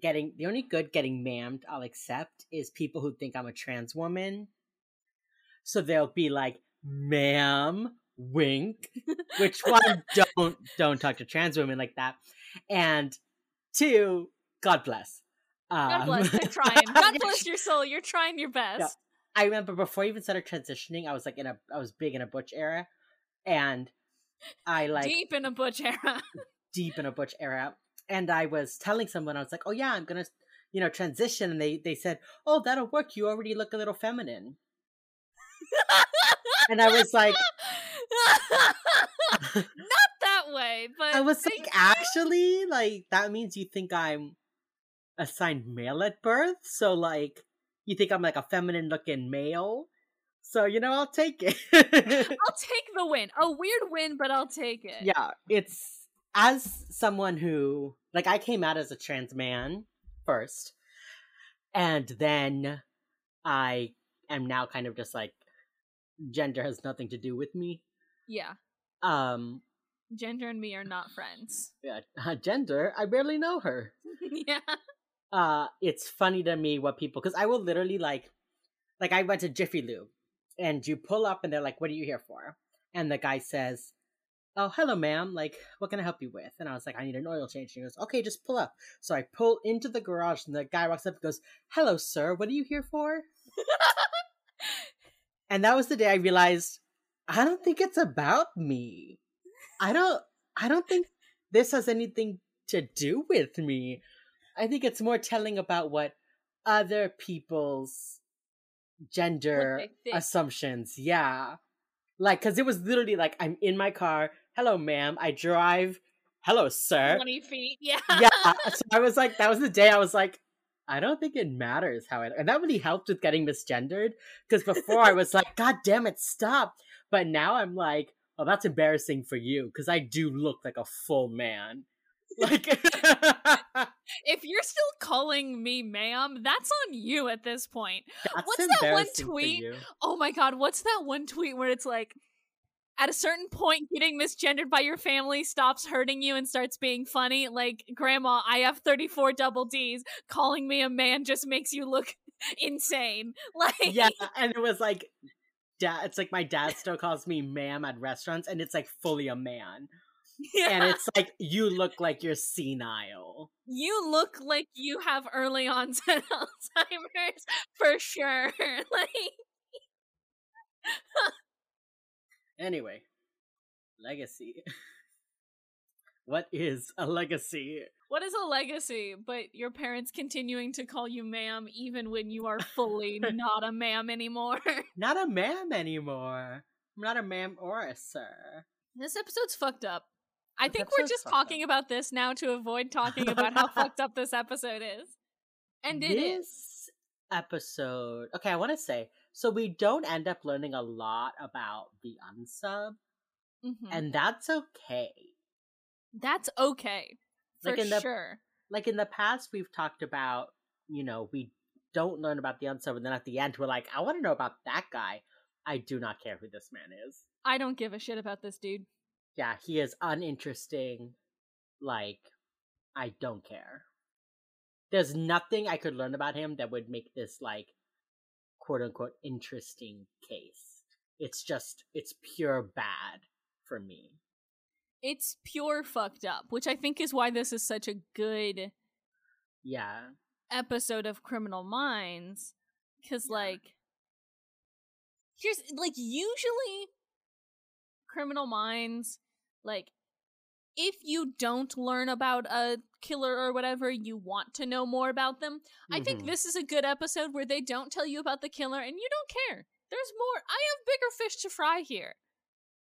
getting the only good getting mammed I'll accept is people who think I'm a trans woman. So they'll be like, "Ma'am, wink." Which one don't don't talk to trans women like that. And two, God bless. God Um, bless. You're trying. God bless your soul. You're trying your best. I remember before I even started transitioning, I was like in a I was big in a butch era, and I like Deep in a butch era. deep in a butch era and i was telling someone i was like oh yeah i'm gonna you know transition and they they said oh that'll work you already look a little feminine and i was like Not that way, but i was like you. actually like that means you think i'm assigned male at birth so like you think i'm like a feminine looking male so you know i'll take it I'll take the win. A weird win, but I'll take it. yeah it's as someone who like i came out as a trans man first and then i am now kind of just like gender has nothing to do with me Yeah. um Gender and me are not friends. yeah, gender i barely know her yeah. uh it's funny to me what people because i will literally like like i went to jiffy lube and you pull up and they're like what are you here for and the guy says oh hello ma'am. Like what can i help you with? And i was like i need an oil change. And he goes okay just pull up. So i pull into the garage and the guy walks up and goes hello sir. What are you here for? And that was the day i realized i don't think it's about me. I don't i don't think this has anything to do with me. I think it's more telling about what other people's gender assumptions yeah. Like because it was literally like i'm in my car hello ma'am i drive hello sir 20 feet. Yeah. yeah so i was like that was the day i was like i don't think it matters how i and that really helped with getting misgendered because before i was like god damn it stop but now i'm like oh that's embarrassing for you because i do look like a full man like if you're still calling me ma'am, that's on you at this point. that's What's that one tweet? Oh my god, what's that one tweet where it's like at a certain point getting misgendered by your family stops hurting you and starts being funny? Like, grandma, I have 34 double D's. Calling me a man just makes you look insane. Like yeah and it was like dad it's like my dad still calls me ma'am at restaurants and it's like fully a man yeah. and it's like you look like you're senile you look like you have early onset Alzheimer's for sure. like Anyway, legacy. what is a legacy? What is a legacy but your parents continuing to call you ma'am even when you are fully not a ma'am anymore? Not a ma'am anymore. I'm not a ma'am or a sir. this episode's fucked up. I This think we're just talking about this now to avoid talking about how fucked up this episode is. And it is. this episode. Okay, I want to say so we don't end up learning a lot about the unsub, Mhm. and that's okay. That's okay. For Like in the- sure. Like in the past, we've talked about, you know, we don't learn about the unsub, and then at the end, we're like, I want to know about that guy. I do not care who this man is. I don't give a shit about this dude. Yeah, he is uninteresting. Like, I don't care. There's nothing I could learn about him that would make this, like, quote unquote, interesting case. It's just, it's pure bad for me. It's pure fucked up, which I think is why this is such a good Yeah. episode of Criminal Minds cuz like here's like usually Criminal Minds like if you don't learn about a killer or whatever, you want to know more about them. I think Mhm. this is a good episode where they don't tell you about the killer and you don't care. There's more. I have bigger fish to fry here.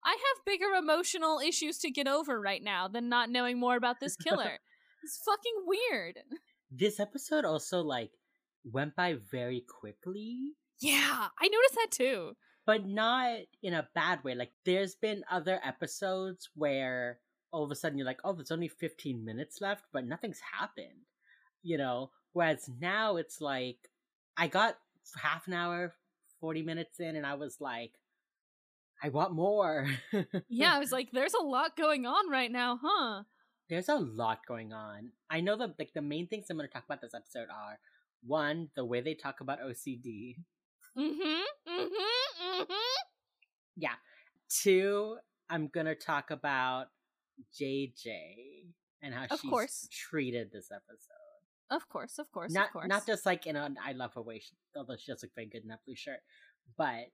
I have bigger emotional issues to get over right now than not knowing more about this killer. it's fucking weird. This episode also, like, went by very quickly. Yeah, I noticed that too. but not in a bad way. Like there's been other episodes where all of a sudden you're like, oh, there's only 15 minutes left, but nothing's happened. You know, whereas now it's like I got half an hour, 40 minutes in, and I was like, I want more. Yeah, I was like, there's a lot going on right now, huh? there's a lot going on. I know that like the main things I'm going to talk about this episode are one, the way they talk about OCD. Mm-hmm. Mm-hmm. Mm-hmm. Yeah. Two, I'm going to talk about JJ and how Of she's course. treated this episode. Of course, of course, not of course. not just like in an I love her way, she, although she does look very good in that blue shirt, but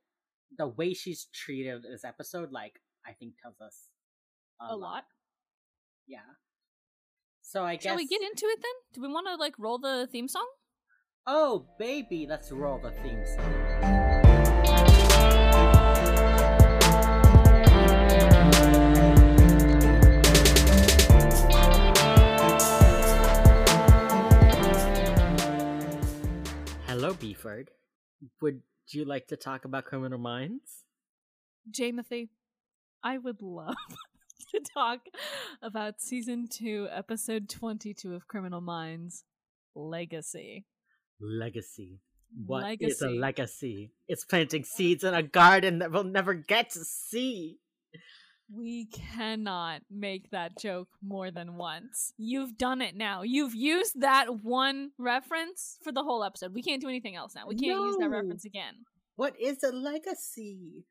the way she's treated this episode, like I think, tells us a, a lot. Yeah. So I guess. Shall we get into it then? Do we want to like roll the theme song? Oh baby, let's roll the theme song. Beeford. Would you like to talk about Criminal Minds? Jamothy, I would love to talk about season two, episode 22 of Criminal Minds Legacy. Legacy. What is a Legacy. legacy? It's planting seeds in a garden that we'll never get to see. We cannot make that joke more than once. You've done it now. You've used that one reference for the whole episode. We can't do anything else now. We can't use that reference again. What is a legacy?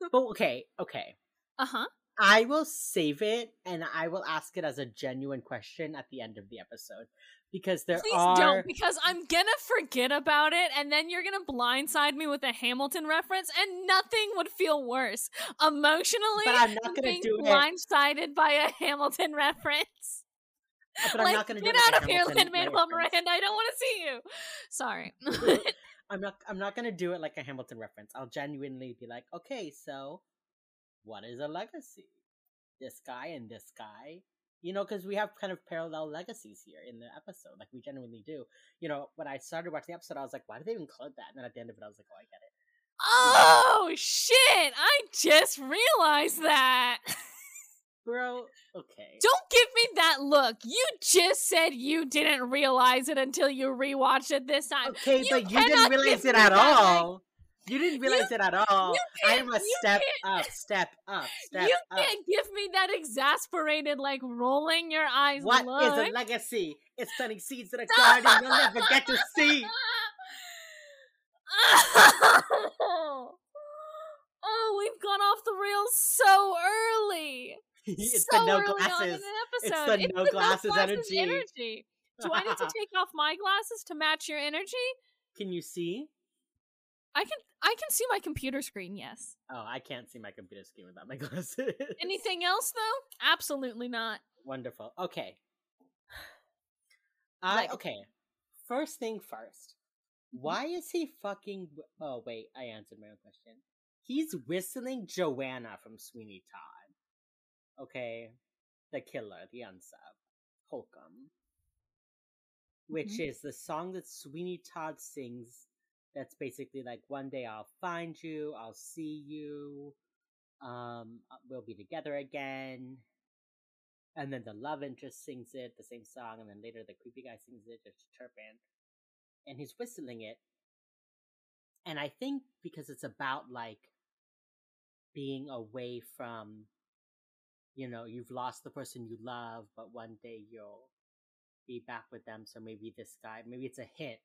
but okay, okay. Uh huh. I will save it and I will ask it as a genuine question at the end of the episode because there are Please are don't, because I'm gonna forget about it, and then you're gonna blindside me with a Hamilton reference, and nothing would feel worse emotionally But I'm not gonna being do it. blindsided by a Hamilton reference. Uh, but I'm like, not gonna do get it like out of here, Lin Manuel. Miranda. I don't want to see you. Sorry. I'm not I'm not gonna do it like a Hamilton reference. I'll genuinely be like, okay, so what is a legacy? This guy and this guy. You know, because we have kind of parallel legacies here in the episode. Like we genuinely do. You know, when I started watching the episode, I was like, why did they even include that? And then at the end of it, I was like, oh, I get it. oh shit! I just realized that. Bro, okay. Don't give me that look. You just said you didn't realize it until you rewatched it this time. Okay, You but you didn't realize it at all. You didn't realize it at all. I a step up, step up, step you up. You can't give me that exasperated, like rolling your eyes What is look. a legacy? It's planting seeds in a garden you'll never get to see. oh, we've gone off the rails so early. it's so the no early glasses. an It's episode. the no glasses energy. energy. Do I need to take off my glasses to match your energy? Can you see? I can I can see my computer screen, yes. Oh, I can't see my computer screen without my glasses. Anything else though? Absolutely not. Wonderful. Okay. I Like- okay. First thing first. Why is he fucking? Oh wait, I answered my own question. He's whistling Johanna from Sweeney Todd. Okay, the killer, the unsub, Holcomb, which Mhm. is the song that Sweeney Todd sings. That's basically like, "One day I'll find you, I'll see you, um, uh, we'll be together again." And then the love interest sings it, the same song, and then later the creepy guy sings it, just chirping. And he's whistling it. And I think because it's about like being away from, you know, you've lost the person you love, but one day you'll be back with them. So maybe this guy, maybe it's a hint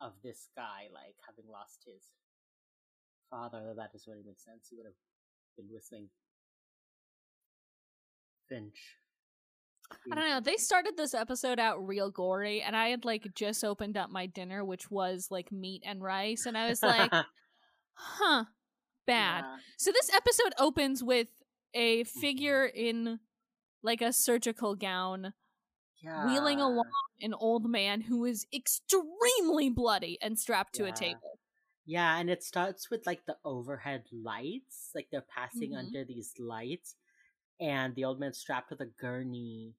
of this guy, like having lost his father. That doesn't really make sense. He would have been whistling Finch. I don't know. They started this episode out real gory, and I had like just opened up my dinner, which was like meat and rice, and I was like, huh, bad. Yeah. So this episode opens with a figure mm-hmm. in like a surgical gown wheeling along an old man who is extremely bloody and strapped to Yeah. a table. Yeah, and it starts with like the overhead lights, like they're passing Mhm. under these lights, and the old man's strapped with a gurney,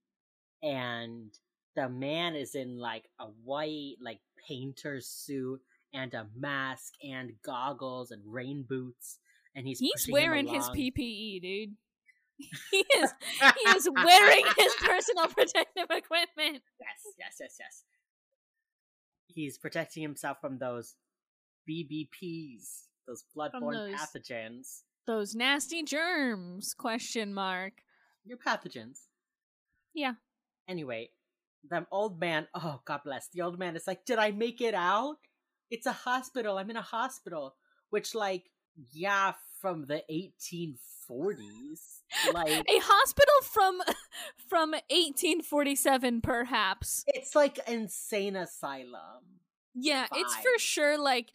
and the man is in like a white like painter suit and a mask and goggles and rain boots, and he's He's wearing his. PPE, dude. He is he is wearing his personal protective equipment. Yes, yes, yes, yes. He's protecting himself from those BBPs, those bloodborne those- pathogens. Those nasty germs? Question mark. You're pathogens. Yeah. Anyway, the old man, oh, God bless. The old man is like, Did I make it out? It's a hospital. I'm in a hospital. Which, like, yeah, from the 1840s. Like, a hospital from from 1847 perhaps. It's like insane asylum. Yeah, Fine. it's for sure like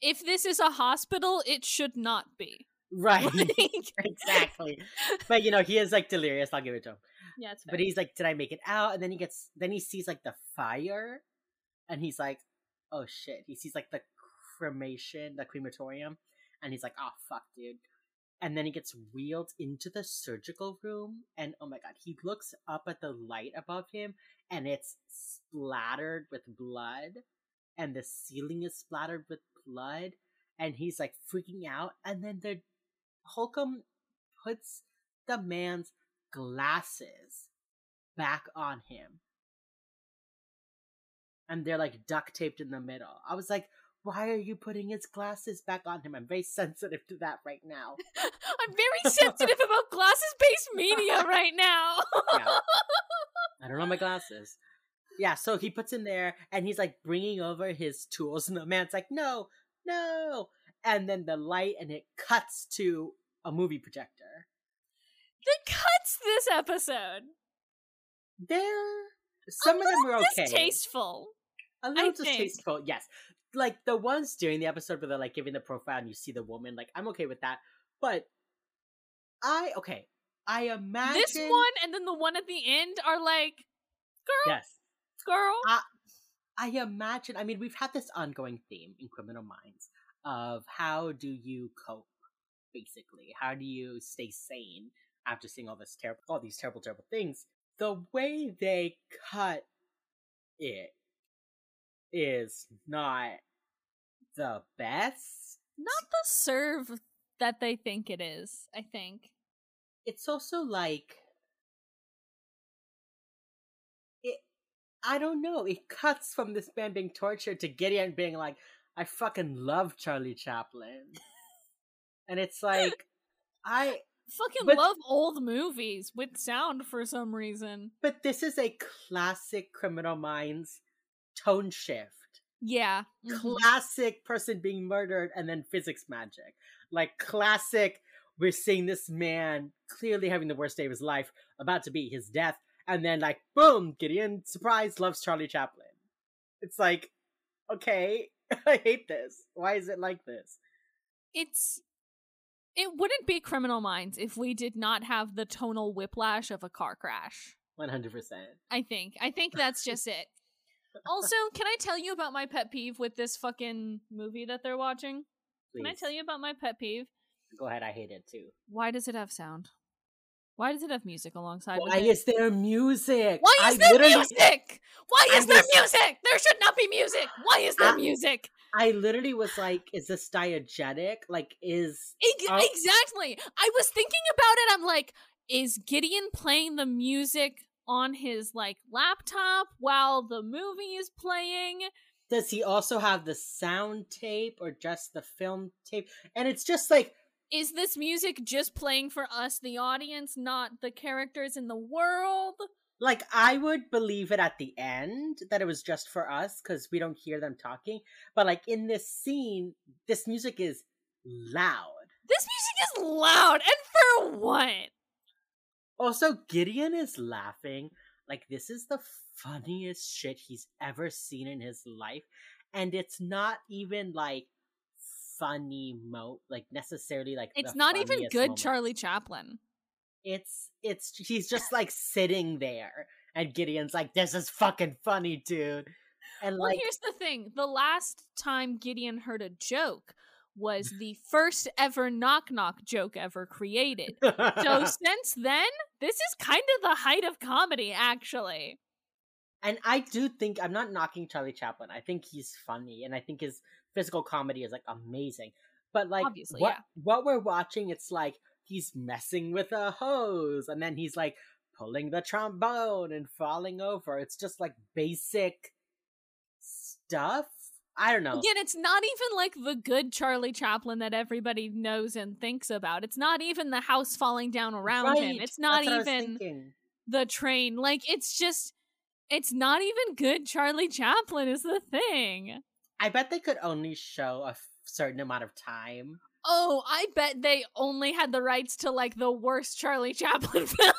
if this is a hospital, it should not be. Right. exactly. But you know, he is like delirious, I'll give it to him. Yeah, But he's like, Did I make it out? And then he gets then he sees like the fire and he's like, Oh shit. He sees like the cremation, the crematorium, and he's like, Oh fuck, dude. And then he gets wheeled into the surgical room, and oh my god, he looks up at the light above him, and it's splattered with blood, and the ceiling is splattered with blood, and he's like freaking out, and then the Holcomb puts the man's glasses back on him. And they're like duct taped in the middle. I was like, why are you putting his glasses back on him? I'm very sensitive to that right now. I'm very sensitive about glasses based media right now. yeah. I don't know my glasses. Yeah, so he puts him there and he's like bringing over his tools, and the man's like, no, no. And then the light and it cuts to a movie projector. The cuts this episode. They're some of them are okay. Distasteful. A little distasteful, yes like the ones during the episode where they're like giving the profile and you see the woman, like I'm okay with that. But I okay, I imagine this one and then the one at the end are like, girl, yes, girl. I, I imagine. I mean, we've had this ongoing theme in Criminal Minds of how do you cope, basically, how do you stay sane after seeing all this terrible, all these terrible, terrible things. The way they cut it is not the best. Not the serve that they think it is, I think. It's also like it I don't know, it cuts from this man being tortured to Gideon being like, I fucking love Charlie Chaplin. and it's like I fucking but, love old movies with sound for some reason. But this is a classic Criminal Minds tone shift. Yeah. Mm-hmm. Classic person being murdered and then physics magic. Like classic we're seeing this man clearly having the worst day of his life, about to be his death, and then like boom, Gideon surprise loves Charlie Chaplin. It's like, okay, I hate this. Why is it like this? It's it wouldn't be criminal minds if we did not have the tonal whiplash of a car crash. 100%. I think. I think that's just it also, can I tell you about my pet peeve with this fucking movie that they're watching? Please. Can I tell you about my pet peeve? Go ahead, I hate it too. Why does it have sound? Why does it have music alongside? Why is there music? Why is I there music? Why is there music? There should not be music. Why is there I, music? I literally was like, is this diegetic? Like, is exactly? I was thinking about it. I'm like, is Gideon playing the music on his like laptop while the movie is playing. Does he also have the sound tape or just the film tape? And it's just like is this music just playing for us the audience, not the characters in the world? Like I would believe it at the end that it was just for us cuz we don't hear them talking, but like in this scene, this music is loud. This music is loud and for what? Also, Gideon is laughing like this is the funniest shit he's ever seen in his life. And it's not even like funny mo like necessarily like it's not even good moment. Charlie Chaplin. It's it's he's just like sitting there and Gideon's like, This is fucking funny, dude. And well, like here's the thing. The last time Gideon heard a joke was the first ever knock knock joke ever created. so since then, this is kind of the height of comedy, actually. And I do think I'm not knocking Charlie Chaplin. I think he's funny, and I think his physical comedy is like amazing. But like, Obviously, what yeah. what we're watching, it's like he's messing with a hose, and then he's like pulling the trombone and falling over. It's just like basic stuff I don't know. Again, it's not even like the good Charlie Chaplin that everybody knows and thinks about. It's not even the house falling down around right. him. It's not even the train. Like it's just it's not even good Charlie Chaplin is the thing. I bet they could only show a certain amount of time. Oh, I bet they only had the rights to like the worst Charlie Chaplin film.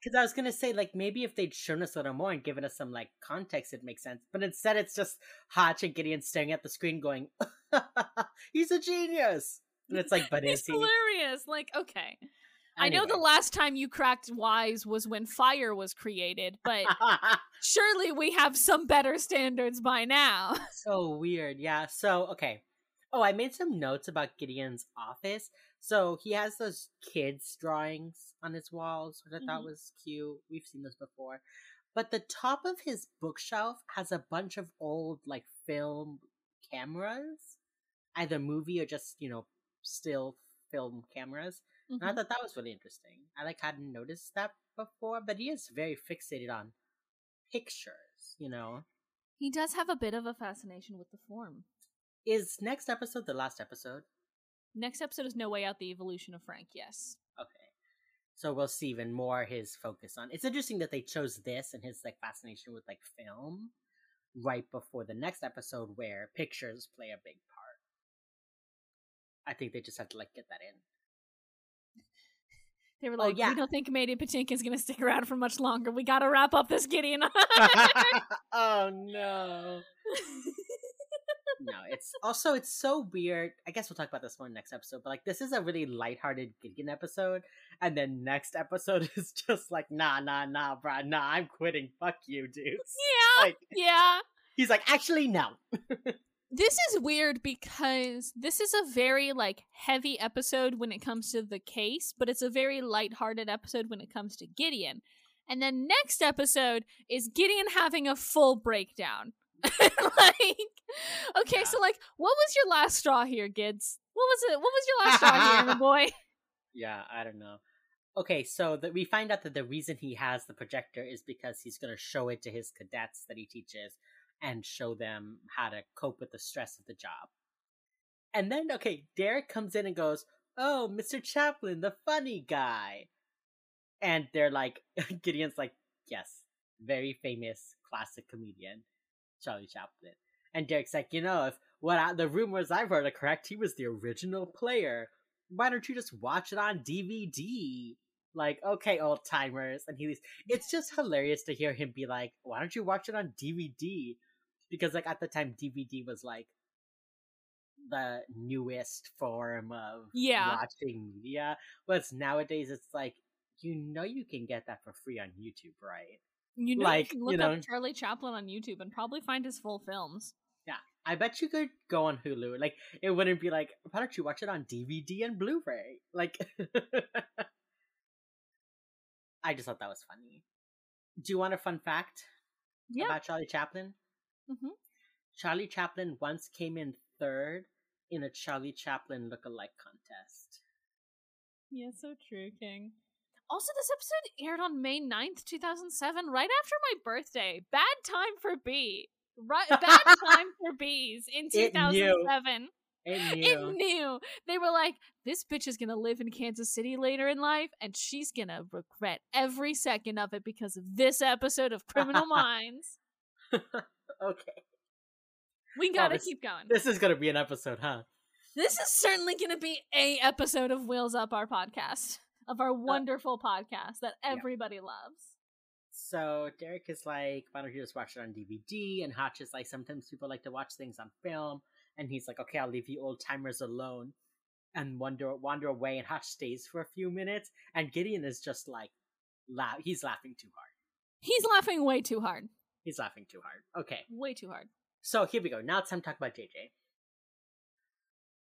Because I was gonna say, like, maybe if they'd shown us a little more and given us some like context, it makes sense. But instead, it's just Hotch and Gideon staring at the screen, going, "He's a genius," and it's like, "But it's is he?" hilarious. Like, okay. I know the last time you cracked wise was when fire was created, but surely we have some better standards by now. so weird, yeah. So okay. Oh, I made some notes about Gideon's office. So he has those kids' drawings on his walls, which I thought Mhm. was cute. We've seen those before. But the top of his bookshelf has a bunch of old like film cameras, either movie or just you know still film cameras. And I Mhm. thought that was really interesting. I like hadn't noticed that before, but he is very fixated on pictures. You know, He does have a bit of a fascination with the form. Is next episode the last episode? Next episode is No Way Out: The Evolution of Frank. Yes. Okay. So we'll see even more his focus on. It's interesting that they chose this and his like fascination with like film right before the next episode where pictures play a big part. I think they just have to like get that in. They were Oh, like, yeah. "We don't think Mandy Patinkin's going to stick around for much longer. We got to wrap up this Gideon." oh no. No, it's also it's so weird. I guess we'll talk about this one next episode, but like this is a really lighthearted Gideon episode, and then next episode is just like nah nah nah bruh, nah, I'm quitting. Fuck you, dude. yeah, Like yeah. he's like, actually no. This is weird because this is a very like heavy episode when it comes to the case, but it's a very lighthearted episode when it comes to Gideon. And then next episode is Gideon having a full breakdown. like okay, Yeah. so like what was your last straw here, kids? What was it? What was your last straw here, my boy? Yeah, I don't know. Okay, so that we find out that the reason he has the projector is because he's going to show it to his cadets that he teaches and show them how to cope with the stress of the job. And then, okay, Derek comes in and goes, "Oh, Mr. Chaplin, the funny guy," and they're like, Gideon's like, "Yes, very famous classic comedian, Charlie Chaplin." And Derek's like, "You know, if what I, the rumors I've heard are correct, he was the original player." why don't you just watch it on DVD? Like, okay, old timers. And he's, it's just hilarious to hear him be like, why don't you watch it on DVD? Because, like, at the time, DVD was like the newest form of Yeah. watching media. But nowadays, it's like, you know, you can get that for free on YouTube, right? You know, Like, you can you look know- up Charlie Chaplin on YouTube and probably find his full films. Yeah, I bet you could go on Hulu. Like, it wouldn't be like, why don't you watch it on DVD and Blu-ray? Like, I just thought that was funny. Do you want a fun fact Yeah. about Charlie Chaplin? Mhm. Charlie Chaplin once came in third in a Charlie Chaplin look-alike contest. Yeah, so true, King. Also, this episode aired on May 9th, 2007, right after my birthday. Bad time for B. Right, bad time for bees in 2007. It knew. 2007. It knew. They were like, this bitch is gonna live in Kansas City later in life, and she's gonna regret every second of it because of this episode of Criminal Minds. okay. We oh, gotta this- keep going. This is gonna be an episode, huh? This is certainly gonna be a episode of Wheels Up, our podcast, of our wonderful podcast that Uh, yeah. everybody loves. So Derek is like, why don't you just watch it on DVD? And Hotch is like, sometimes people like to watch things on film. And he's like, okay, I'll leave you old timers alone and wander wander away. And Hotch stays for a few minutes. And Gideon is just like, laugh. He's laughing too hard. He's laughing way too hard. He's laughing too hard. Okay, Way too hard. so here we go. Now it's time to talk about JJ.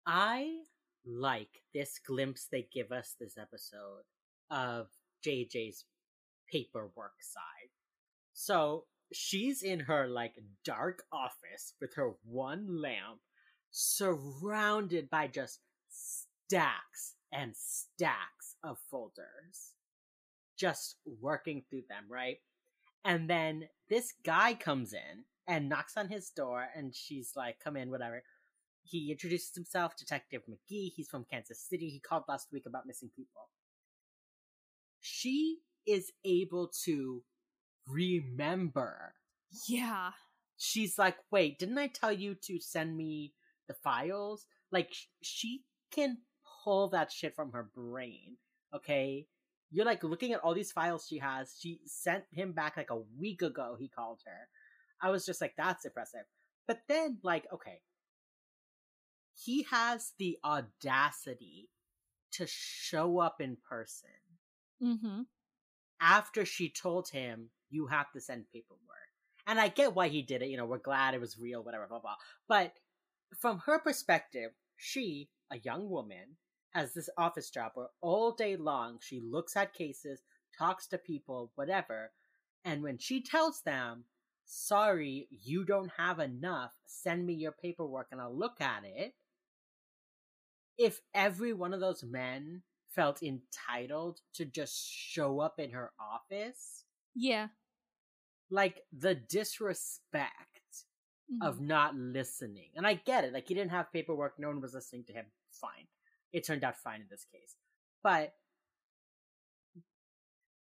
I like this glimpse they give us this episode of JJ's paperwork side. So she's in her like dark office with her one lamp, surrounded by just stacks and stacks of folders, just working through them, right? And then this guy comes in and knocks on his door, and she's like, "Come in, whatever." He introduces himself, Detective McGee. He's from Kansas City. He called last week about missing people. She is able to remember. Yeah. She's like, wait, didn't I tell you to send me the files? Like, she can pull that shit from her brain. Okay? You're like looking at all these files she has. She sent him back like a week ago, he called her. I was just like, that's impressive. But then, like, okay. He has the audacity to show up in person. Mm-hmm. After she told him, you have to send paperwork. And I get why he did it. You know, we're glad it was real, whatever, blah, blah. But from her perspective, she, a young woman, has this office job where all day long she looks at cases, talks to people, whatever. And when she tells them, sorry, you don't have enough, send me your paperwork and I'll look at it. If every one of those men felt entitled to just show up in her office, Yeah. like the disrespect Mhm. of not listening. And I get it. Like he didn't have paperwork, no one was listening to him. Fine. It turned out fine in this case. But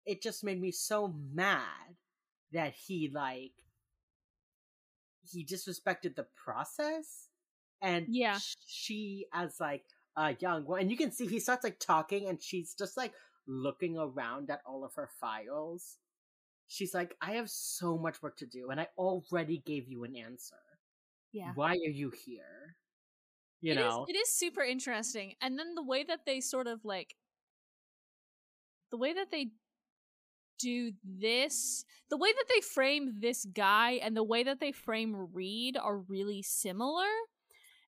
it just made me so mad that he like he disrespected the process and Yeah. she as like a young one and you can see he starts like talking and she's just like looking around at all of her files she's like i have so much work to do and i already gave you an answer Yeah. why are you here you It is- know it is super interesting. And then the way that they sort of like the way that they do this, the way that they frame this guy and the way that they frame Reid are really similar.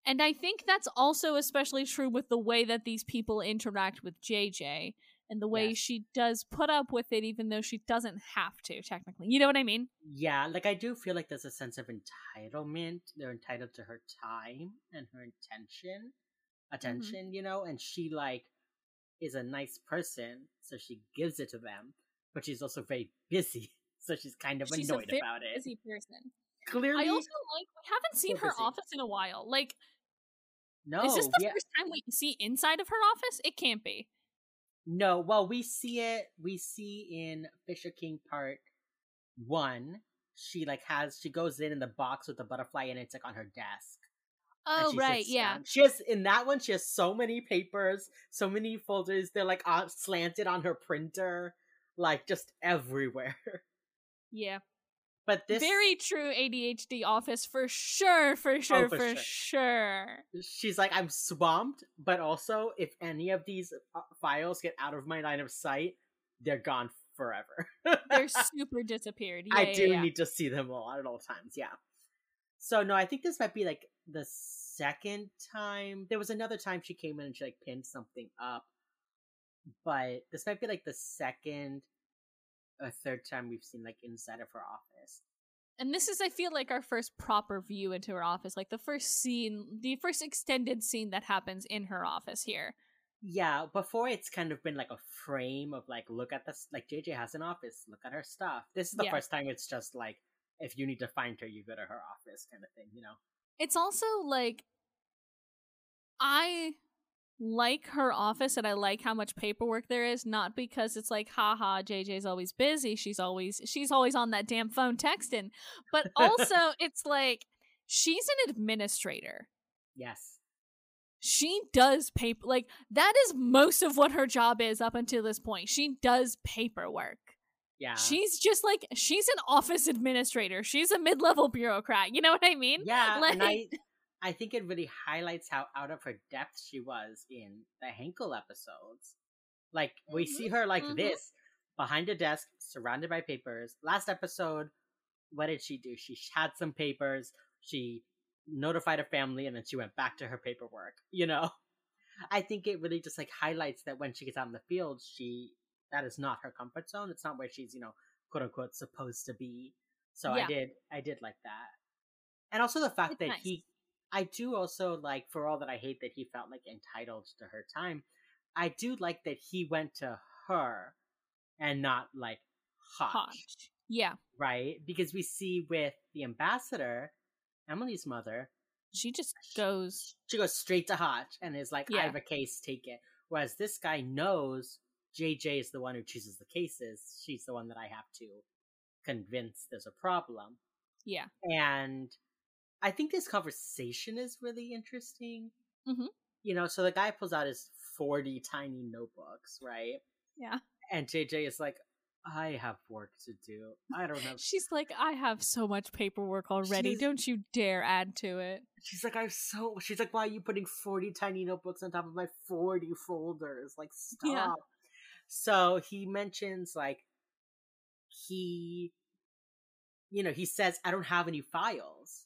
And I think that's also especially true with the way that these people interact with JJ and the way Yes. she does put up with it even though she doesn't have to technically. You know what I mean? yeah like i do feel like there's a sense of entitlement they're entitled to her time and her intention mm-hmm. attention you know and she like is a nice person so she gives it to them but she's also very busy so she's kind of She's annoyed about it Busy person. clearly I also like we haven't seen her busy. office in a while. Like no Is this the yeah, first time we see inside of her office? It can't be. no well we see it we see in fisher king part one she like has she goes in in the box with the butterfly and it's like on her desk Oh right, yeah. She has in that one. She has so many papers, so many folders. They're like uh, slanted on her printer, like just everywhere. Yeah. But this, Very true ADHD office for sure, for sure, Oh, for for, sure. sure. she's like, I'm swamped. But also, if any of these uh, files get out of my line of sight, they're gone forever. They're super disappeared. Yeah, I yeah, do yeah. need to see them all at all times. Yeah. So no, I think this might be like the second time. There was another time she came in and she like pinned something up, but this might be like the second or third time we've seen like inside of her office. And this is, I feel like, our first proper view into her office. Like the first scene, the first extended scene that happens in her office here. Yeah, before it's kind of been like a frame of like, look at this, like JJ has an office, look at her stuff. This is the Yeah. first time it's just like, if you need to find her, you go to her office kind of thing, you know? It's also like I like her office and I like how much paperwork there is, not because it's like, haha, JJ's always busy. She's always she's always on that damn phone texting. But also it's like she's an administrator. Yes. She does paper like that is most of what her job is up until this point. She does paperwork. Yeah. She's just like she's an office administrator. She's a mid-level bureaucrat. You know what I mean? Yeah, Like- I think it really highlights how out of her depth she was in the Hankel episodes. Like we see her like mhm. this behind a desk, surrounded by papers. Last episode, what did she do? She had some papers. She notified her family, and then she went back to her paperwork. You know, I think it really just like highlights that when she gets out in the field, she that is not her comfort zone. It's not where she's you know quote unquote supposed to be. So I did I did like that, and also the fact It's that nice. he I do also like, for all that I hate that he felt like entitled to her time, I do like that he went to her and not like Hotch, Hotch. Yeah. right? Because we see with the ambassador, Emily's mother, She just goes she goes straight to Hotch and is like, I have a case, take it. Whereas this guy knows JJ is the one who chooses the cases. She's the one that I have to convince there's a problem. Yeah. And I think this conversation is really interesting. Mhm. You know, so the guy pulls out his 40 tiny notebooks, right? Yeah. And JJ is like, I have work to do. I don't know. She's like, I have so much paperwork already. She's- Don't you dare add to it. She's like, I'm so. She's like, why are you putting 40 tiny notebooks on top of my 40 folders? Like, stop. Yeah. So he mentions, like, he, you know, he says, I don't have any files.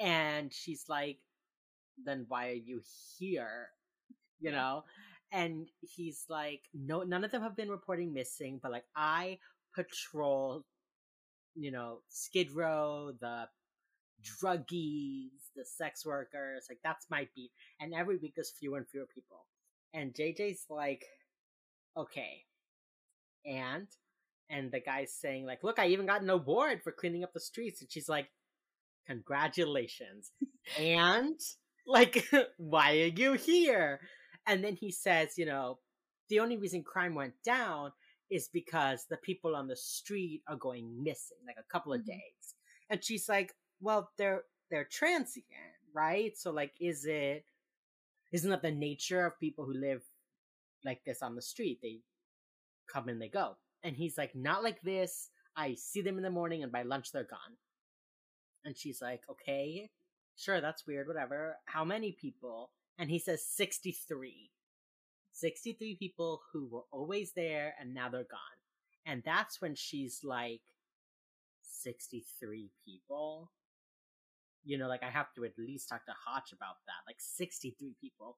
And she's like, then why are you here? You know? And he's like, no, none of them have been reporting missing, but like, I patrol, you know, Skid Row, the druggies, the sex workers, like that's my beat. And every week there's fewer and fewer people. And JJ's like, okay. And and the guy's saying, like, look, I even got an award for cleaning up the streets. And she's like, Congratulations. and like, why are you here? And then he says, you know, the only reason crime went down is because the people on the street are going missing, like a couple of Mhm. days. And she's like, well, they're they're transient, right? So like, is it isn't that the nature of people who live like this on the street? They come and they go. And he's like, not like this. I see them in the morning and by lunch they're gone. And she's like, okay, sure, that's weird, whatever. How many people? And he says 63. 63 people who were always there and now they're gone. And that's when she's like, 63 people? You know, like I have to at least talk to Hotch about that. Like 63 people.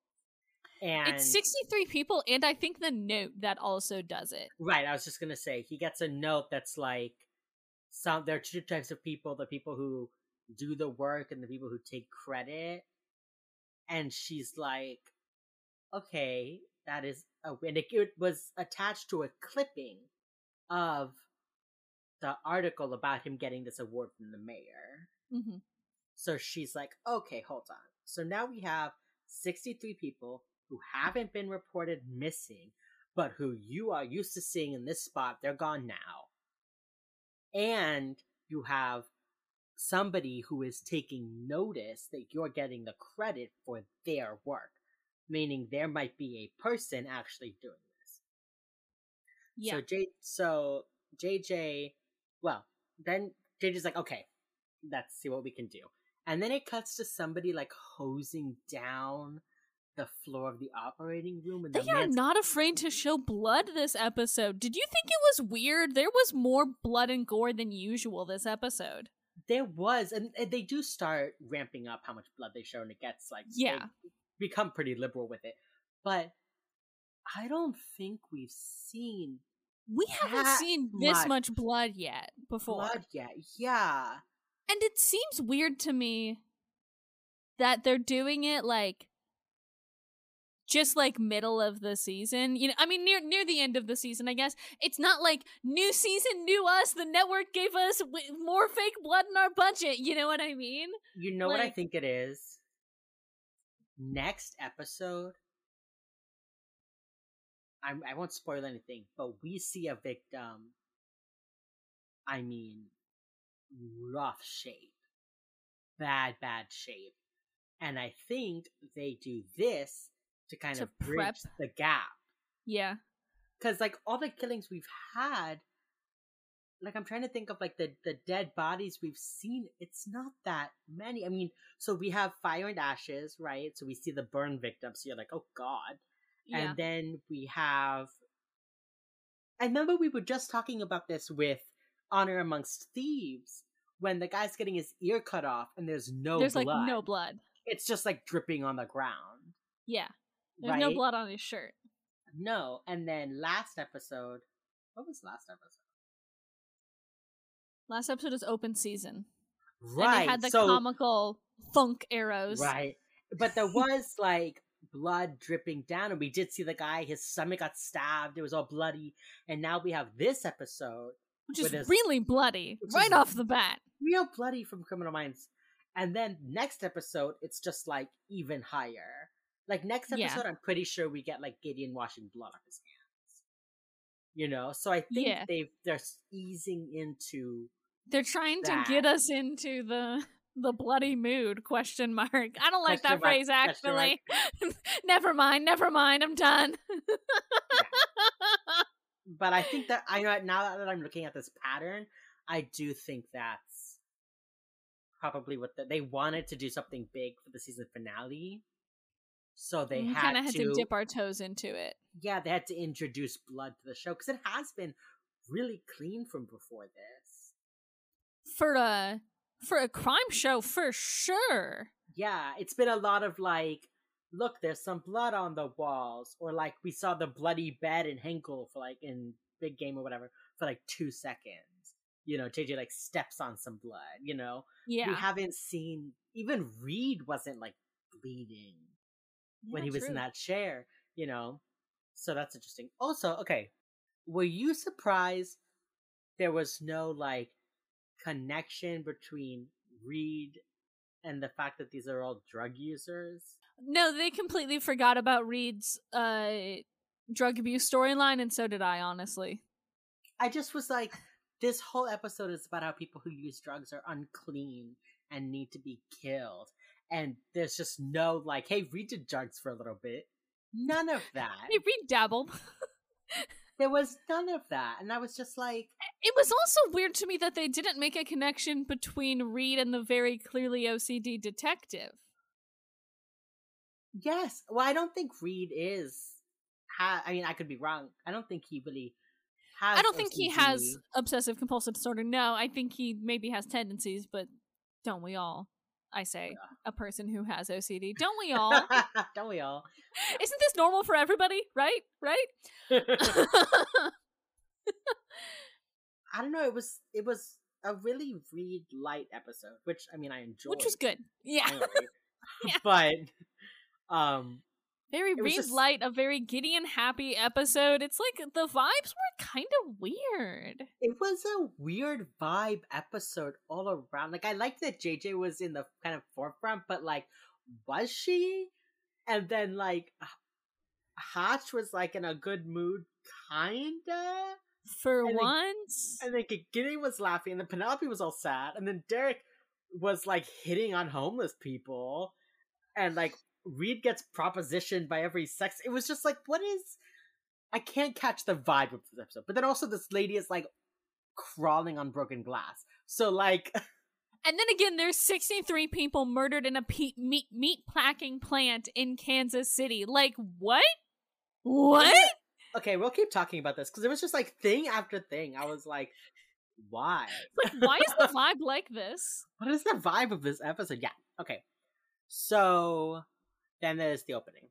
And It's 63 people, and I think the note that also does it. Right, I was just gonna say he gets a note that's like some there are two types of people, the people who do the work and the people who take credit. And she's like, Okay, that is a and it, it was attached to a clipping of the article about him getting this award from the mayor. hmm So she's like, okay, hold on. So now we have 63 people who haven't been reported missing, but who you are used to seeing in this spot. They're gone now. And you have somebody who is taking notice that you're getting the credit for their work, meaning there might be a person actually doing this. Yeah. So J so JJ well, then JJ's like, okay, let's see what we can do. And then it cuts to somebody like hosing down the floor of the operating room and They the are man's not afraid to show blood this episode. Did you think it was weird? There was more blood and gore than usual this episode. there was and, and they do start ramping up how much blood they show and it gets like Yeah. become pretty liberal with it. But I don't think we've seen We haven't seen this much much blood yet before. blood yet. Yeah. And it seems weird to me that they're doing it like just like middle of the season. You know, I mean near near the end of the season, I guess. It's not like new season, new us. The network gave us w- more fake blood in our budget. You know what I mean? You know what I think it is? Next episode, I I won't spoil anything, but we see a victim. I mean, rough shape, bad bad shape, and I think they do this to kind To of bridge prep. the gap Yeah. because like all the killings we've had like i'm trying to think of like the the dead bodies we've seen it's not that many i mean so we have fire and ashes right so we see the burn victims so you're like oh god Yeah. and then we have i remember we were just talking about this with honor amongst thieves when the guy's getting his ear cut off and there's no There's blood. like no blood. it's just like dripping on the ground Yeah. There's right no blood on his shirt. no and then last episode what was last episode Last episode is open season. Right. And it had the so, comical funk arrows. Right. But there was like blood dripping down, and we did see the guy, his stomach got stabbed, it was all bloody. And now we have this episode, Which is his- really bloody. Right off the bat. real bloody from Criminal Minds. And then next episode, it's just like even higher. Like next Yeah. episode, I'm pretty sure we get like Gideon washing blood off his hands. You know, so I think Yeah. they've they're easing into They're trying That. to get us into the the bloody mood question mark. I don't like Question that mark, phrase actually. never mind, never mind, I'm done. but I think that I know now that I'm looking at this pattern, I do think that's probably what the, they wanted to do something big for the season finale. So they we had, kind of had to, to dip our toes into it. yeah, they had to introduce blood to the show because it has been really clean from before this. For a for a crime show for sure. Yeah, it's been a lot of like, look, there's some blood on the walls, or like we saw the bloody bed in Hankel for like in Big Game or whatever for like two seconds. You know, JJ like steps on some blood. You know, Yeah. we haven't seen even Reid wasn't like bleeding when he was in that chair. You know, so that's interesting. Also, okay, were you surprised there was no like connection between Reid and the fact that these are all drug users? No, they completely forgot about Reid's uh drug abuse storyline and so did I honestly. I just was like, this whole episode is about how people who use drugs are unclean and need to be killed. And there's just no like, hey, Reid did drugs for a little bit. None of that. Hey, Reid dabbled. There was none of that. And I was just like, It was also weird to me that they didn't make a connection between Reid and the very clearly OCD detective. yes. Well, I don't think Reid is. Ha- I mean, I could be wrong. I don't think he really has. I don't think he has obsessive compulsive disorder. No, I think he maybe has tendencies, but don't we all? I say, a person who has OCD. Don't we all? don't we all? Isn't this normal for everybody? Right? Right? I don't know. It was it was a really Reid light episode, which I mean I enjoyed. Which was good. Yeah. anyway. Yeah. but um Very Reid just- light, a very giddy and happy episode. It's like the vibes were kind of weird. it was a weird vibe episode all around. Like I liked that JJ was in the kind of forefront, but like was she? And then like Hotch was like in a good mood, kinda. For think- once. And then Gideon was laughing, and then Penelope was all sad, and then Derek was like hitting on homeless people, and like Reid gets propositioned by every sex. It was just like, what is? I can't catch the vibe of this episode. But then also, this lady is like crawling on broken glass. So like, And then again, there's 63 people murdered in a pe- meat meat packing plant in Kansas City. Like what? What? okay, we'll keep talking about this because it was just like thing after thing. I was like, why? Like why is the vibe like this? What is the vibe of this episode? Yeah. Okay. So then there's the opening.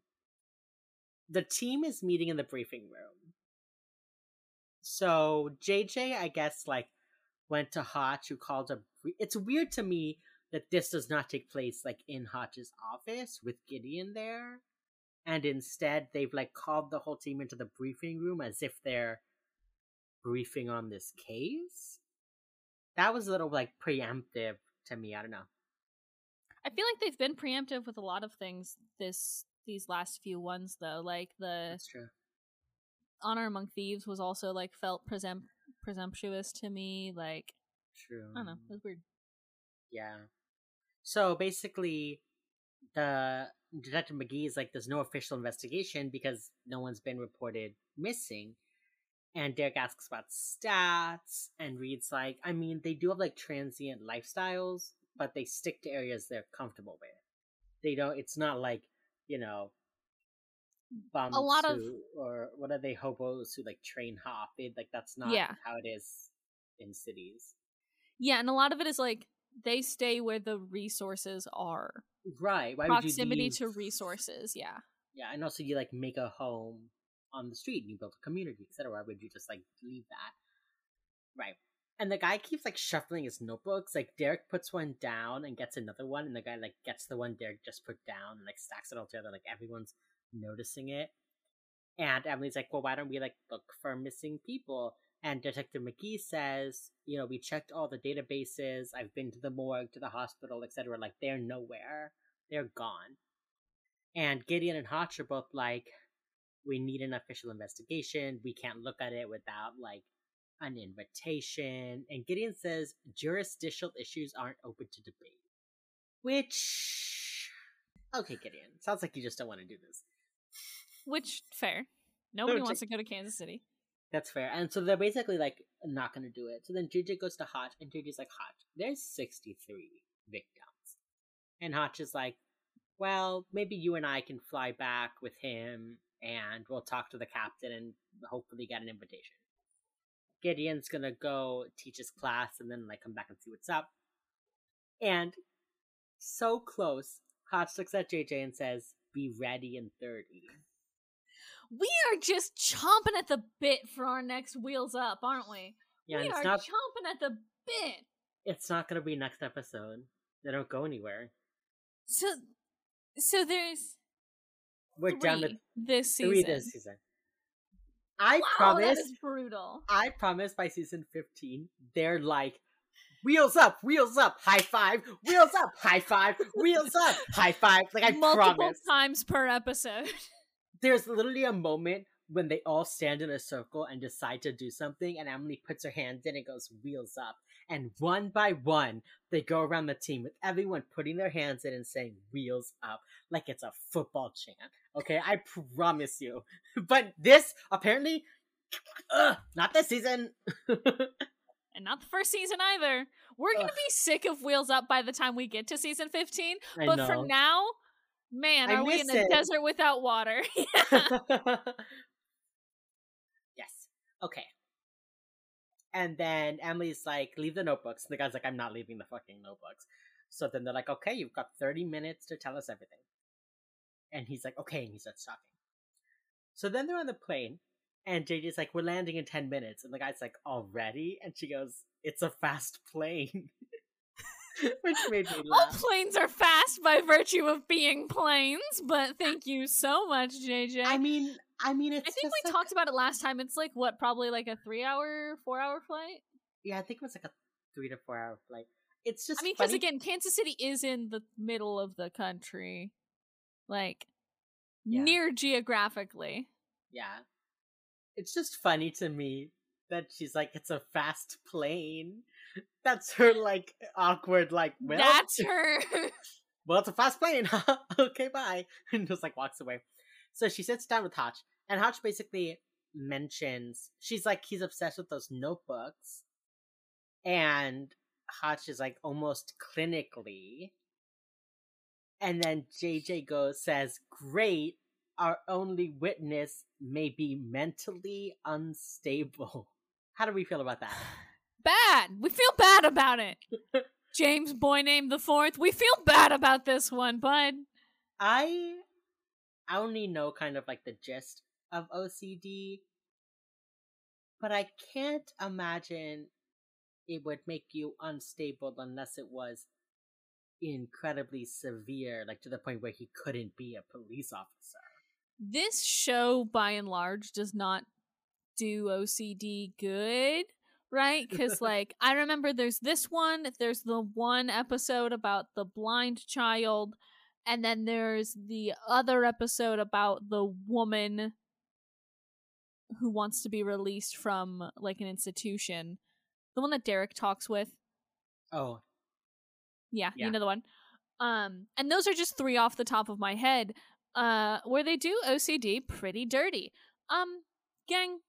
The team is meeting in the briefing room. So JJ, I guess, like went to Hotch, who called a. It's weird to me that this does not take place like in Hotch's office with Gideon there, and instead they've like called the whole team into the briefing room as if they're briefing on this case. That was a little like preemptive to me. I don't know. I feel like they've been preemptive with a lot of things this these last few ones though. Like the That's true. Honor Among Thieves was also like felt presump- presumptuous to me. Like True. I don't know, it was weird. Yeah. So basically, the Detective McGee is like, there's no official investigation because no one's been reported missing. And Derek asks about stats, and Reid's like, I mean, they do have like transient lifestyles, but they stick to areas they're comfortable with. They don't, it's not like, you know, bums lot of- who, or what are they, hobos who like train hop. They, like, that's not Yeah. how it is in cities. Yeah, and a lot of it is like they stay where the resources are. Right. Why Proximity to resources, yeah. Yeah, and also you like make a home on the street and you build a community, etc. Why would you just like leave that? Right. And the guy keeps like shuffling his notebooks. Like Derek puts one down and gets another one, and the guy like gets the one Derek just put down and like stacks it all together. Like everyone's noticing it. And Emily's like, "Well, why don't we like look for missing people?" And Detective McGee says, "You know, we checked all the databases. I've been to the morgue, to the hospital, etc. Like they're nowhere. They're gone." And Gideon and Hotch are both like, we need an official investigation. We can't look at it without like an invitation. And Gideon says jurisdictional issues aren't open to debate. Which okay, Gideon. Sounds like you just don't want to do this. Which fair. Nobody wants to go to Kansas City. That's fair. And so they're basically like not gonna do it. So then JJ goes to Hotch and JJ's like, Hotch, there's sixty three victims. And Hotch is like, Well, maybe you and I can fly back with him and we'll talk to the captain and hopefully get an invitation. Gideon's gonna go teach his class and then like come back and see what's up. And so close, Hotch looks at JJ and says, Be ready in thirty. We are just chomping at the bit for our next Wheels Up, aren't we? Yeah, we are not chomping at the bit. it's not gonna be next episode. They don't go anywhere. So, so there's We're done with this season. three this season. I wow, promise. brutal. I promise. By season fifteen, they're like, wheels up, wheels up, high five, wheels up, high five, wheels up, high five. Like I Multiple promise. times per episode. There's literally a moment when they all stand in a circle and decide to do something, and Emily puts her hands in and goes wheels up, and one by one they go around the team with everyone putting their hands in and saying wheels up like it's a football chant. Okay, I promise you. But this apparently, ugh, not this season. and not the first season either. We're gonna Ugh. be sick of Wheels Up by the time we get to season 15. I but know. for now, man, I are we in a it. desert without water? yes. Okay. And then Emily's like, leave the notebooks. And the guy's like, I'm not leaving the fucking notebooks. So then they're like, okay, you've got 30 minutes to tell us everything. And he's like, okay. And he starts talking. So then they're on the plane. And JJ's like, we're landing in 10 minutes. And the guy's like, already? And she goes, it's a fast plane. Which made me laugh. All planes are fast by virtue of being planes, but thank you so much, JJ. I mean, I mean, it's I think we like- talked about it last time. It's like what, probably like a three-hour, four-hour flight. Yeah, I think it was like a three to four hour flight. It's just I mean, because again, Kansas City is in the middle of the country, like Yeah. near geographically. Yeah. It's just funny to me that she's like, it's a fast plane. That's her like awkward, like, well, That's her. well, it's a fast plane. okay, bye. And just like walks away. So she sits down with Hotch, and Hotch basically mentions she's like he's obsessed with those notebooks, and Hotch is like almost clinically. And then JJ goes says, "Great, our only witness may be mentally unstable." How do we feel about that? bad. We feel bad about it. James Boy named the fourth. We feel bad about this one, bud. I I only know kind of like the gist of OCD, but I can't imagine it would make you unstable unless it was incredibly severe, like to the point where he couldn't be a police officer. This show, by and large, does not do OCD good, right? Because, like, I remember there's this one, there's the one episode about the blind child, and then there's the other episode about the woman who wants to be released from, like, an institution. The one that Derek talks with. Oh, Yeah, Yeah. you know the one. Um, and those are just three off the top of my head. Uh, where they do OCD pretty dirty. Um, gang,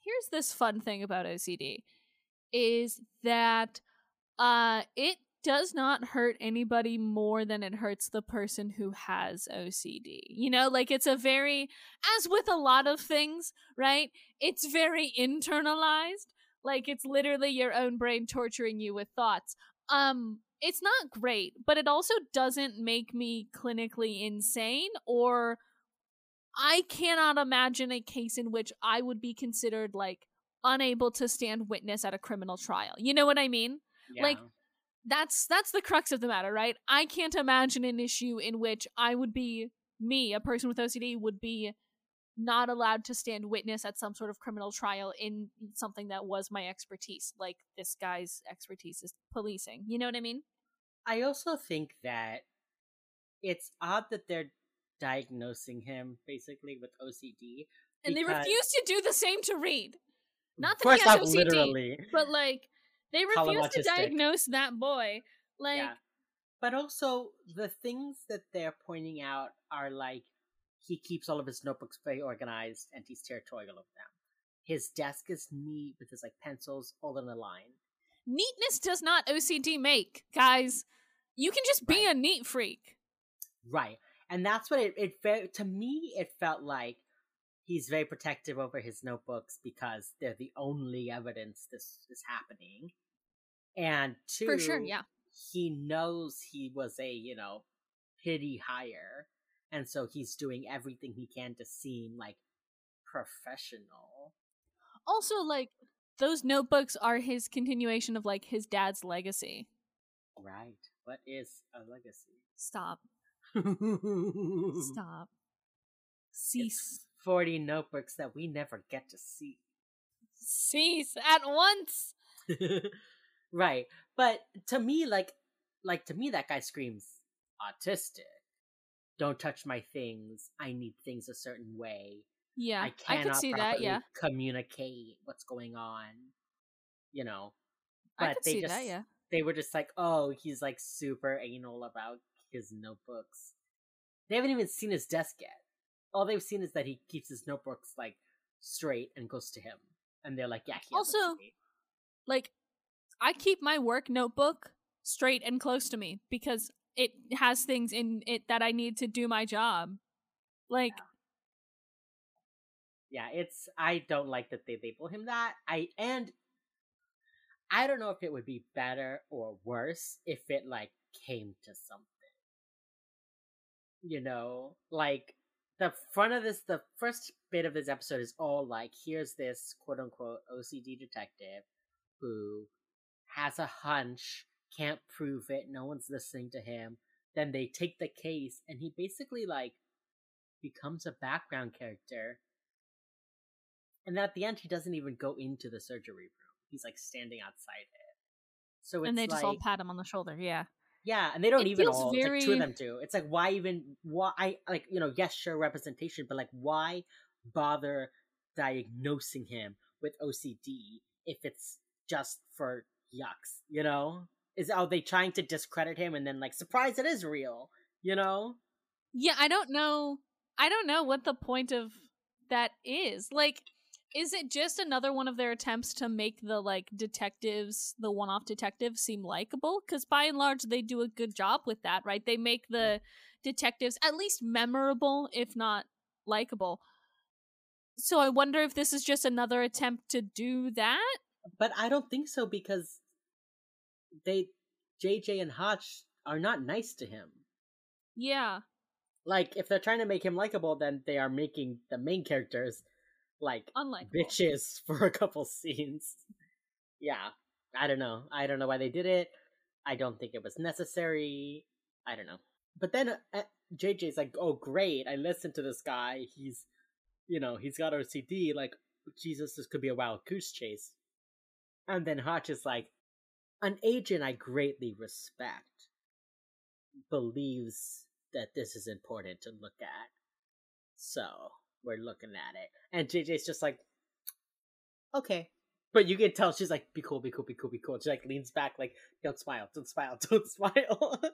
here's this fun thing about OCD is that uh it does not hurt anybody more than it hurts the person who has OCD. You know, like it's a very as with a lot of things, right? It's very internalized. Like it's literally your own brain torturing you with thoughts. Um it's not great, but it also doesn't make me clinically insane or I cannot imagine a case in which I would be considered like unable to stand witness at a criminal trial. You know what I mean? yeah. Like, That's that's the crux of the matter, right? I can't imagine an issue in which I would be me, a person with OCD would be not allowed to stand witness at some sort of criminal trial in something that was my expertise, like this guy's expertise is policing. You know what I mean? I also think that it's odd that they're diagnosing him basically with OCD. And they refuse to do the same to Reid. Not that he has OCD, literally. but like they refuse to diagnose that boy. Like yeah. But also the things that they're pointing out are like he keeps all of his notebooks very organized and he's territorial of them. His desk is neat with his like pencils all in a line. Neatness does not OCD make, guys. You can just be Right. a neat freak. Right. And that's what it it fe- to me it felt like he's very protective over his notebooks because they're the only evidence this is happening. And two For sure, yeah. he knows he was a, you know, pity hire. And so he's doing everything he can to seem like professional. Also, like those notebooks are his continuation of like his dad's legacy. Right. What is a legacy? Stop. Stop. Cease. 40 notebooks that we never get to see. Cease at once. right. But to me, like, like to me, that guy screams autistic. Don't touch my things. I need things a certain way. Yeah, I I, cannot could see that. properly Yeah, communicate what's going on. You know, I but they see just that. Yeah, they were just like, oh, he's like super anal about his notebooks. They haven't even seen his desk yet. All they've seen is that he keeps his notebooks like straight and goes to him, and they're like, yeah. He Also- like I keep my work notebook straight and close to me because it has things in it that I need to do my job. Like, yeah, it's I don't like that they label him that. I and I don't know if it would be better or worse if it like came to something. You know, like the front of this the first bit of this episode is all like here's this quote unquote OCD detective who has a hunch, can't prove it, no one's listening to him. Then they take the case and he basically like becomes a background character and at the end, he doesn't even go into the surgery room. He's like standing outside it. So it's and they just like, all pat him on the shoulder. Yeah, yeah, and they don't it even all. It's like two of them do. It's like why even why I like you know yes sure representation, but like why bother diagnosing him with OCD if it's just for yucks? You know, is are they trying to discredit him and then like surprise it is real? You know, yeah. I don't know. I don't know what the point of that is. Like, is it just another one of their attempts to make the like detectives, the one-off detectives, seem likable? Because by and large, they do a good job with that, right? They make the detectives at least memorable, if not likable. So I wonder if this is just another attempt to do that. but I don't think so because they JJ and Hotch are not nice to him. Yeah. like if they're trying to make him likable then they are making the main characters like Unlikable. bitches for a couple scenes. Yeah. I don't know. I don't know why they did it. I don't think it was necessary. I don't know. But then uh, jj's like oh great. I listened to this guy. He's you know he's got ocd like jesus this could be a wild goose chase. And then hotch is like an agent i greatly respect believes that this is important to look at. So we're looking at it. And JJ's just like, okay. But you can tell she's like, be cool, be cool, be cool, be cool. She like leans back, like, don't smile, don't smile, don't smile. And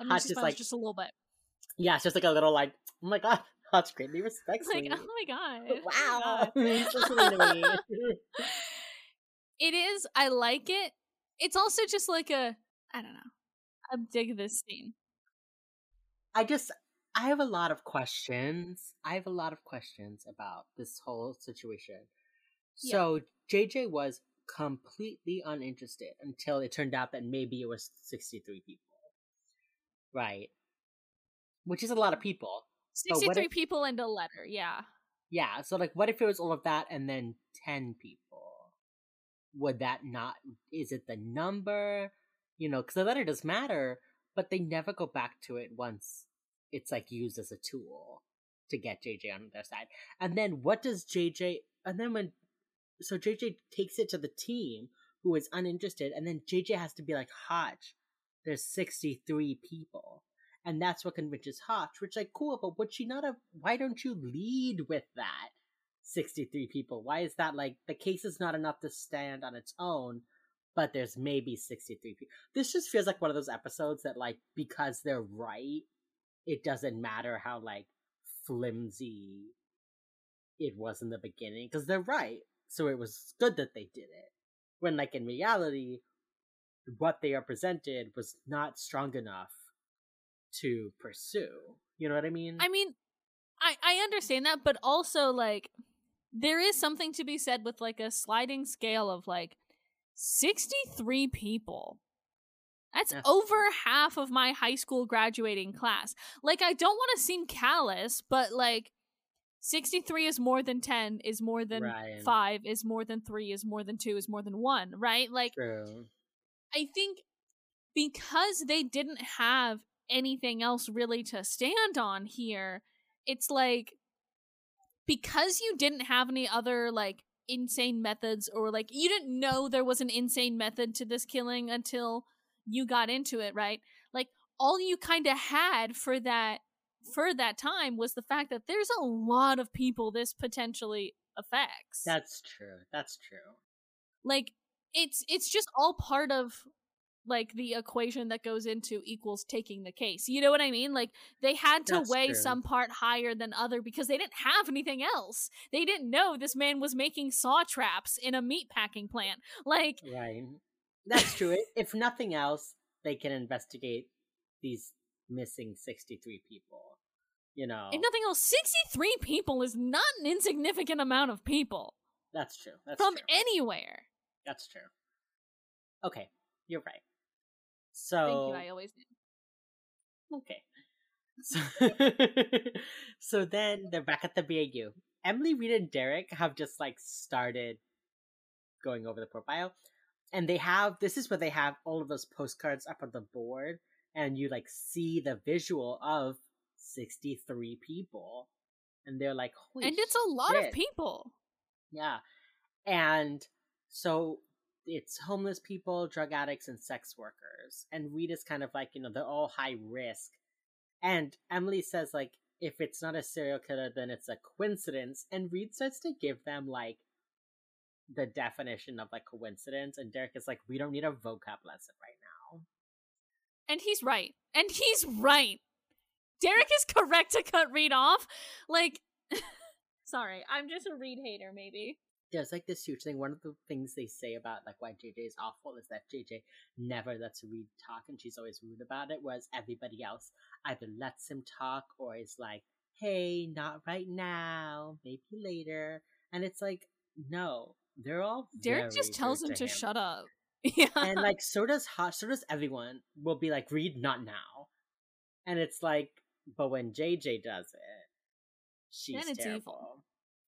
then Hotch she is smiles like- just a little bit. yeah, it's just like a little like, oh my god, Hotch greatly respects Like, me. oh my god. oh my wow, God. he's listening to me. it is. I like it. It's also just like a. I don't know. I dig this scene. I just I have a lot of questions. I have a lot of questions about this whole situation. Yeah. So JJ was completely uninterested until it turned out that maybe it was 63 people. Right. Which is a lot of people. 63 if- people and a letter. Yeah. Yeah, so like what if it was all of that and then 10 people? Would that not is it the number? You know, cuz the letter does matter, but they never go back to it once it's like used as a tool to get JJ on their side. And then what does JJ and then when so JJ takes it to the team who is uninterested and then JJ has to be like, "Hotch, there's 63 people." And that's what convinces Hotch, which like cool, but would she not have why don't you lead with that? 63 people. Why is that like the case is not enough to stand on its own, but there's maybe 63 people. This just feels like one of those episodes that like because they're right, it doesn't matter how like flimsy it was in the beginning because they're right. So it was good that they did it. When like in reality, what they are presented was not strong enough to pursue. You know what I mean? I mean, I I understand that, but also like there is something to be said with like a sliding scale of like 63 people. That's, That's over half of my high school graduating class. Like I don't want to seem callous, but like 63 is more than 10 is more than right. 5 is more than 3 is more than 2 is more than 1, right? Like True. I think because they didn't have anything else really to stand on here, it's like because you didn't have any other like insane methods or like you didn't know there was an insane method to this killing until you got into it, right? Like all you kind of had for that for that time was the fact that there's a lot of people this potentially affects. That's true. That's true. Like it's it's just all part of like the equation that goes into equals taking the case. You know what I mean? Like they had to That's weigh true. some part higher than other because they didn't have anything else. They didn't know this man was making saw traps in a meat packing plant. Like Right. That's true. if nothing else, they can investigate these missing 63 people. You know. If nothing else, 63 people is not an insignificant amount of people. That's true. That's from true. anywhere. That's true. Okay, you're right. So Thank you, I always do. Okay. So, so then they're back at the BAU. Emily, Reid, and Derek have just like started going over the profile. And they have this is where they have all of those postcards up on the board, and you like see the visual of 63 people. And they're like, And it's a lot shit. of people. Yeah. And so it's homeless people, drug addicts, and sex workers. And Reid is kind of like, you know, they're all high risk. And Emily says, like, if it's not a serial killer, then it's a coincidence. And Reid starts to give them, like, the definition of, like, coincidence. And Derek is like, we don't need a vocab lesson right now. And he's right. And he's right. Derek is correct to cut Reid off. Like, sorry, I'm just a Reid hater, maybe there's like this huge thing. One of the things they say about like why JJ is awful is that JJ never lets Reid talk, and she's always rude about it. Whereas everybody else either lets him talk or is like, "Hey, not right now, maybe later." And it's like, no, they're all. Derek just tells him to, him. shut up. Yeah, and like so does Hot, so does everyone. Will be like, Reid not now," and it's like, but when JJ does it, she's terrible. Evil.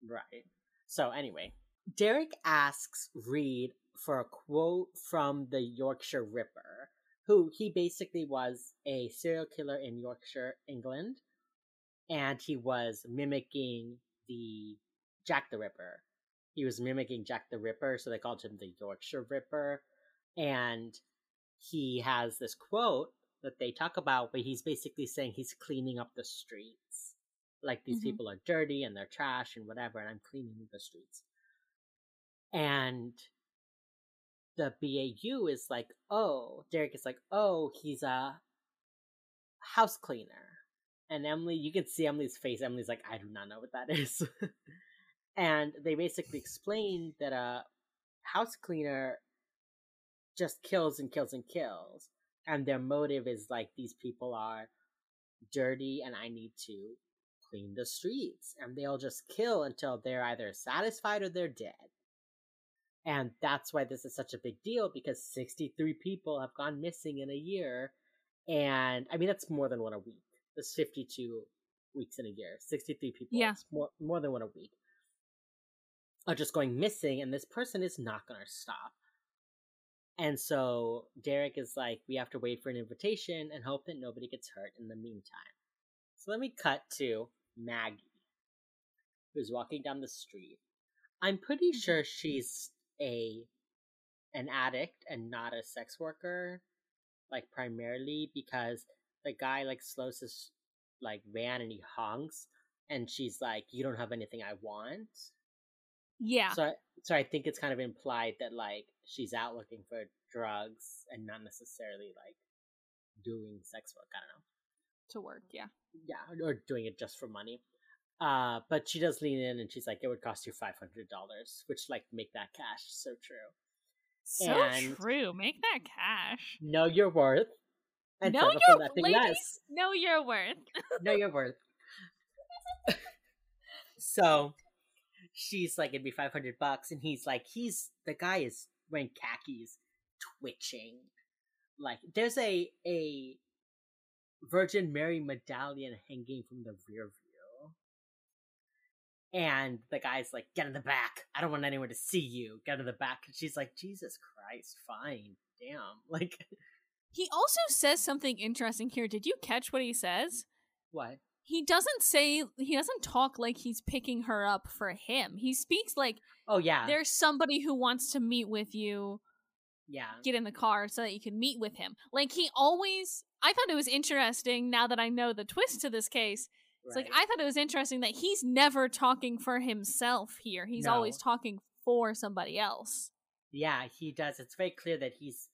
Right. So anyway, Derek asks Reid for a quote from the Yorkshire Ripper, who he basically was a serial killer in Yorkshire, England, and he was mimicking the Jack the Ripper. He was mimicking Jack the Ripper, so they called him the Yorkshire Ripper. And he has this quote that they talk about where he's basically saying he's cleaning up the streets. Like these mm-hmm. people are dirty and they're trash and whatever, and I'm cleaning the streets. And the BAU is like, oh, Derek is like, oh, he's a house cleaner. And Emily, you can see Emily's face. Emily's like, I do not know what that is. and they basically explain that a house cleaner just kills and kills and kills. And their motive is like, these people are dirty and I need to clean the streets. And they'll just kill until they're either satisfied or they're dead. And that's why this is such a big deal because 63 people have gone missing in a year. And I mean, that's more than one a week. There's 52 weeks in a year. 63 people. Yeah. more, more than one a week are just going missing. And this person is not going to stop. And so Derek is like, we have to wait for an invitation and hope that nobody gets hurt in the meantime. So let me cut to Maggie, who's walking down the street. I'm pretty mm-hmm. sure she's a an addict and not a sex worker like primarily because the guy like slows his like van and he honks, and she's like, "You don't have anything I want." Yeah. So, I- so I think it's kind of implied that like she's out looking for drugs and not necessarily like doing sex work. I don't know. to work, yeah. Yeah, or doing it just for money. Uh, but she does lean in and she's like, "It would cost you five hundred dollars," which like make that cash so true. So And- true. Make that cash. Know your worth. And Know your ladies, less. know your worth. know your worth. so she's like, it'd be 500 bucks. And he's like, he's, the guy is wearing khakis, twitching. Like, there's a, a Virgin Mary medallion hanging from the rear view. And the guy's like, get in the back. I don't want anyone to see you. Get in the back. And she's like, Jesus Christ, fine. Damn. Like, He also says something interesting here. Did you catch what he says? what? He doesn't say he doesn't talk like he's picking her up for him. He speaks like Oh, yeah. there's somebody who wants to meet with you. Yeah. Get in the car so that you can meet with him. Like he always I thought it was interesting now that I know the twist to this case. It's like. I thought it was interesting that he's never talking for himself here. He's always talking for somebody else. Yeah, he does. It's very clear that he's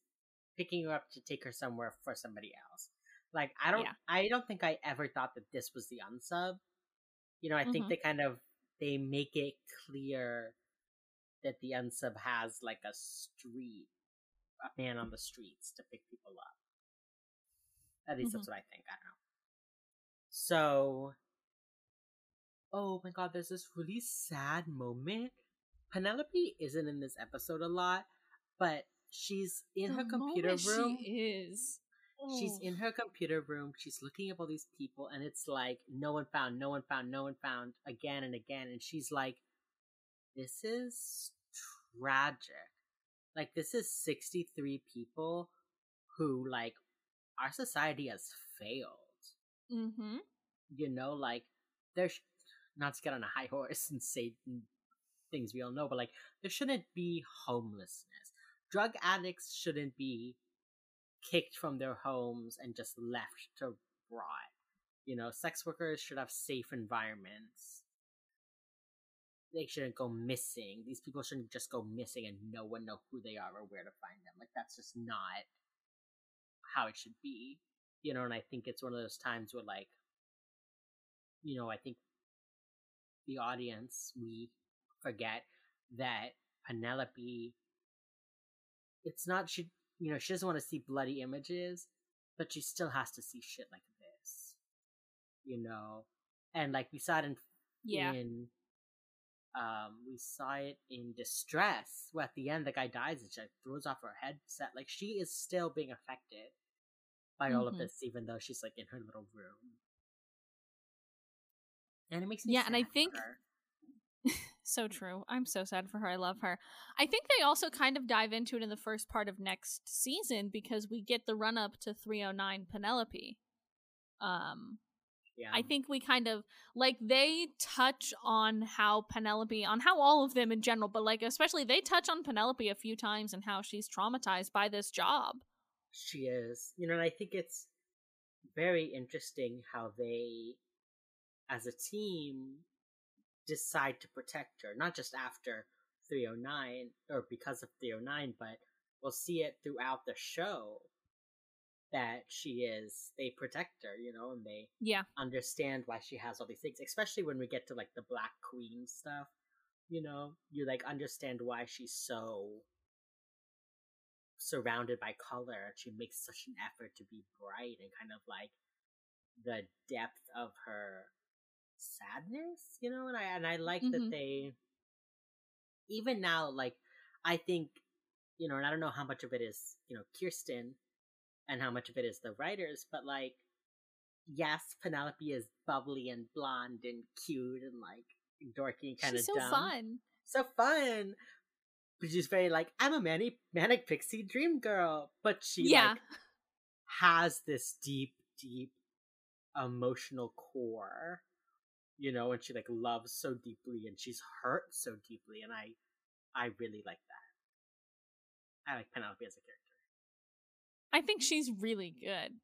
picking her up to take her somewhere for somebody else. Like I don't Yeah. I don't think I ever thought that this was the unsub. You know, I think Mhm. they kind of they make it clear that the unsub has like a street a man on the streets to pick people up. At least that's what I think. I don't know. So Oh my god, there's this really sad moment. Penelope isn't in this episode a lot, but she's in her computer room. She is. She's in her computer room. She's looking up all these people, and it's like, no one found, no one found, no one found, again and again. And she's like, this is tragic. Like, this is 63 people who, like, our society has failed. Mm-hmm. You know, like, there's not to get on a high horse and say things we all know, but like, there shouldn't be homelessness. Drug addicts shouldn't be kicked from their homes and just left to rot. You know, sex workers should have safe environments. They shouldn't go missing. These people shouldn't just go missing and no one know who they are or where to find them. Like that's just not how it should be. You know, and I think it's one of those times where like you know, I think the audience we forget that Penelope it's not she you know, she doesn't want to see bloody images, but she still has to see shit like this. You know? And like we saw it in Yeah. in um we saw it in distress where at the end the guy dies and she like, throws off her headset like she is still being affected by all of Mhm. this even though she's like in her little room and it makes me Yeah, and I think- her. So true. I'm so sad for her. I love her. I think they also kind of dive into it in the first part of next season because we get the run up to 309 Penelope. Um yeah I think we kind of like they touch on how Penelope, on how all of them in general, but like especially they touch on Penelope a few times and how she's traumatized by this job. She is. You know, and I think it's very interesting how they, as a team, decide to protect her. Not just after 309 or because of 309, but we'll see it throughout the show that she is, they protect her, you know, and they Yeah. understand why she has all these things, especially when we get to like the Black Queen stuff. You know, you like understand why she's so surrounded by color and she makes such an effort to be bright and kind of like the depth of her sadness, you know, and I and I like that Mhm. they even now like I think you know, and I don't know how much of it is, you know, Kirsten and how much of it is the writers, but like yes, Penelope is bubbly and blonde and cute and like dorky and kind of so dumb. fun. So fun. But she's very like, I'm a manic manic pixie dream girl. But she Yeah. like has this deep, deep emotional core. You know, and she like loves so deeply and she's hurt so deeply, and I I really like that. I like Penelope as a character. I think she's really good.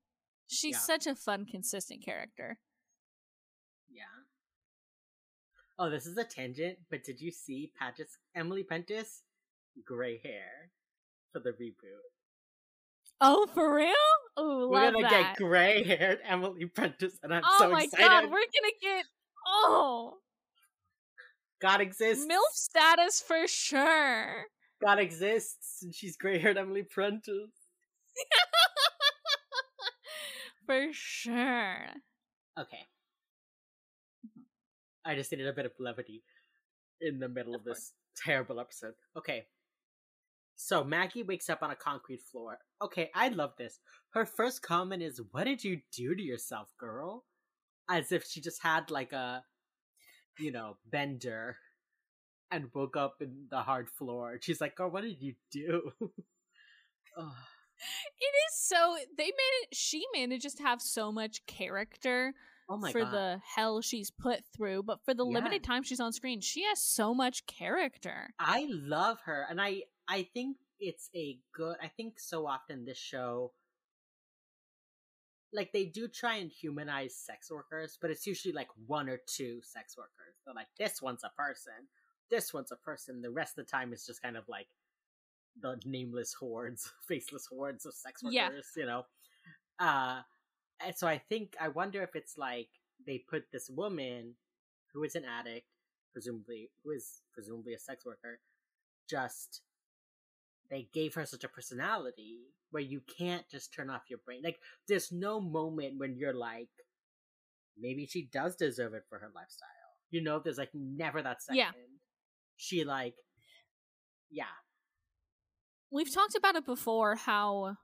She's Yeah. such a fun, consistent character. Yeah. Oh, this is a tangent, but did you see Paget's Emily Prentiss gray hair for the reboot? Oh, for real? Oh, We're gonna that. get gray haired Emily Prentiss, and I'm oh so my excited. god, we're gonna get oh God exists. milf status for sure. God exists, and she's gray haired Emily Prentiss. for sure. Okay. I just needed a bit of levity in the middle of, Of this terrible episode. Okay. So Maggie wakes up on a concrete floor. Okay, I love this. Her first comment is, What did you do to yourself, girl? As if she just had like a, you know, bender and woke up in the hard floor. She's like, Girl, what did you do? It is so they made it. She manages to have so much character oh my for god. the hell she's put through, but for the limited time she's on screen, she has so much character. I love her, and I I think it's a good. I think so often this show, like they do try and humanize sex workers, but it's usually like one or two sex workers. They're like, this one's a person, this one's a person. The rest of the time is just kind of like the nameless hordes, faceless hordes of sex workers. Yeah. You know, uh, and so I think I wonder if it's like they put this woman who is an addict, presumably who is presumably a sex worker, just they gave her such a personality where you can't just turn off your brain. Like there's no moment when you're like, maybe she does deserve it for her lifestyle. You know, there's like never that second. Yeah. She like, yeah, We've talked about it before how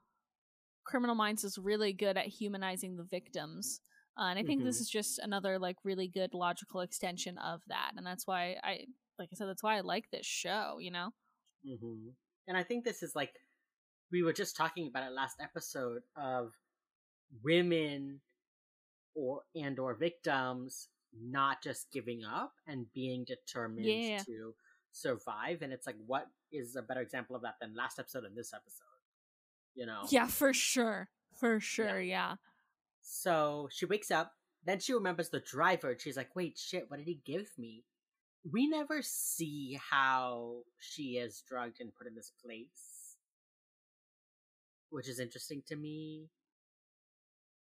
Criminal Minds is really good at humanizing the victims. Uh, and I think this Mhm. is just another like really good logical extension of that. And that's why I like I said that's why I like this show, you know? hmm And I think this is like we were just talking about it last episode of women or and or victims not just giving up and being determined Yeah. to survive. And it's like, what is a better example of that than last episode and this episode? You know? Yeah, for sure. For sure, yeah. So she wakes up, then she remembers the driver, and she's like, wait, shit, what did he give me? We never see how she is drugged and put in this place, which is interesting to me.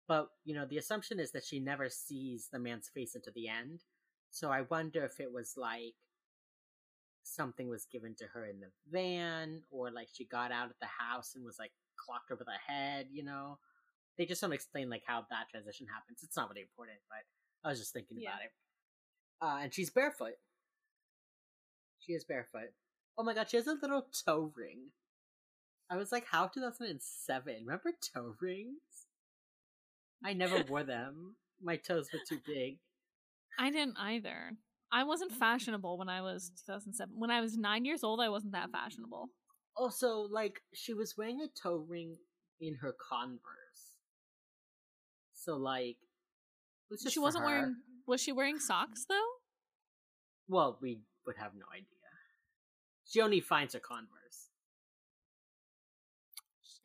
But, you know, the assumption is that she never sees the man's face into the end. So I wonder if it was like something was given to her in the van, or like she got out of the house and was like clocked over the head, you know? they just don't explain like how that transition happens. It's not really important, but I was just thinking Yeah. about it. Uh, and she's barefoot. She is barefoot. Oh my god, she has a little toe ring. I was like, how 2007? Remember toe rings? I never wore them. My toes were too big. I didn't either. I wasn't mm-hmm. fashionable when I was 2007. When I was nine years old, I wasn't that fashionable. Also, like, she was wearing a toe ring in her Converse. So, like, was She wasn't her. wearing. Was she wearing socks though? Well, we would have no idea. She only finds her Converse.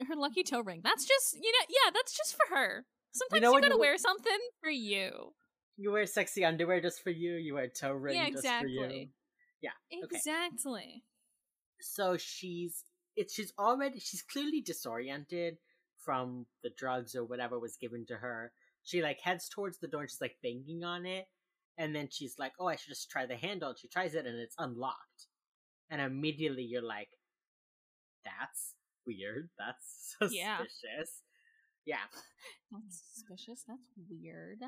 Her lucky toe ring. That's just you know. Yeah, that's just for her. Sometimes you, know when gotta you- wear something for you. You wear sexy underwear just for you. You wear toe ring Yeah, just for you. exactly. Okay. Exactly. So she's it's she's already she's clearly disoriented from the drugs or whatever was given to her. She like heads towards the door and she's like banging on it, and then she's like, "Oh, I should just try the handle." And she tries it and it's unlocked, and immediately you're like, "That's weird. That's Yeah. suspicious." Yeah. That's suspicious. That's weird.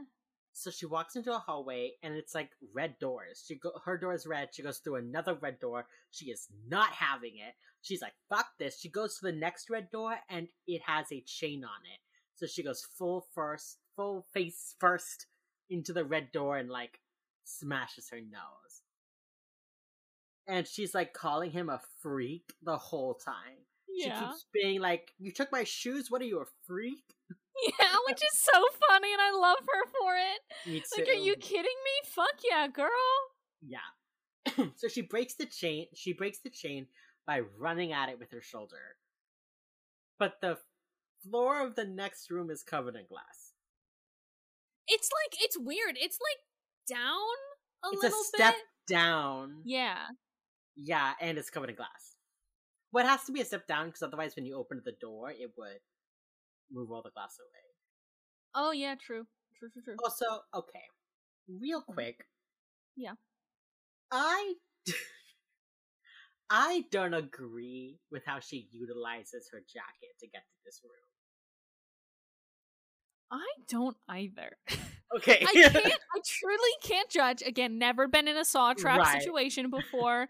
So she walks into a hallway and it's like red doors. She go her door is red. She goes through another red door. She is not having it. She's like, "Fuck this." She goes to the next red door and it has a chain on it. So she goes full first, full face first into the red door and like smashes her nose. And she's like calling him a freak the whole time. She keeps being like, "You took my shoes. What are you, a freak?" Yeah, which is so funny, and I love her for it. Like, are you kidding me? Fuck yeah, girl. Yeah. so she breaks the chain. She breaks the chain by running at it with her shoulder. But the floor of the next room is covered in glass. It's like it's weird. It's like down a it's little a step bit. down. Yeah. Yeah, and it's covered in glass. Well, it has to be a step down because otherwise, when you open the door, it would move all the glass away. Oh yeah, true. True, true, true. Also, okay, real mm-hmm. quick. Yeah. I I don't agree with how she utilizes her jacket to get to this room. I don't either. Okay. I can't. I truly can't judge. Again, never been in a saw trap Right. situation before.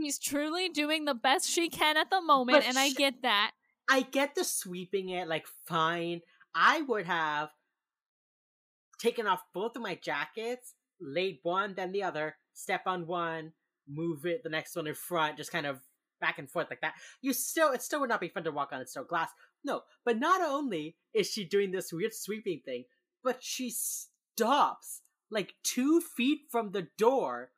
She's truly doing the best she can at the moment, But and I get that. I get the sweeping it, like, fine. I would have taken off both of my jackets, laid one, then the other, step on one, move it, the next one in front, just kind of back and forth like that. You still, it still would not be fun to walk on. It's still glass. No, but not only is she doing this weird sweeping thing, but she stops like two feet from the door,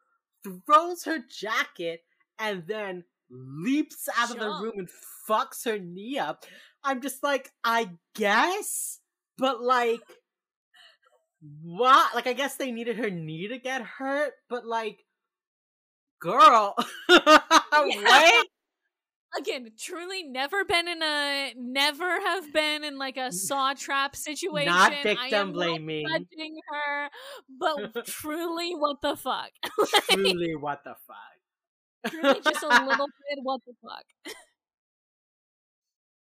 throws her jacket, and then leaps out of the room and fucks her knee up. I'm just like, I guess, but like, what? Like, I guess they needed her knee to get hurt, but like, girl, what? Again, truly never been in a never have been in like a saw trap situation. Not victim not blaming. judging her, but truly, what the fuck? Truly, what the fuck? Truly, just a little bit. What the fuck?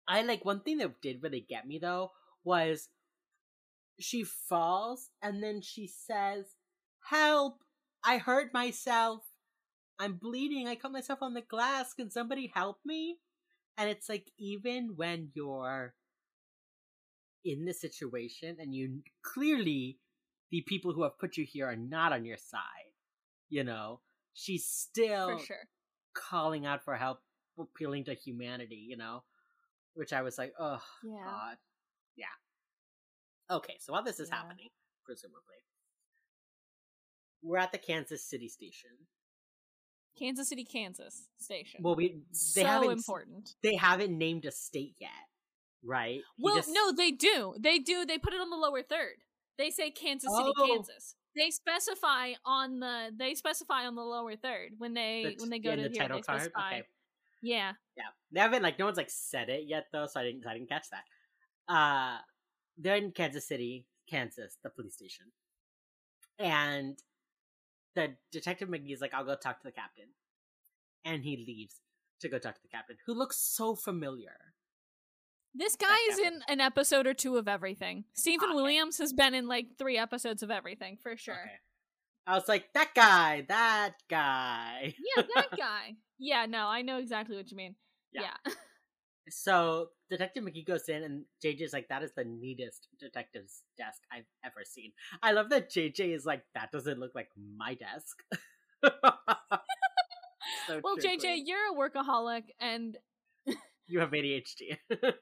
I like one thing that did really get me though was she falls and then she says, "Help! I hurt myself. I'm bleeding. I cut myself on the glass. Can somebody help me?" And it's like even when you're in the situation and you clearly the people who have put you here are not on your side, you know, she's still sure. calling out for help, appealing to humanity, you know? Which I was like, oh, Yeah. God. Yeah. Okay, so while this is Yeah. happening, presumably, we're at the Kansas City station. Kansas City, Kansas station. Well, we they so haven't important. they haven't named a state yet, right? Well, just- no, they do. They do. They put it on the lower third. They say Kansas City, Oh. Kansas. They specify on the they specify on the lower third when they That's when they go to the here, title card. specify. Okay, Yeah. yeah, they haven't like no one's like said it yet though, so I didn't I didn't catch that. Uh, they're in Kansas City, Kansas, the police station, and the detective McGee's like, "I'll go talk to the captain," and he leaves to go talk to the captain, who looks so familiar. This guy is in an episode or two of everything. Stephen Okay. Williams has been in like three episodes of everything for sure. Okay. I was like, that guy, that guy. Yeah, that guy. Yeah, no, I know exactly what you mean. Yeah. Yeah. So Detective McGee goes in, and JJ's like, "That is the neatest detective's desk I've ever seen." I love that JJ is like, "That doesn't look like my desk." So well, JJ, you're a workaholic and you have ADHD.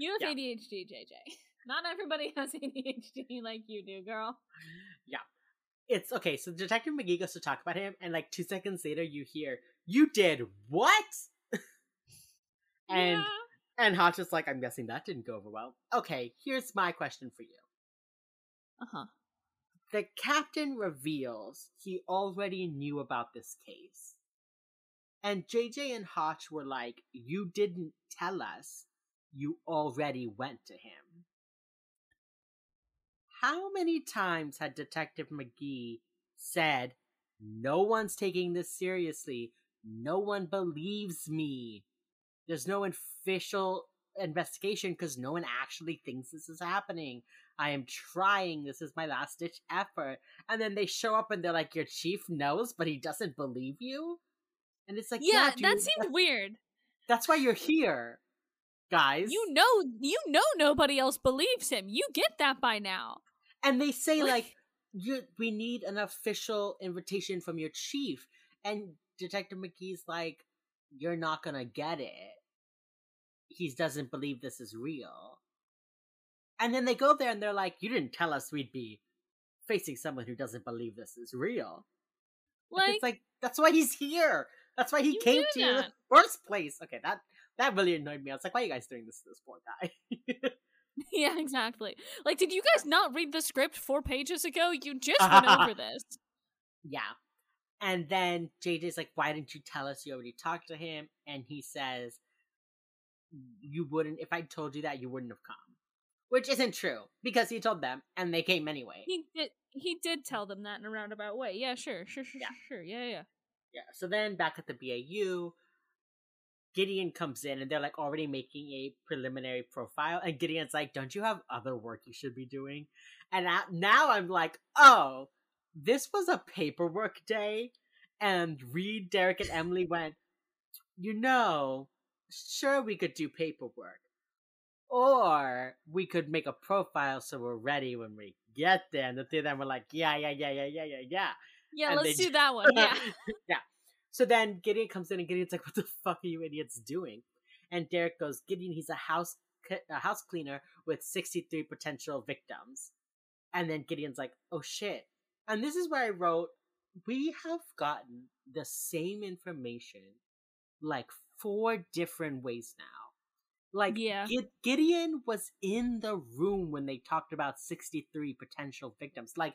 you have Yeah. ADHD, JJ. Not everybody has ADHD like you do, girl. Yeah. It's okay. So Detective McGee goes to talk about him, and like two seconds later, you hear, "You did what?" and yeah. and Hotch is like, "I'm guessing that didn't go over well." Okay, here's my question for you. Uh-huh. the captain reveals he already knew about this case. And JJ and Hotch were like, You didn't tell us. You already went to him. How many times had Detective McGee said, No one's taking this seriously. No one believes me. There's no official investigation because no one actually thinks this is happening. I am trying. This is my last ditch effort. And then they show up and they're like, Your chief knows, but he doesn't believe you? And it's like, yeah, Yeah, that dude, seemed weird. that's why you're here, guys. You know, you know, nobody else believes him. You get that by now. and they say Like- you, we need an official invitation from your chief. And Detective McGee's like, you're not gonna get it. He doesn't believe this is real. And then they go there and they're like, you didn't tell us we'd be facing someone who doesn't believe this is real. Like, it's like that's why he's here. That's why he came to you in the first place. Okay, that that really annoyed me. I was like, why are you guys doing this to this poor guy? Yeah, exactly. Like, did you guys not read the script four pages ago? You just went over this. Yeah. And then JJ's like, why didn't you tell us you already talked to him? And he says, you wouldn't, if I told you that, you wouldn't have come. Which isn't true because he told them and they came anyway. He did. He did tell them that in a roundabout way. Yeah, sure, sure, sure, Yeah. sure, sure. Yeah, yeah. Yeah. So then back at the BAU, Gideon comes in and they're like already making a preliminary profile. And Gideon's like, Don't you have other work you should be doing? And now, now I'm like, Oh, this was a paperwork day. And Reid, Derek, and Emily went, You know, sure, we could do paperwork. Or we could make a profile so we're ready when we get there. And the three of them were like, Yeah, yeah, yeah, yeah, yeah, yeah, yeah. Yeah, And let's they do that one. Yeah. yeah. So then Gideon comes in and Gideon's like, "What the fuck are you idiots doing?" And Derek goes, "Gideon, he's a house a house cleaner with sixty three potential victims." And then Gideon's like, "Oh shit!" And this is where I wrote, "We have gotten the same information like four different ways now." Like Yeah. Gideon was in the room when they talked about sixty three potential victims. Like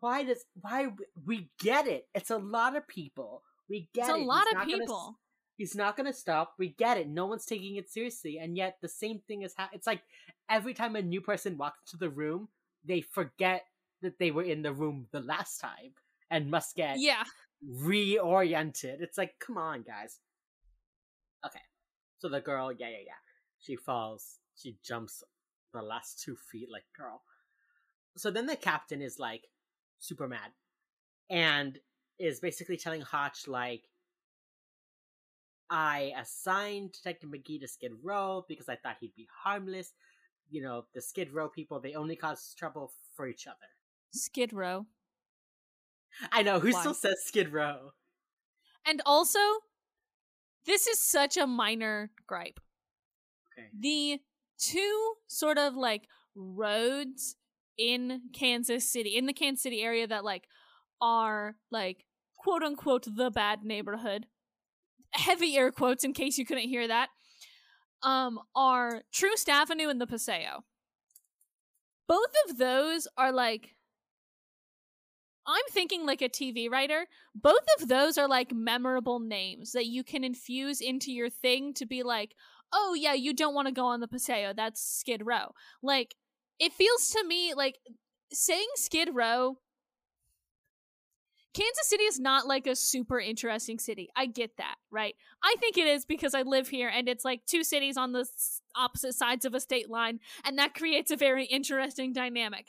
why does why we get it it's a lot of people we get it. It's a it. He's lot of not gonna people. he's not gonna stop. We get it. No one's taking it seriously. And yet the same thing is ha- it's like every time a new person walks into the room they forget that they were in the room the last time and must get Yeah. reoriented. It's like come on guys. Okay. So the girl yeah yeah yeah. She falls. She jumps the last two feet like girl. So then the captain is like super mad. And is basically telling Hotch like I assigned Detective McGee to Skid Row because I thought he'd be harmless. You know, the Skid Row people, they only cause trouble for each other. Skid Row. I know, who Why? still says Skid Row? And also, this is such a minor gripe. Okay. The two sort of like roads in Kansas City, in the Kansas City area that like are like quote unquote the bad neighborhood. Heavy air quotes in case you couldn't hear that. Um, are Troost Avenue and the Paseo. Both of those are like I'm thinking like a TV writer. Both of those are like memorable names that you can infuse into your thing to be like, oh yeah, you don't want to go on the Paseo. That's Skid Row. Like, it feels to me like saying Skid Row. Kansas City is not like a super interesting city. I get that, right? I think it is because I live here and it's like two cities on the opposite sides of a state line, and that creates a very interesting dynamic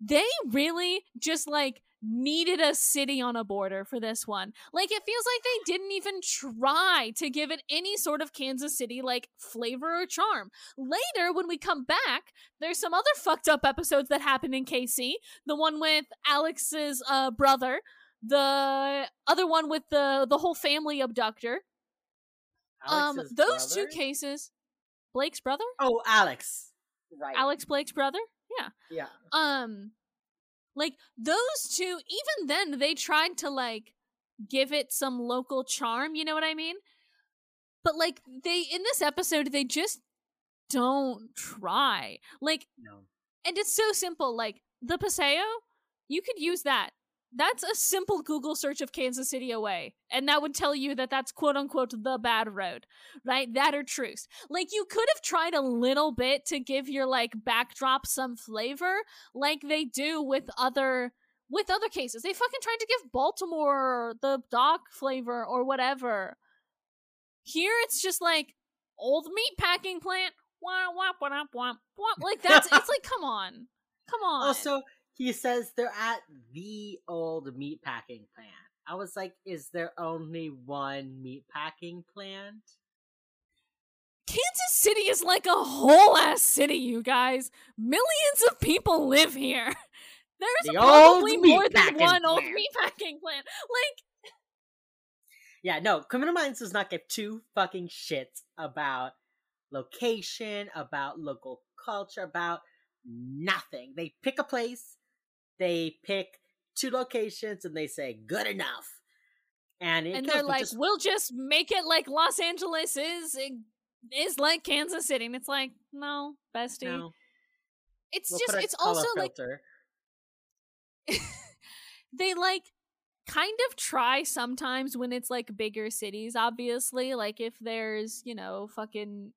they really just like needed a city on a border for this one. Like it feels like they didn't even try to give it any sort of Kansas City like flavor or charm. Later when we come back, there's some other fucked up episodes that happened in KC. The one with Alex's uh brother, the other one with the the whole family abductor. um Alex's those two cases Blake's brother? Oh, Alex. Right. Alex Blake's brother? Yeah. Yeah. um like those two even then they tried to like give it some local charm you know what i mean? But like they in this episode they just don't try. Like No. and it's so simple like the paseo you could use that that's a simple google search of kansas city away and that would tell you that that's quote unquote the bad road right? That or Troost. Like you could have tried a little bit to give your like backdrop some flavor like they do with other with other cases. They fucking tried to give baltimore the dock flavor or whatever. Here it's just like old meat packing plant wah, wah, wah, wah. like that's it's like come on. Come on. Also, he says they're at the old meatpacking plant. I was like, is there only one meatpacking plant? Kansas City is like a whole ass city, you guys. Millions of people live here. There's The probably more than one old plant. meatpacking plant. Like, Yeah, no, Criminal Minds does not give two fucking shits about location, about local culture, about nothing. They pick a place, they pick two locations, and they say, good enough. And, and they're like, just- we'll just make it like Los Angeles is. eh, is like Kansas City, and it's like, no, bestie. No, It's we'll just, it's also like they like kind of try sometimes when it's like bigger cities obviously like if there's you know fucking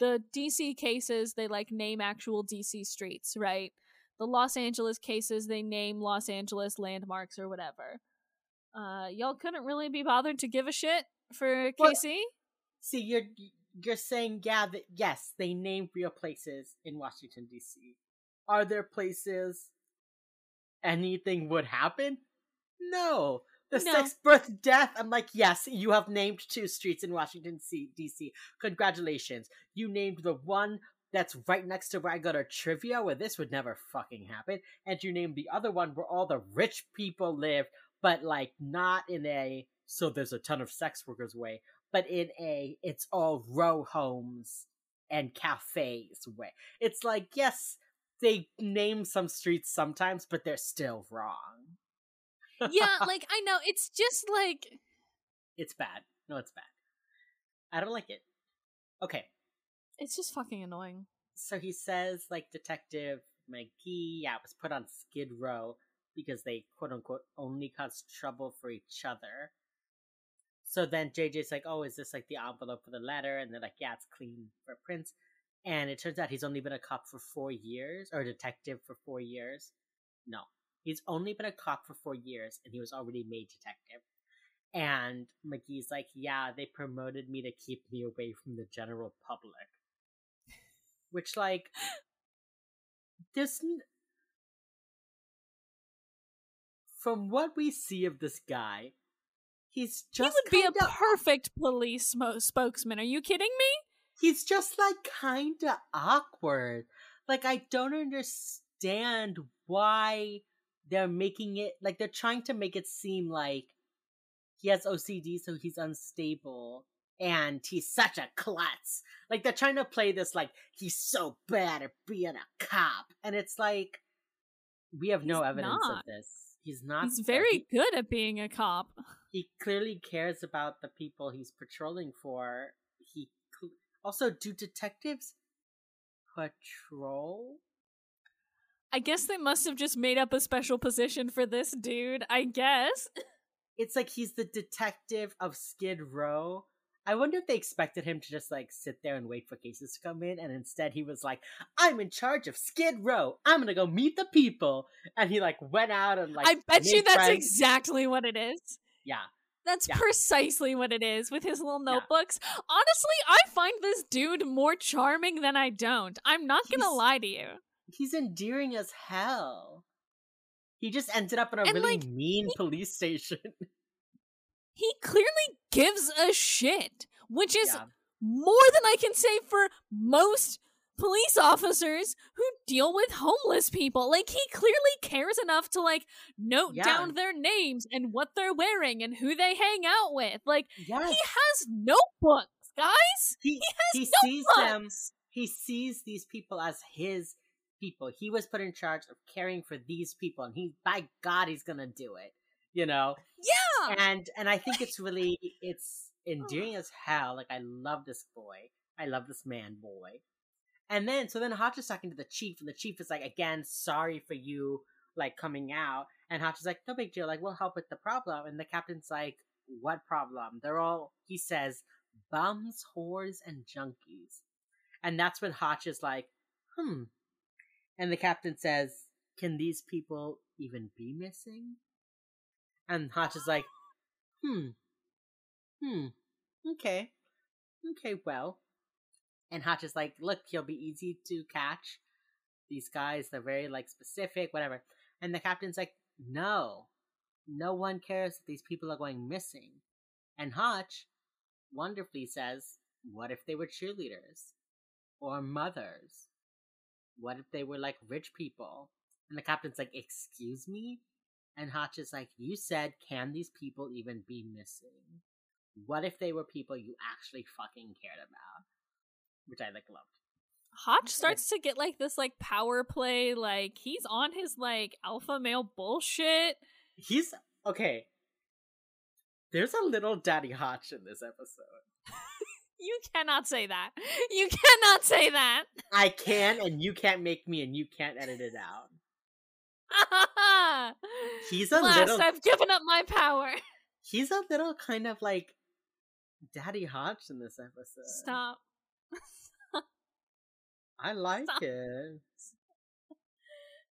the dc cases they like name actual dc streets right the los angeles cases they name los angeles landmarks or whatever uh y'all couldn't really be bothered to give a shit for Well- kc See, you're you're saying yeah that yes, they name real places in Washington D.C. Are there places anything would happen? No. The No. sex, birth, death. I'm like, yes, you have named two streets in Washington D.C. Congratulations. You named the one that's right next to where I go to trivia, where this would never fucking happen, and you named the other one where all the rich people live, but like not in a so there's a ton of sex workers way, but in a it's all row homes and cafes way. It's like, yes, they name some streets sometimes, but they're still wrong. yeah like i know it's just like It's bad. No, it's bad. I don't like it. Okay, it's just fucking annoying so he says, like, Detective McGee, yeah, was put on Skid Row because they quote unquote only cause trouble for each other. So then JJ's like, oh, is this like the envelope for the letter? And they're like, yeah, it's clean for prints. And it turns out he's only been a cop for four years, or a detective for four years. No, he's only been a cop for four years, and he was already made detective. And McGee's like, yeah, they promoted me to keep me away from the general public. Which, like, there's. n- From what we see of this guy, he's just. he would be a perfect police mo- spokesman are you kidding me he's just like kind of awkward. Like I don't understand why they're making it like they're trying to make it seem like he has OCD so he's unstable and he's such a klutz. Like they're trying to play this like he's so bad at being a cop and it's like we have no He's evidence not. of this. He's not he's very he- good at being a cop he clearly cares about the people he's patrolling for. He cl- also do detectives patrol? I guess they must have just made up a special position for this dude, I guess. It's like he's the detective of Skid Row. I wonder if they expected him to just like sit there and wait for cases to come in, and instead he was like, "I'm in charge of Skid Row. I'm gonna go meet the people." And he like went out and like I bet you that's friends. exactly what it is. yeah. That's Yeah. precisely what it is with his little Yeah. notebooks. Honestly, I find this dude more charming than I don't. I'm not gonna lie to you. He's endearing as hell. He just ended up in a And, really like, mean police station. He clearly gives a shit, which is yeah. more than I can say for most police officers who deal with homeless people. Like he clearly cares enough to like note Yeah. down their names and what they're wearing and who they hang out with. Like Yes. he has notebooks, guys. he, He has he sees them he sees these people as his people he was put in charge of caring for these people and he by god he's gonna do it you know? Yeah. and and i think it's really it's endearing as hell like i love this boy. I love this man boy. And then so then hotch is talking to the chief and the chief is like again sorry for you like coming out. And hotch is like no big deal like we'll help with the problem. And the captain's like what problem? They're all he says bums whores and junkies. And that's when hotch is like hmm. And the captain says can these people even be missing and hotch is like hmm. Hmm. Okay. Okay well. And hotch is like look he'll be easy to catch. These guys they're very like specific whatever. And the captain's like no. No one cares that these people are going missing. And hotch wonderfully says what if they were cheerleaders or mothers? What if they were like rich people? And the captain's like excuse me and Hotch is like, You said, can these people even be missing? What if they were people you actually fucking cared about? Which I like loved. Hotch starts to get like this like power play, like he's on his like alpha male bullshit. He's okay. There's a little Daddy Hotch in this episode. You cannot say that. You cannot say that. I can, and you can't make me, and you can't edit it out. he's a Last, little. I've given up my power. He's a little kind of like Daddy Hotch in this episode. Stop. I like Stop. it.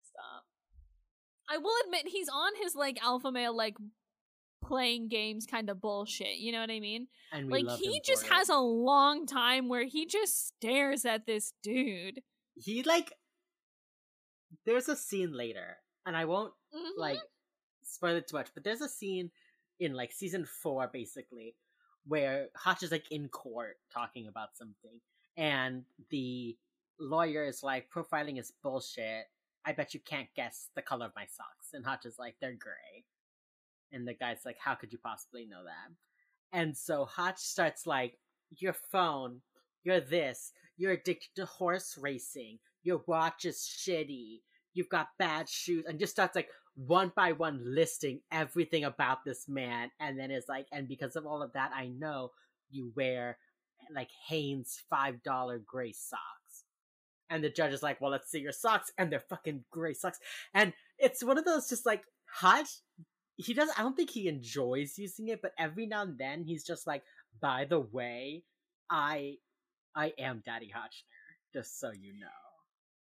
Stop. I will admit he's on his like alpha male like playing games kind of bullshit. You know what I mean? And Like he just it. has a long time where he just stares at this dude. He like. There's a scene later, and I won't Mhm. like spoil it too much, but there's a scene in like season four basically where Hotch is like in court talking about something, and the lawyer is like profiling is bullshit. I bet you can't guess the color of my socks, and Hotch is like they're gray, and the guy's like, how could you possibly know that? And so Hotch starts like, your phone, you're this, you're addicted to horse racing, your watch is shitty, you've got bad shoes, and just starts like one by one listing everything about this man, and then is like, and because of all of that, I know you wear like Hanes five dollar gray socks. And the judge is like, well, let's see your socks, and they're fucking gray socks. And it's one of those just like Hotch. He does. I don't think he enjoys using it, but every now and then he's just like, by the way, I, I am Daddy Hotchner, just so you know.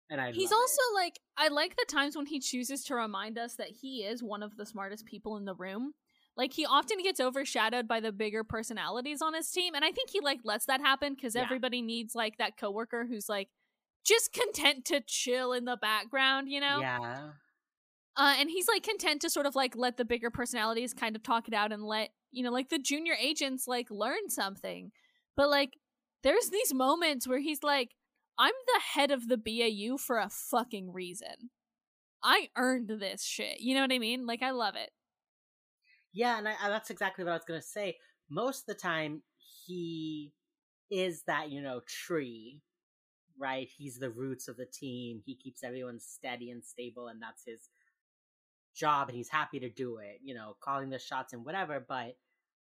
And I. He's also like I like the times when he chooses to remind us that he is one of the smartest people in the room. Like he often gets overshadowed by the bigger personalities on his team, and I think he like lets that happen because Yeah. everybody needs like that coworker who's like just content to chill in the background, you know? Yeah. Uh, and he's like content to sort of like let the bigger personalities kind of talk it out and let you know like the junior agents like learn something. But like there's these moments where he's like, I'm the head of the BAU for a fucking reason. I earned this shit. You know what I mean? Like I love it. Yeah, and I, I- that's exactly what I was gonna say. Most of the time, he is that you know tree, right? He's the roots of the team. He keeps everyone steady and stable, and that's his job. And he's happy to do it. You know, calling the shots and whatever, but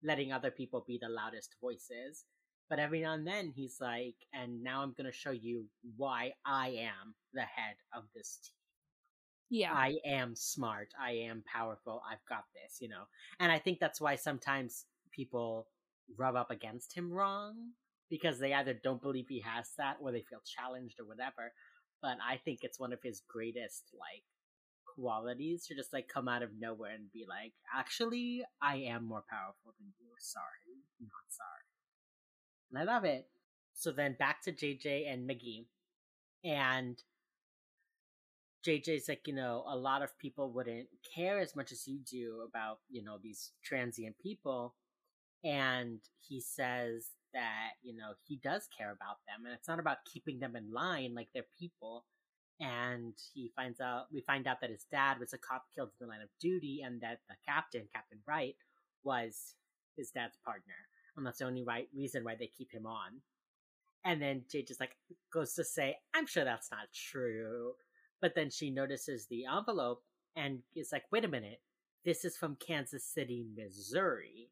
letting other people be the loudest voices. But every now and then, he's like, "And now I'm gonna show you why I am the head of this team." Yeah. I am smart. I am powerful. I've got this, you know. And I think that's why sometimes people rub up against him wrong because they either don't believe he has that or they feel challenged or whatever. But I think it's one of his greatest like qualities to just like come out of nowhere and be like, actually, I am more powerful than you. Sorry. Not sorry. And I love it. So then back to JJ and Miggy. And JJ's like, you know, a lot of people wouldn't care as much as you do about, you know, these transient people. And he says that, you know, he does care about them. And it's not about keeping them in line like they're people. And he finds out, we find out that his dad was a cop killed in the line of duty and that the captain, Captain Wright, was his dad's partner. And that's the only right reason why they keep him on. And then JJ just like goes to say, I'm sure that's not true. But then she notices the envelope and is like, wait a minute, this is from Kansas City, Missouri.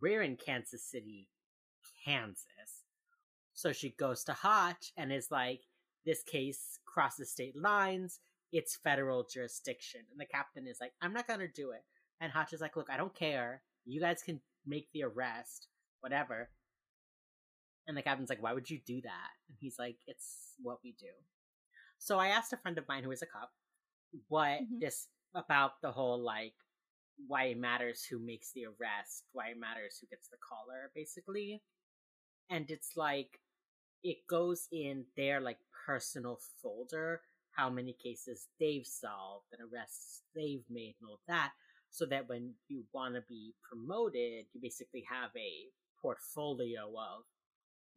We're in Kansas City, Kansas. So she goes to Hotch and is like, this case crosses state lines. It's federal jurisdiction. And the captain is like, I'm not going to do it. And Hotch is like, look, I don't care. You guys can make the arrest, whatever. And the captain's like, why would you do that? And he's like, it's what we do. So I asked a friend of mine who is a cop what Mhm. this about the whole like why it matters who makes the arrest, why it matters who gets the collar, basically. And it's like it goes in their like personal folder, how many cases they've solved and arrests they've made and all that, so that when you want to be promoted, you basically have a portfolio of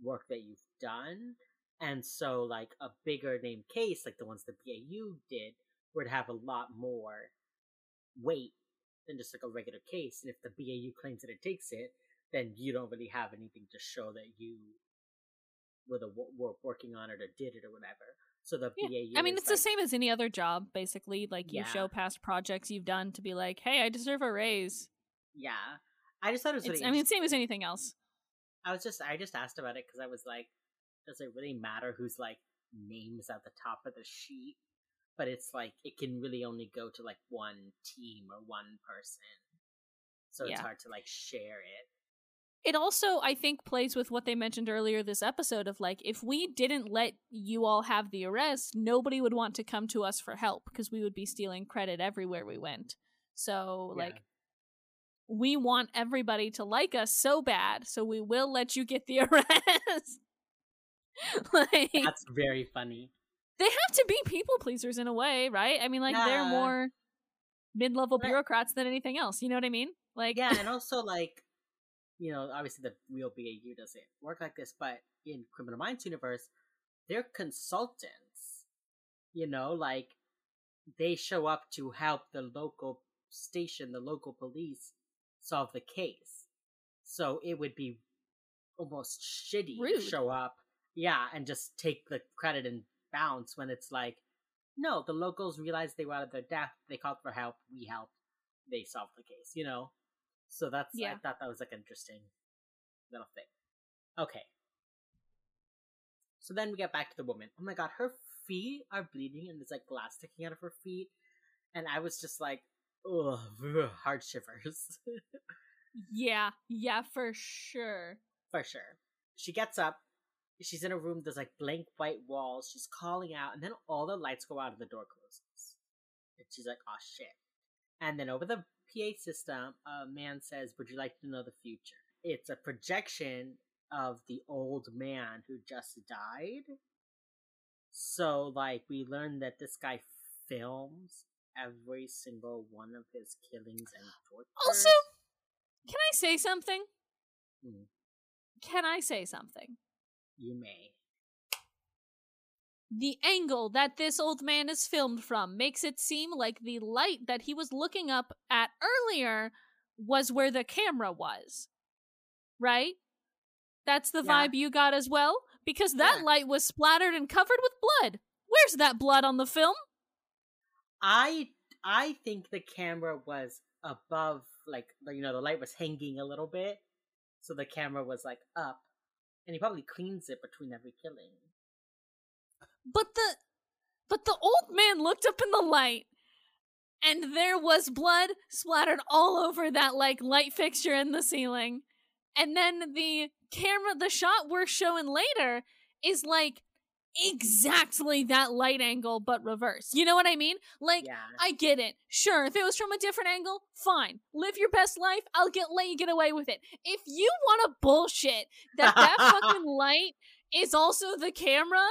work that you've done. And so, like, a bigger name case, like the ones the BAU did, would have a lot more weight than just like a regular case. And if the BAU claims that it takes it, then you don't really have anything to show that you were the were working on it or did it or whatever. So the Yeah. BAU. I mean, it's like, the same as any other job, basically. Like you Yeah. show past projects you've done to be like, hey, I deserve a raise. Yeah, I just thought it was. It's, really I mean, same as anything else. I was just I just asked about it because I was like, does it really matter whose like names at the top of the sheet? But it's like it can really only go to like one team or one person, so it's hard to like share it. It also, I think, plays with what they mentioned earlier this episode of like, if we didn't let you all have the arrest, nobody would want to come to us for help because we would be stealing credit everywhere we went. So, Yeah. like, we want everybody to like us so bad, so we will let you get the arrest. like, That's very funny. they have to be people pleasers in a way, right? I mean, like, they're more mid level But- bureaucrats than anything else. You know what I mean? Like, Yeah, and also like, you know, obviously the real BAU doesn't work like this, but in Criminal Minds universe, they're consultants. You know, like they show up to help the local station, the local police solve the case. So it would be almost shitty to show up, yeah, and just take the credit and bounce when it's like, no, the locals realized they were out of their depth, they called for help, we helped, they solved the case, you know? So that's I thought that was like an interesting little thing. Okay. So then we get back to the woman. Oh my god, her feet are bleeding and there's like glass sticking out of her feet. And I was just like, ugh, hard shivers. yeah, yeah, for sure. For sure. She gets up. She's in a room. There's like blank white walls. She's calling out, and then all the lights go out and the door closes. And she's like, "Oh shit!" And then over the PA system, a man says, "Would you like to know the future?" It's a projection of the old man who just died. So, like, we learn that this guy films every single one of his killings and tortures. Also, can I say something? Hmm. Can I say something? you may. The angle that this old man is filmed from makes it seem like the light that he was looking up at earlier was where the camera was. Right? That's the Yeah. vibe you got as well? Because that Yeah. light was splattered and covered with blood. Where's that blood on the film? I I think the camera was above, like you know, the light was hanging a little bit, so the camera was like up, and he probably cleans it between every killing. But the but the old man looked up in the light and there was blood splattered all over that like light fixture in the ceiling. And then the camera the shot we're showing later is like exactly that light angle but reverse. You know what I mean? Like yeah, I get it. Sure, if it was from a different angle, fine. Live your best life. I'll get let you get away with it. If you want to bullshit that that fucking light is also the camera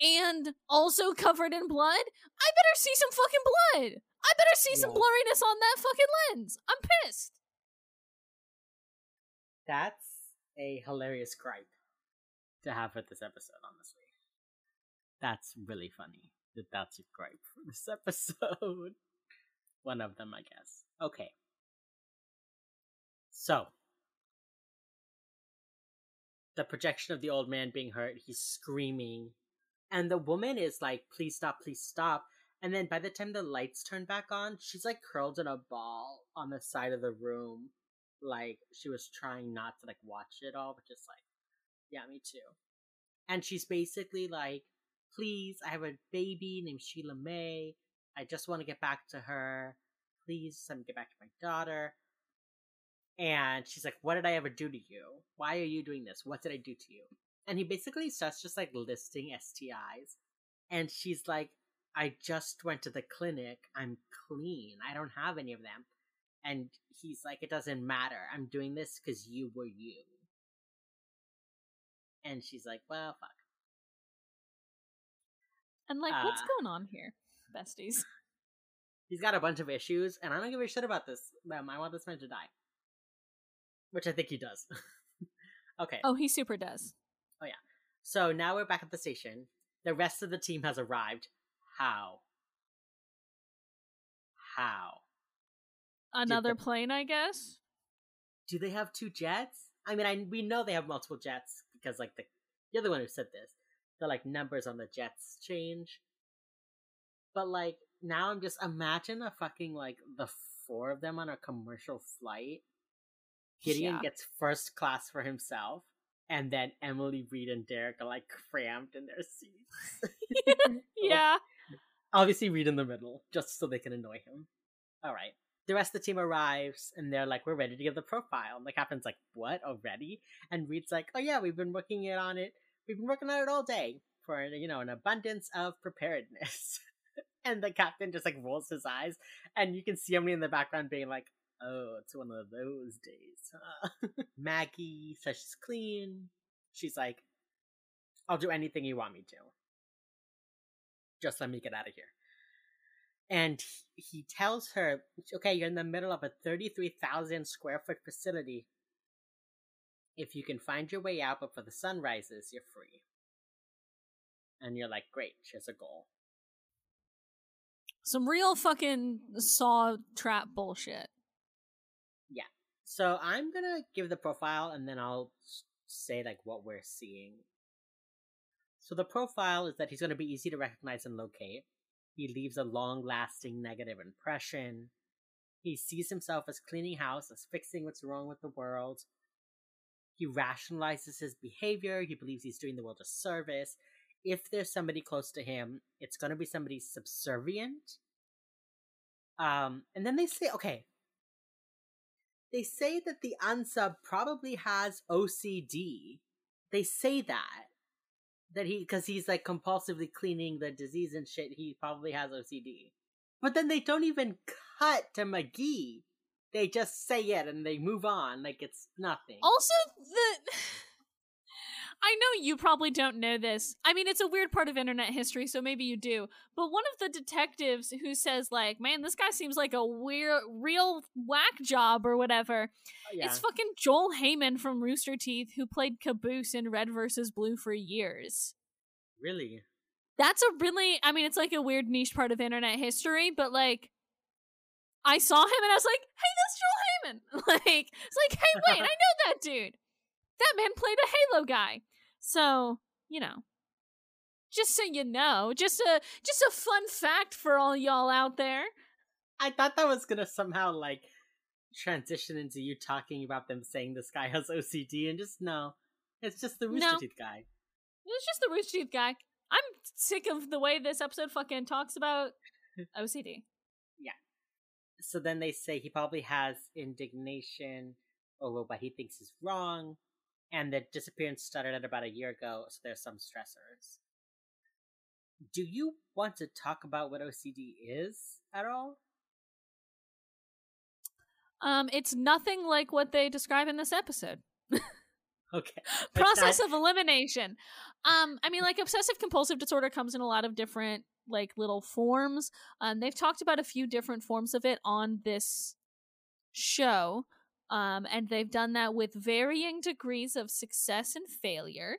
and also covered in blood, I better see some fucking blood. I better see some Yeah. blurriness on that fucking lens. I'm pissed. that's a hilarious gripe to have for this episode. Honestly, that's really funny that that's a gripe for this episode. One of them, I guess. Okay, so the projection of the old man being hurt, he's screaming, and the woman is like, "Please stop! Please stop!" And then by the time the lights turn back on, she's like curled in a ball on the side of the room, like she was trying not to like watch it all, but just like, yeah, me too. And she's basically like, "Please, I have a baby named Sheila May. I just want to get back to her. Please, let me get back to my daughter." And she's like, What did I ever do to you? Why are you doing this? What did I do to you? And he basically starts just like listing STIs. And she's like, I just went to the clinic. I'm clean. I don't have any of them. And he's like, It doesn't matter. I'm doing this because you were you. And she's like, Well, fuck. And like, what's Uh. going on here, besties? He's got a bunch of issues, and I don't give a shit about this. Um, I want this man to die. Which I think he does. okay. Oh, he super does. Oh yeah. So now we're back at the station. The rest of the team has arrived. How? How? Another the- plane, I guess. Do they have two jets? I mean, I we know they have multiple jets because like the you're the one who said this. The like numbers on the jets change. But like now I'm just imagine a fucking like the four of them on a commercial flight. Gideon Yeah. gets first class for himself. and then Emily Reid and Derek are like cramped in their seats. yeah. Obviously, Reid in the middle, just so they can annoy him. All right. The rest of the team arrives and they're like, "We're ready to give the profile." And the captain's like, "What already?" And Reid's like, "Oh yeah, we've been working it on it. We've been working on it all day for you know an abundance of preparedness." and the captain just like rolls his eyes, and you can see Emily in the background being like, "Oh, it's one of those days." Huh? Maggie says she's clean. She's like, "I'll do anything you want me to. Just let me get out of here." and he tells her, "Okay, you're in the middle of a thirty-three thousand square foot facility. If you can find your way out before the sun rises, you're free." And you're like, "Great, she has a goal." Some real fucking saw trap bullshit. Yeah. So I'm gonna give the profile, and then I'll say like what we're seeing. So the profile is that he's gonna be easy to recognize and locate he leaves a long lasting negative impression. He sees himself as cleaning house, as fixing what's wrong with the world. He rationalizes his behavior. He believes he's doing the world a service. If there's somebody close to him, it's going to be somebody subservient. Um, and then they say, okay, they say that the unsub probably has OCD. They say that that he because he's like compulsively cleaning the disease and shit. He probably has OCD. But then they don't even cut to McGee. They just say it and they move on like it's nothing. Also, the I know you probably don't know this. I mean, it's a weird part of internet history, so maybe you do. But one of the detectives who says, like, man, this guy seems like a weird, real whack job or whatever, oh, yeah. it's fucking Joel Heyman from Rooster Teeth who played Caboose in Red versus Blue for years. Really? That's a really, I mean, it's like a weird niche part of internet history, but like, I saw him and I was like, hey, that's Joel Heyman. like, it's like, hey, wait, I know that dude that man played a Halo guy. So, you know, just so you know, just a just a fun fact for all y'all out there. I thought that was gonna somehow like transition into you talking about them saying this guy has OCD, and just no, it's just the Rooster no. Teeth guy. It's just the Rooster Teeth guy. I'm sick of the way this episode fucking talks about OCD. So then they say he probably has indignation over what he thinks is wrong, and the disappearance started at about a year ago, so there's some stressors. Do you want to talk about what OCD is at all? Um, it's nothing like what they describe in this episode. okay. Process of elimination. Um, I mean, like obsessive compulsive disorder comes in a lot of different like little forms. Um, they've talked about a few different forms of it on this show. Um, and they've done that with varying degrees of success and failure.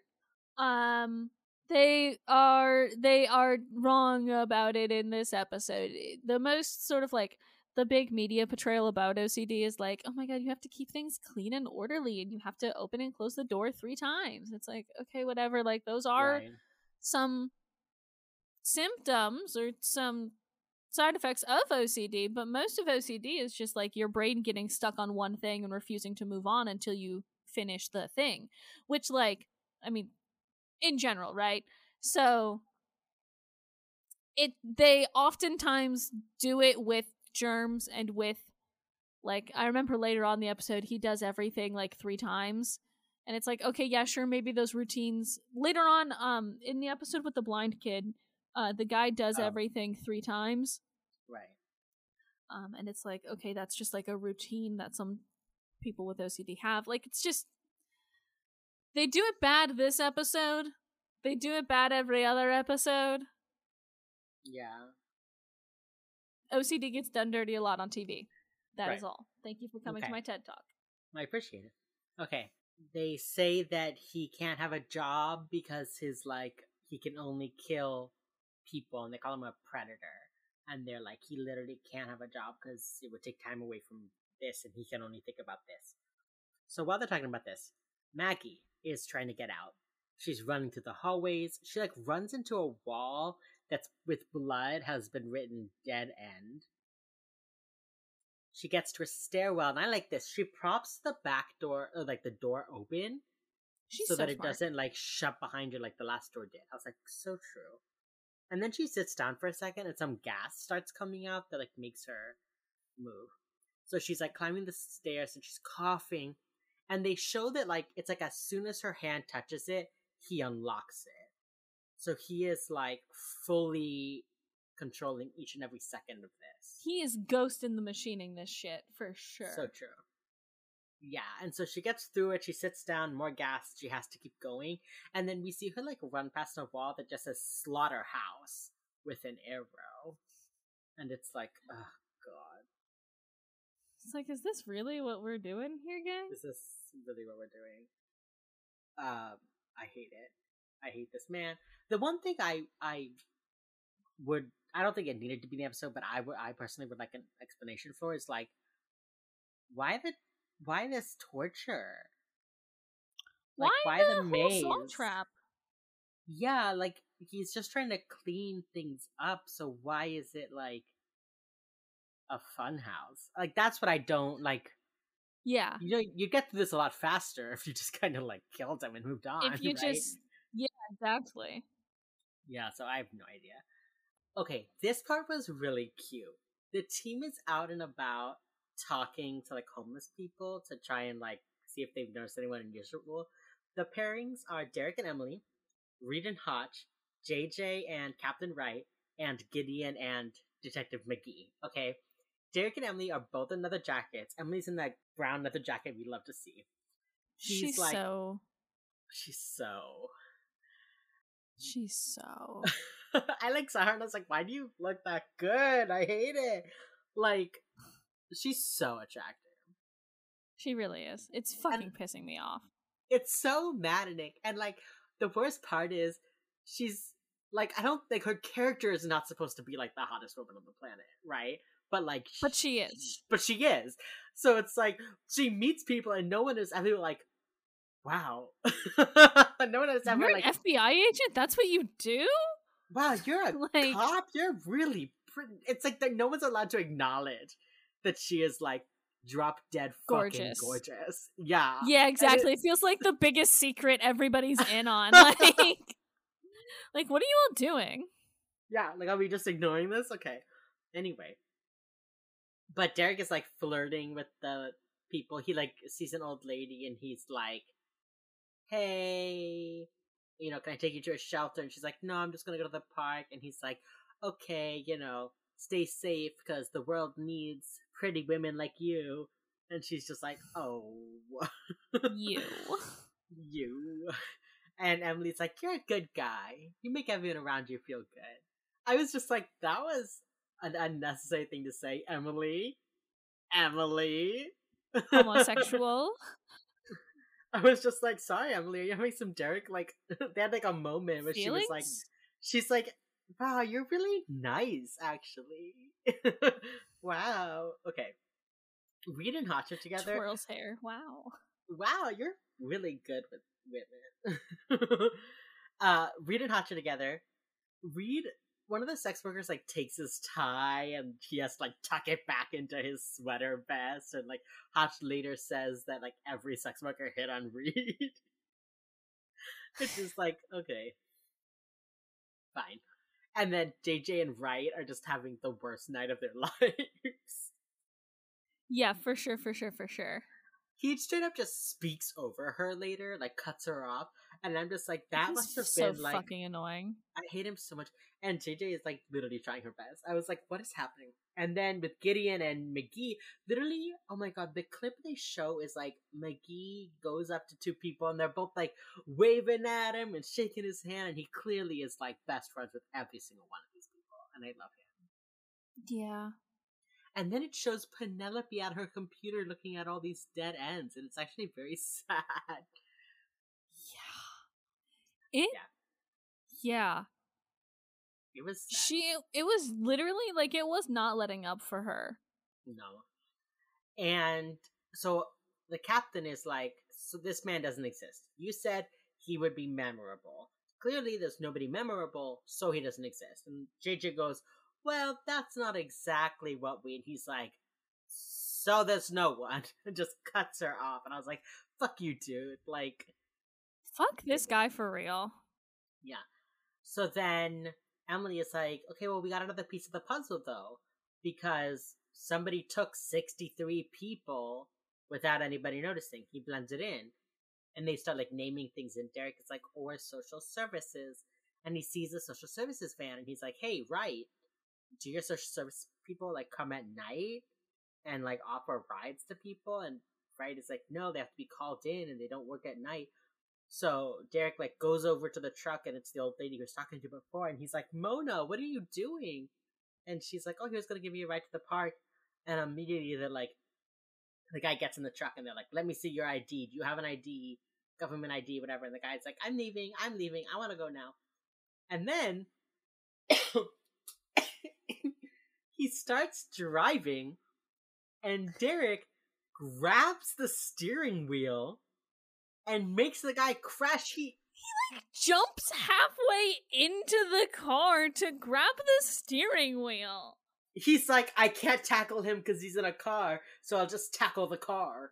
Um, they are they are wrong about it in this episode. The most sort of like the big media portrayal about OCD is like, oh my god, you have to keep things clean and orderly, and you have to open and close the door three times. It's like, okay, whatever. Like those are right. some symptoms or some side effects of OCD, but most of OCD is just like your brain getting stuck on one thing and refusing to move on until you finish the thing, which, like, I mean, in general, right? So it they oftentimes do it with germs and with like I remember later on the episode he does everything like 3 times and it's like okay yeah sure maybe those routines later on um in the episode with the blind kid uh the guy does oh. everything 3 times Right. Um, and it's like, okay, that's just like a routine that some people with OCD have. Like, it's just they do it bad this episode. They do it bad every other episode. Yeah. OCD gets done dirty a lot on TV. That right. is all. Thank you for coming okay. to my TED Talk. I appreciate it. Okay. They say that he can't have a job because his like he can only kill people and they call him a predator and they're like, he literally can't have a job because it would take time away from this, and he can only think about this. So while they're talking about this, Maggie is trying to get out. She's running through the hallways. She like runs into a wall that's with blood has been written dead end. She gets to a stairwell, and I like this. She props the back door, or like the door open, She's so, so that it doesn't like shut behind you like the last door did. I was like, so true. And then she sits down for a second and some gas starts coming out that like makes her move. So she's like climbing the stairs and she's coughing. And they show that like it's like as soon as her hand touches it, he unlocks it. So he is like fully controlling each and every second of this. He is ghost in the machining this shit for sure. So true. Yeah, and so she gets through it. She sits down, more gas. She has to keep going, and then we see her like run past a wall that just says "slaughterhouse" with an arrow, and it's like, oh god, It's like, is this really what we're doing here, guys? this is really what we're doing. Um, I hate it. I hate this man. The one thing I I would I don't think it needed to be in the episode, but I would I personally would like an explanation for is like why the why this torture? Like, why, why the, the maze? trap? Yeah, like he's just trying to clean things up. So why is it like a fun house? Like that's what I don't like. Yeah. You know, you get through this a lot faster if you just kind of like killed him and moved on. if you right? just Yeah, exactly. yeah. So I have no idea. Okay, this part was really cute. The team is out and about talking to like homeless people to try and like see if they've noticed anyone unusual. The pairings are Derek and Emily, Reid and Hotch, JJ and Captain Wright, and Gideon and Detective McGee. Okay. Derek and Emily are both in leather jackets. Emily's in that brown leather jacket we love to see. She's, She's like so she's so she's so I like saw her and I was like, why do you look that good? I hate it. Like, she's so attractive. she really is. It's fucking pissing me off. It's so maddening. And like, the worst part is, she's like, I don't think her character is not supposed to be like the hottest woman on the planet, right? But like, But she is. But she is. So it's like she meets people and no one is ever like, wow. no one is ever You're like, an FBI agent? That's what you do? wow, you're a Like- cop. You're really pretty. It's like that. No one's allowed to acknowledge that she is like drop dead fucking Gorgeous. gorgeous. Yeah. Yeah, exactly. It feels like the biggest secret everybody's in on. Like Like what are you all doing? Yeah. Like, are we just ignoring this? Okay. Anyway. But Derek is like flirting with the people. He like sees an old lady and he's like, hey, you know, can I take you to a shelter? And she's like, no, I'm just gonna go to the park. And he's like, okay, you know, stay safe because the world needs pretty women like you. And she's just like, oh, You. you. And Emily's like, you're a good guy. You make everyone around you feel good. I was just like, that was an unnecessary thing to say, Emily. Emily. Homosexual. I was just like, sorry, Emily, are you having some Derek? Like, they had like a moment where she was like, she's like, wow, you're really nice, actually. wow. Okay. Reid and Hotch are together. Twirls hair. Wow. Wow, you're really good with women. uh, Reid and Hotch are together. Reid, one of the sex workers, like takes his tie and he has to like tuck it back into his sweater vest. And like Hotch later says that like every sex worker hit on Reid. it's just like okay, fine. And then JJ and Wright are just having the worst night of their lives. Yeah, for sure, for sure, for sure. he straight up just speaks over her later, like cuts her off, and I'm just like, that He's must have so been like, fucking annoying. I hate him so much. And JJ is like literally trying her best. I was like, what is happening? And then with Gideon and McGee, literally, oh my god, the clip they show is like McGee goes up to two people and they're both like waving at him and shaking his hand, and he clearly is like best friends with every single one of these people, and I love him. Yeah. And then it shows Penelope at her computer looking at all these dead ends, and it's actually very sad. Yeah. It Yeah. Yeah. It was sad. She it was literally like it was not letting up for her. No. And so the captain is like, so this man doesn't exist. You said he would be memorable. Clearly, there's nobody memorable, so he doesn't exist. And JJ goes, well, that's not exactly what we. And he's like, so there's no one. And just cuts her off. And I was like, fuck you, dude. Like, Fuck this guy for real. Yeah. So then Emily is like, okay, well, we got another piece of the puzzle though, because somebody took 63 people without anybody noticing. He blends it in. And they start like naming things, and Derek is like, or social services. And he sees a social services van, and he's like, hey, Wright, do your social service people like come at night and like offer rides to people? And Wright is like, no, they have to be called in and they don't work at night. So Derek like goes over to the truck and it's the old lady he was talking to before, and he's like, Mona, what are you doing? And she's like, Oh, he was gonna give me a ride to the park. And immediately they're like, the guy gets in the truck and they're like, Let me see your ID. Do you have an ID? Government ID, whatever. And the guy's like, I'm leaving. I'm leaving. I want to go now. And then he starts driving, and Derek grabs the steering wheel and makes the guy crash. He he like Jumps halfway into the car to grab the steering wheel. he's like, I can't tackle him because he's in a car, so I'll just tackle the car.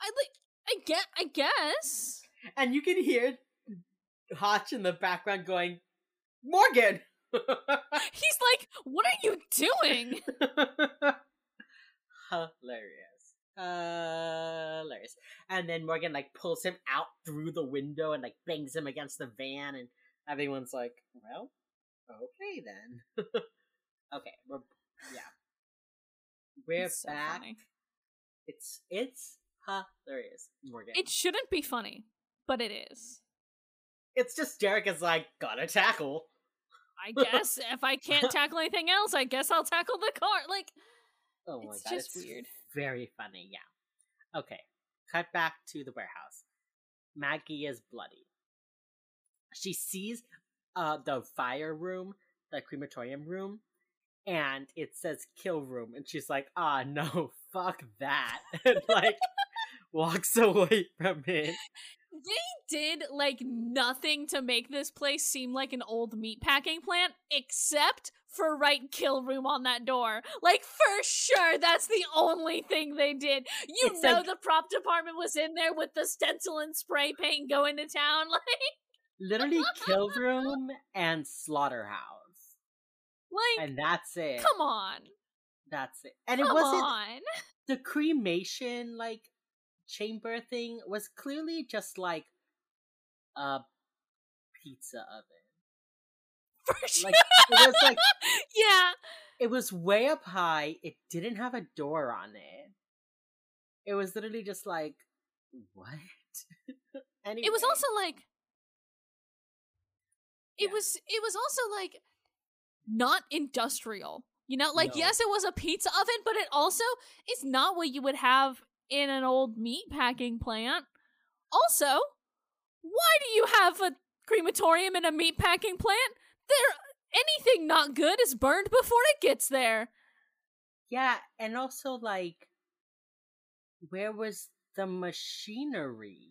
I like I get I guess. And you can hear Hotch in the background going, Morgan! He's like, "What are you doing?" hilarious. Hilarious. And then Morgan like pulls him out through the window and like bangs him against the van and everyone's like, Well, okay then. okay, we're yeah. We're It's so back. funny. It's it's hilarious, Morgan. It shouldn't be funny, but it is. it's just Derek is like, gotta tackle. I guess if I can't tackle anything else, I guess I'll tackle the car. Like Oh my It's god, just it's weird. Very funny, yeah. Okay, cut back to the warehouse. Maggie is bloody. She sees uh the fire room, the crematorium room, and it says kill room, and she's like, ah no, fuck that. and like walks away from it. They did like nothing to make this place seem like an old meatpacking plant, except for right kill room on that door. Like for sure, that's the only thing they did. You It's know like- the prop department was in there with the stencil and spray paint going to town. Like, Literally kill room and slaughterhouse. like And that's it. come on, That's it. And it come wasn't on. the cremation like chamber thing was clearly just like a pizza oven. For sure. Like it was like yeah, it was way up high. It didn't have a door on it. It was literally just like what? anyway, it was also like it Yeah. was it was also like not industrial you know like No. yes it was a pizza oven but it also is not what you would have in an old meat packing plant. Also why do you have a crematorium in a meat packing plant? There anything not good is burned before it gets there. Yeah, and also like where was the machinery?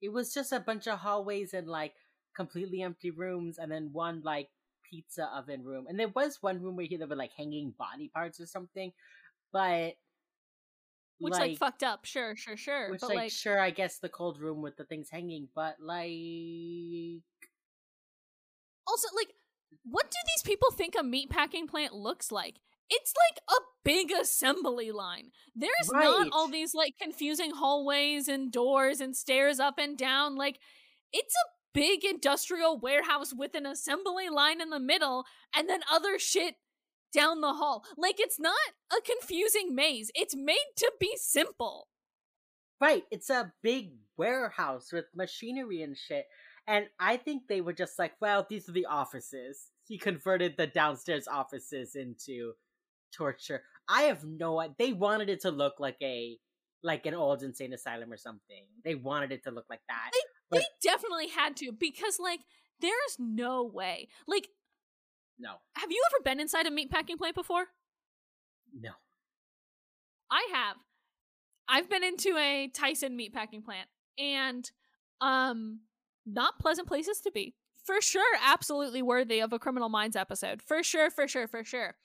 It was just a bunch of hallways and like completely empty rooms, and then one like pizza oven room, and there was one room where there were like hanging body parts or something, but which like, fucked up sure sure sure which but like, like sure I guess the cold room with the things hanging, but like Also, like, what do these people think a meatpacking plant looks like? It's like a big assembly line. There's not all these like confusing hallways and doors and stairs up and down. Like, it's a big industrial warehouse with an assembly line in the middle and then other shit down the hall. Like, it's not a confusing maze. It's made to be simple. Right, it's a big warehouse with machinery and shit. And I think they were just like, well, these are the offices. He converted the downstairs offices into torture. I have no idea. They wanted it to look like a like an old insane asylum or something. They wanted it to look like that. They But- definitely had to because, like, there's no way. Like, No. have you ever been inside a meatpacking plant before? No. I have. I've been into a Tyson meatpacking plant and um not pleasant places to be. For sure, absolutely worthy of a Criminal Minds episode. For sure, for sure, for sure.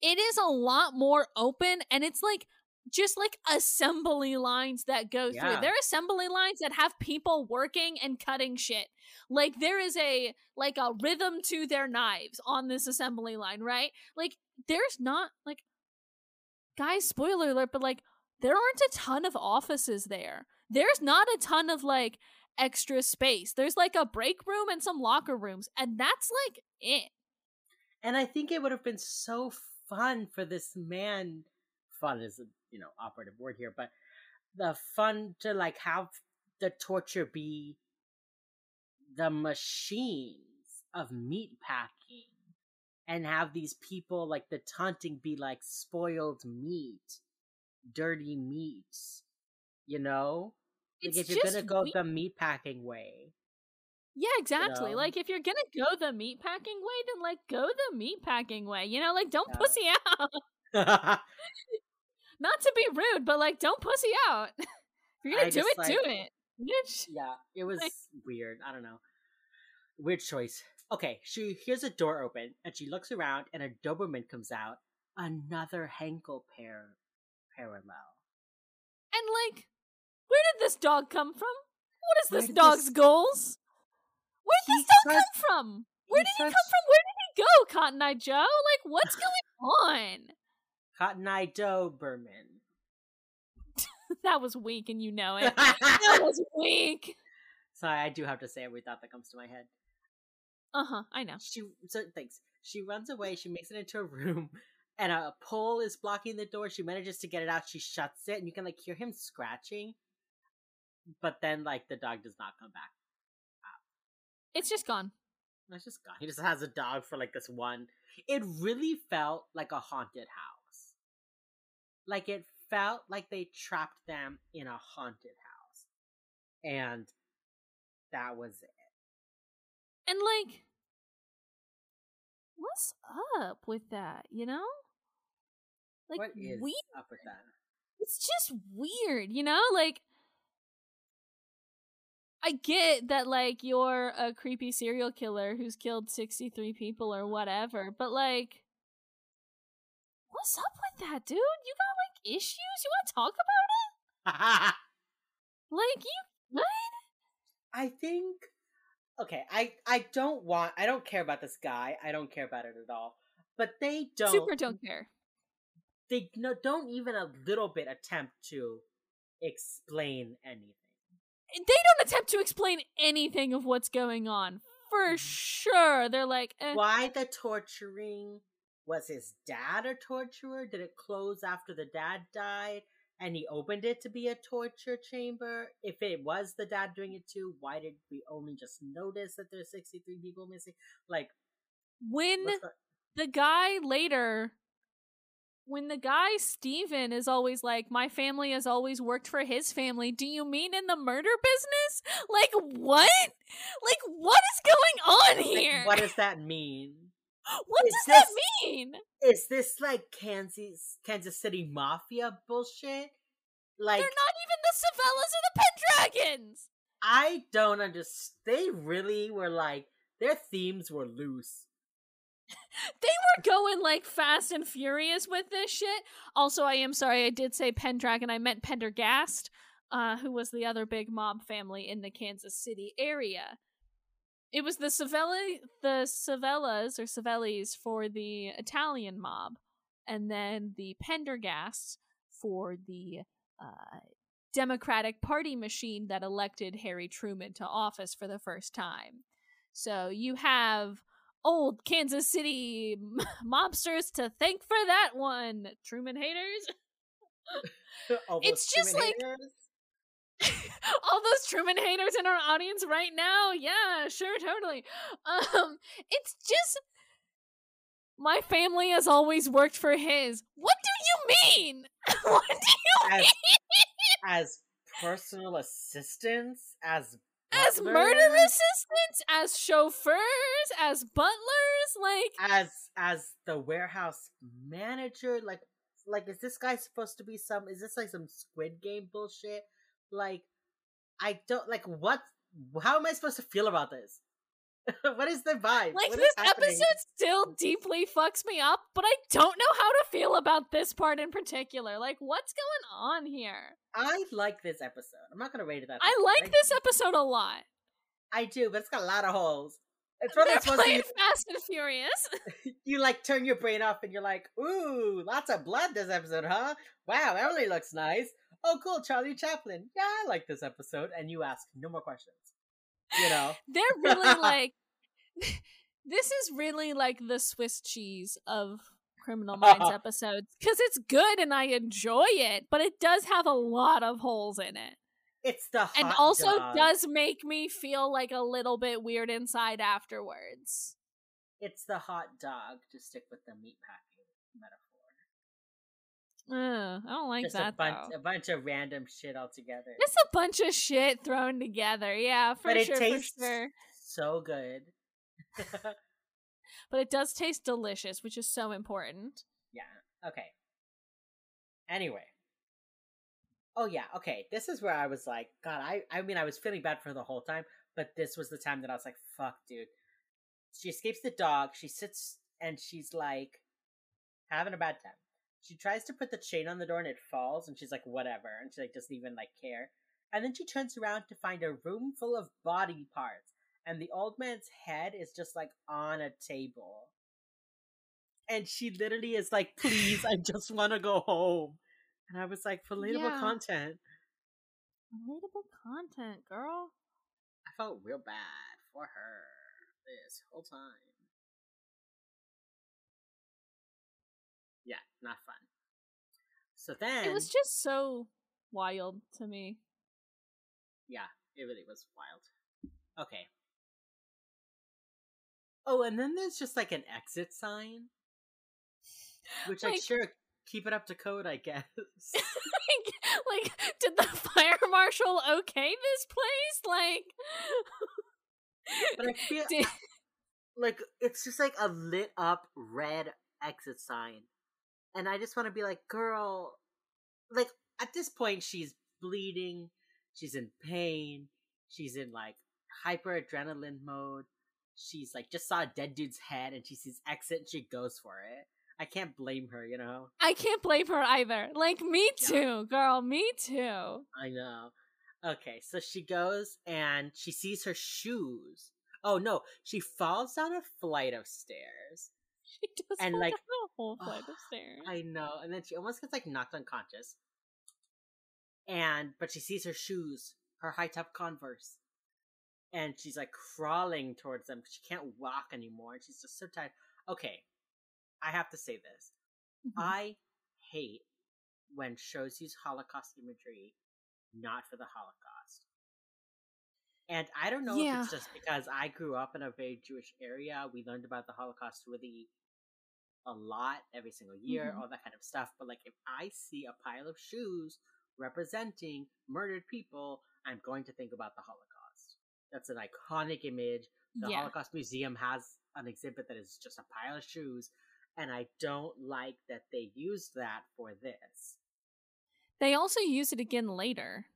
It is a lot more open and it's like just like assembly lines that go Yeah. through. There are assembly lines that have people working and cutting shit. Like there is a like a rhythm to their knives on this assembly line, right? Like there's not like guys, spoiler alert, but like there aren't a ton of offices there. There's not a ton of like extra space. There's like a break room and some locker rooms, and that's like it. And I think it would have been so fun for this man. Fun is a you know operative word here, but the fun to like have the torture be the machines of meat packing and have these people like the taunting be like spoiled meat, dirty meat, you know? Like It's if you're gonna go we- the meat packing way. Yeah, exactly. know? Like if you're gonna go the meat packing way, then like go the meat packing way. You know, like don't Yeah. pussy out. Not to be rude, but like don't pussy out. if you're gonna I do just, it, do it. Bitch. Yeah, it was Like- weird. I don't know. Weird choice. Okay, she hears a door open and she looks around and a Doberman comes out. Another Hankel pair parallel. And like, where did this dog come from? What is Where this dog's this- goals? Where did He this dog starts- come from? Where he did he come from? Where did he go, Cotton Eye Joe? Like, what's going on? Cotton Eye Doberman. that was weak, and you know it. that was weak. Sorry, I do have to say every thought that comes to my head. Uh huh. I know. She so thanks. She runs away. She makes it into a room, and a pole is blocking the door. She manages to get it out. She shuts it, and you can like hear him scratching. But then, like the dog does not come back. It's just gone. It's just gone. He just has a dog for like this one. It really felt like a haunted house. Like it felt like they trapped them in a haunted house. And that was it. And like, what's up with that? You know, like what is we. up with that? It's just weird, you know. Like, I get that, like, you're a creepy serial killer who's killed sixty three people or whatever, but like, what's up with that, dude? You got like issues? You want to talk about it? Like, you what? I think okay, I I don't want I don't care about this guy. I don't care about it at all. But they don't Super don't care. they no, don't even a little bit attempt to explain anything. They don't attempt to explain anything of what's going on. For sure, they're like, eh. Why the torturing? Was his dad a torturer? Did it close after the dad died and he opened it to be a torture chamber? If it was the dad doing it too, why did we only just notice that there's 63 people missing? Like, when the- the guy later when the guy Steven is always like my family has always worked for his family do you mean in the murder business like what like what is going on like, here what does that mean? what is does that mean Is this like Kansas Kansas City Mafia bullshit? Like, they're not even the Civellas or the Pendragons I don't understand. They really were like, their themes were loose. they were going like fast and furious with this shit. Also, I am sorry, I did say Pendragon. I meant Pendergast, uh, who was the other big mob family in the Kansas City area. It was the Civella, the Civellas or Civellis for the Italian mob, and then the Pendergasts for the uh, Democratic Party machine that elected Harry Truman to office for the first time. So you have old Kansas City mobsters to thank for that one. Truman haters. It's just Truman like- haters. All those Truman haters in our audience right now. Yeah, sure, totally. Um, it's just my family has always worked for his. What do you mean? what do you as mean? as personal assistants, as As murder assistants, as chauffeurs, as butlers, like as as the warehouse manager. Like, like is this guy supposed to be some? Is this like some Squid Game bullshit? Like, I don't like what. How am I supposed to feel about this? what is the vibe? Like What is this episode still deeply fucks me up, but I don't know how to feel about this part in particular. Like, what's going on here? I like this episode. I'm not gonna rate it that. I like this episode a lot. I do, but it's got a lot of holes. It's one of They're those ones where playing Fast and Furious. you like turn your brain off and you're like, ooh, lots of blood this episode, huh? Wow, Emily looks nice. Oh, cool, Charlie Chaplin. Yeah, I like this episode. And you ask no more questions. You know? They're really like. this is really like the Swiss cheese of Criminal Minds episodes because it's good and I enjoy it, but it does have a lot of holes in it. It's the hot and also dog. does make me feel like a little bit weird inside afterwards. It's the hot dog to stick with the meat metaphor. Ugh, I don't like Just that a bunch, though. a bunch of random shit altogether. It's a bunch of shit thrown together. Yeah, for but it tastes sure. so good. But it does taste delicious, which is so important. yeah. Okay. Anyway. Oh yeah. Okay. This is where I was like, God. I. I mean, I was feeling bad for the whole time, but this was the time that I was like, Fuck, dude. She escapes the dog. She sits and she's like having a bad time. She tries to put the chain on the door and it falls, and she's like, whatever, and she like doesn't even like care. And then she turns around to find a room full of body parts, and the old man's head is just like on a table. And she literally is like, please, I just want to go home. And I was like, relatable Yeah. content. Relatable content, girl. I felt real bad for her this whole time. Not fun. So then It was just so wild to me. Yeah, it really was wild. Okay. Oh, and then there's just like an exit sign. Which like, Like- sure, keep it up to code, I guess. like, like, did the fire marshal okay this place? Like, but I feel did, like it's just like a lit up red exit sign. And I just want to be like, girl, like at this point she's bleeding, she's in pain, she's in like hyper adrenaline mode. She's like just saw a dead dude's head and she sees exit and she goes for it. I can't blame her, you know. I can't blame her either. Like, me too, girl. Me too. I know. Okay, so she goes and she sees her shoes. Oh no, she falls down a flight of stairs. She does And, like, a whole flight of stairs. I know, and then she almost gets like knocked unconscious. And but she sees her shoes, her high top Converse, and she's like crawling towards them. Because she can't walk anymore, and she's just so tired. Okay, I have to say this: Mhm. I hate when shows use Holocaust imagery not for the Holocaust. And I don't know if it's just because I grew up in a very Jewish area. We learned about the Holocaust really a lot every single year, Mhm. all that kind of stuff. But like, if I see a pile of shoes representing murdered people, I'm going to think about the Holocaust. That's an iconic image. The yeah. Holocaust Museum has an exhibit that is just a pile of shoes, and I don't like that they used that for this. They also use it again later.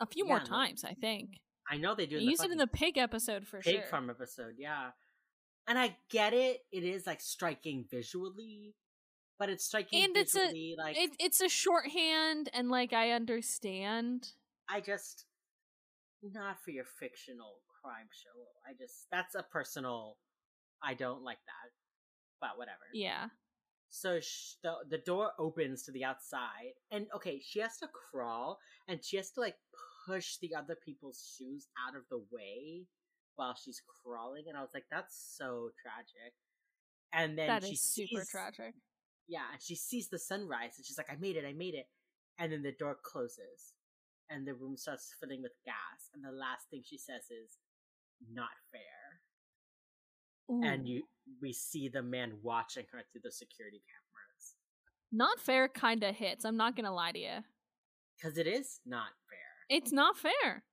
A few more Yeah, no- times, I think. I know they do. They in the use it in the pig episode for pig sure. Pig farm episode, yeah. And I get it; it is like striking visually, but it's striking And it's a- visually like it, it's a shorthand, and like I understand. I just not for your fictional crime show. I just that's a personal. I don't like that, but whatever. Yeah. So sh- the the door opens to the outside, and okay, she has to crawl, and she has to like push the other people's shoes out of the way while she's crawling, and I was like, that's so tragic. And then That she super sees, tragic. Yeah, and she sees the sunrise, and she's like, I made it, I made it. And then the door closes, and the room starts filling with gas, and the last thing she says is, "Not fair." And you, we see the man watching her through the security cameras. Not fair kinda hits, I'm not gonna lie to you. Because it is not fair. It's not fair.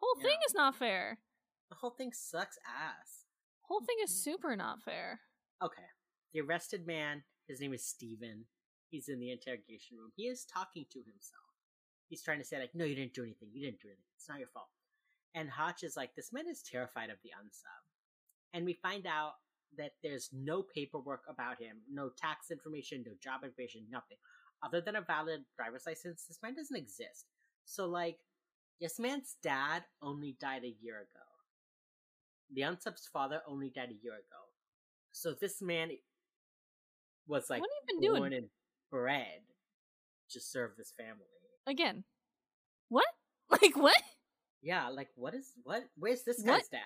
Whole thing is not fair. The whole thing sucks ass. Whole thing is mm-hmm. super not fair. Okay. The arrested man, his name is Steven. He's in the interrogation room. He is talking to himself. He's trying to say, like, no, you didn't do anything. You didn't do anything. It's not your fault. And Hotch is like, this man is terrified of the unsub. And we find out that there's no paperwork about him, no tax information, no job information, nothing. Other than a valid driver's license, this man doesn't exist. So, like, this man's dad only died a year ago. The unsub's father only died a year ago. So this man was like what have you been born doing and bred to serve this family. again? What? Like what? Yeah, like what is what? Where's this What? guy's dad?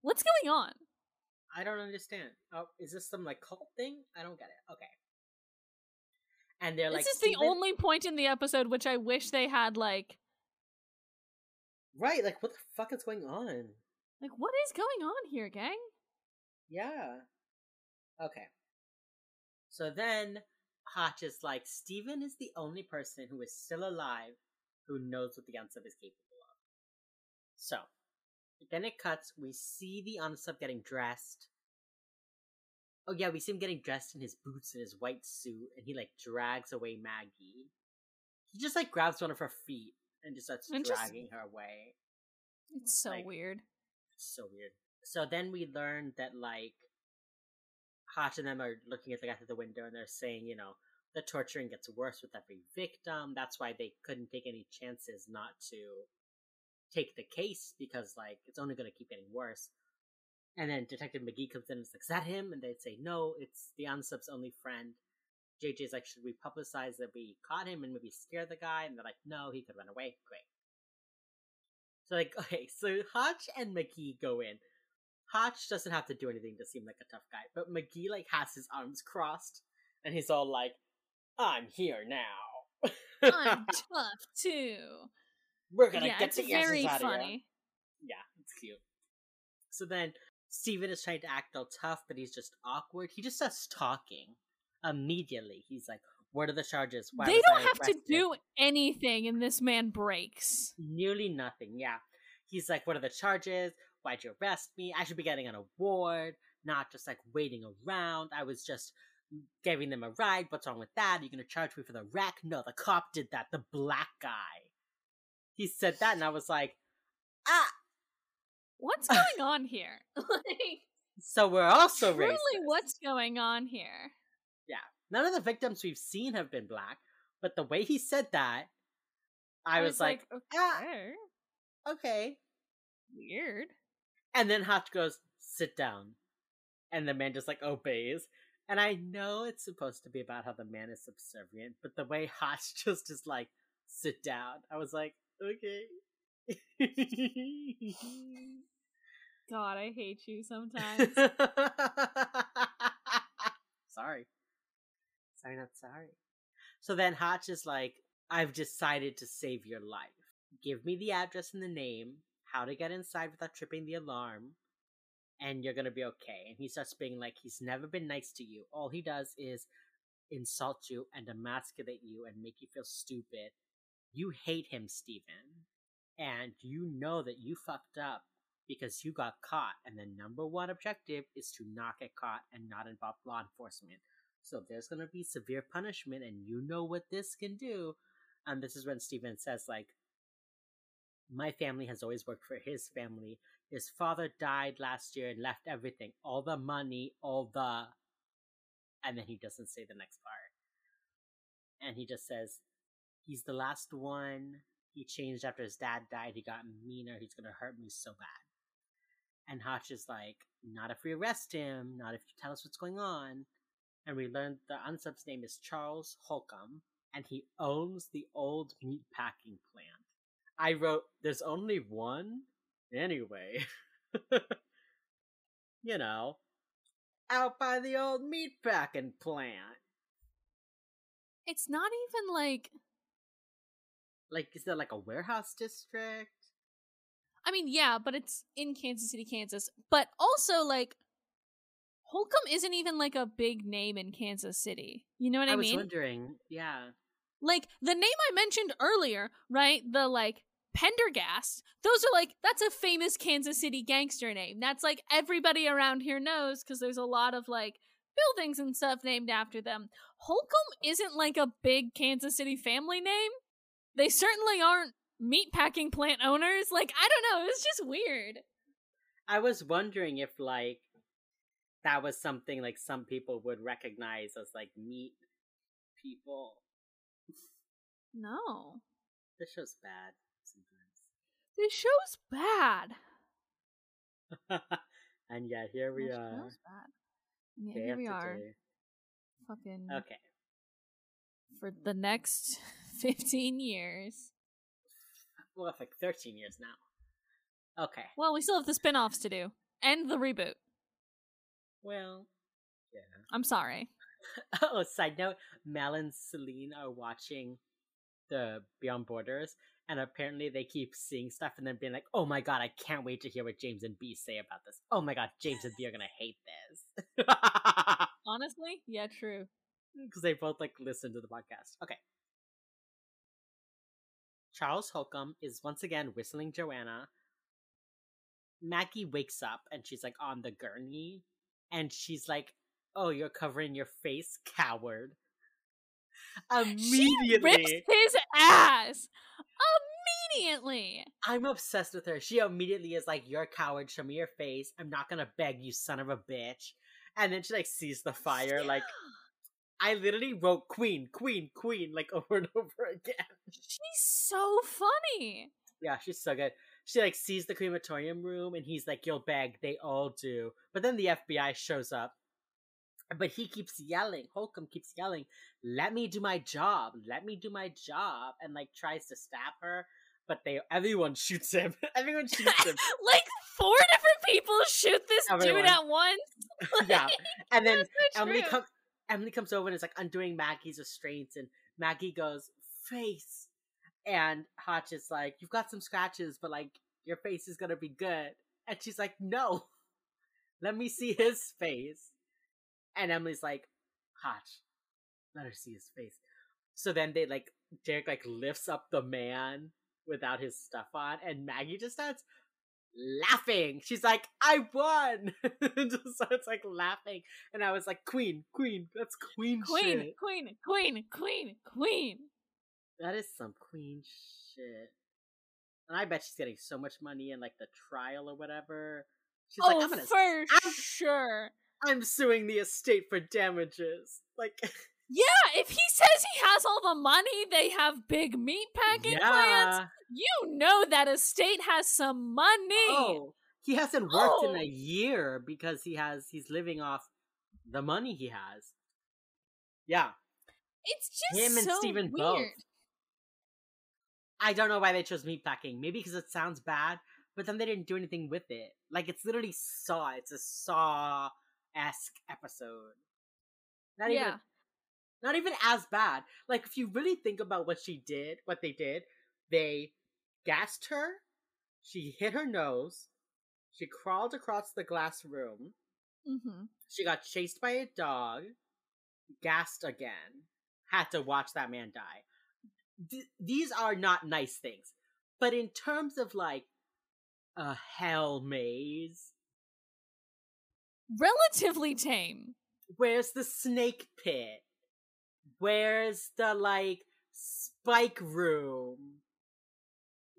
What's going on? I don't understand. Oh, is this some like cult thing? I don't get it. Okay. And they're This like, is the only point in the episode which I wish they had like right. Like, what the fuck is going on? Like what is going on here, gang? Yeah. Okay. So then Hotch is like, Steven is the only person who is still alive who knows what the unsub is capable of. So then it cuts, we see the unsub getting dressed. Oh yeah, we see him getting dressed in his boots and his white suit, and he like drags away Maggie. He just like grabs one of her feet and just starts And just- dragging her away. It's so Like- weird. So weird. So then we learn that like Hotch and them are looking at the guy through the window and they're saying, you know, the torturing gets worse with every victim. That's why they couldn't take any chances not to take the case because like it's only gonna keep getting worse. And then Detective McGee comes in and is like, Is that him? And they'd say, No, it's the unsub's only friend. JJ's like, Should we publicize that we caught him and maybe scare the guy? And they're like, No, he could run away. Great. So like, okay, so Hotch and McGee go in. Hotch doesn't have to do anything to seem like a tough guy, but McGee like has his arms crossed and he's all like, "I'm here now. I'm tough too. We're gonna yeah, get the very answers out of here." funny. Yeah, it's cute. So then Steven is trying to act all tough, but he's just awkward. He just starts talking immediately. He's like, "What are the charges? Why they don't I have to do anything, and this man breaks. nearly nothing. Yeah. He's like, What are the charges? Why'd you arrest me? I should be getting an award, not just like waiting around. I was just giving them a ride. What's wrong with that? Are you going to charge me for the wreck? No, the cop did that. The black guy. He said that, and I was like, Ah! What's going on here? like, So we're also truly, racist. what's going on here? None of the victims we've seen have been black, but the way he said that, I, was, like, ah, okay, okay. weird. And then Hotch goes, sit down. And the man just like obeys. And I know it's supposed to be about how the man is subservient, but the way Hotch just is like, sit down. I was like, okay. God, I hate you sometimes. sorry. Sorry, not sorry. So then Hotch is like, I've decided to save your life. Give me the address and the name, how to get inside without tripping the alarm, and you're gonna be okay. And he starts being like, he's never been nice to you. All he does is insult you and emasculate you and make you feel stupid. You hate him, Steven. And you know that you fucked up because you got caught. And the number one objective is to not get caught and not involve law enforcement. So there's going to be severe punishment, and you know what this can do. And this is when Steven says, like, my family has always worked for his family. His father died last year and left everything all the money, all the. And then he doesn't say the next part. And he just says, he's the last one. He changed after his dad died. He got meaner. He's going to hurt me so bad. And Hotch is like, not if we arrest him, not if you tell us what's going on. And we learned the unsub's name is Charles Holcomb, and he owns the old meat packing plant. I wrote, there's only one? Anyway. you know, out by the old meat packing plant. It's not even like Like, is there like a warehouse district? I mean, yeah, but it's in Kansas City, Kansas. But also like Holcomb isn't even like a big name in Kansas City. You know what I, mean? I was wondering, yeah. like the name I mentioned earlier, right? The like Pendergast. Those are like that's a famous Kansas City gangster name. That's like everybody around here knows because there's a lot of like buildings and stuff named after them. Holcomb isn't like a big Kansas City family name. They certainly aren't meatpacking plant owners. Like I don't know, it's just weird. I was wondering if like that was something like some people would recognize as like meat people. No. This show's bad This show's bad. and yeah, here we This are. show's bad. Yeah, day here we are. day. Fucking Okay. for the next 15 years. Well, it's like 13 years now. Okay. Well, we still have the spin offs to do and the reboot. Well, yeah. I'm sorry. oh, side note, Mel and Celine are watching the Beyond Borders, and apparently they keep seeing stuff and then being like, "Oh my god, I can't wait to hear what James and B say about this." Oh my god, James and B are gonna hate this Honestly, yeah, true. Mm, because they both like listen to the podcast. Okay. Charles Holcomb is once again whistling Johanna. Maggie wakes up and she's like on the gurney, and she's like, "Oh, you're covering your face, coward." Immediately She rips his ass immediately. I'm obsessed with her. She immediately is like, "You're a coward. Show me your face. I'm not gonna beg you, son of a bitch." And then she like sees the fire. Like I literally wrote "Queen, Queen, Queen" like over and over again. she's so funny. Yeah, she's so good. She like sees the crematorium room and he's like, You'll beg, they all do. But then the FBI shows up. But he keeps yelling, Holcomb keeps yelling, Let me do my job, let me do my job and like tries to stab her, but they everyone shoots him. everyone shoots him. like four different people shoot this Everyone. dude at once. yeah. And then Emily comes Emily comes over and is like undoing Maggie's restraints and Maggie goes, Face and Hotch is like, You've got some scratches, but like your face is gonna be good. And she's like, No. Let me see his face. And Emily's like, Hotch, let her see his face. So then they like Derek like lifts up the man without his stuff on, and Maggie just starts laughing. She's like, I won! just starts like laughing. And I was like, Queen, Queen, that's Queen, Queen, shit. queen, queen, queen, queen. That is some Queen shit. And I bet she's getting so much money in like the trial or whatever. She's oh, like, I'm gonna for I'm- sure. I'm suing the estate for damages. Like Yeah, if he says he has all the money, they have big meat packing plants. You know that estate has some money. Oh, he hasn't worked in Oh. a year because he has he's living off the money he has. Yeah. It's just Him and so Steven weird. both. I don't know why they chose meatpacking. Maybe because it sounds bad, but then they didn't do anything with it. Like it's literally Saw. It's a Saw esque episode. Not even not even as bad. Like if you really think about what she did, what they did, they gassed her, she hit her nose, she crawled across the glass room, Mm-hmm. she got chased by a dog, gassed again, had to watch that man die. Th- these are not nice things. But in terms of like a hell maze, Relatively tame. where's the snake pit? Where's the like spike room?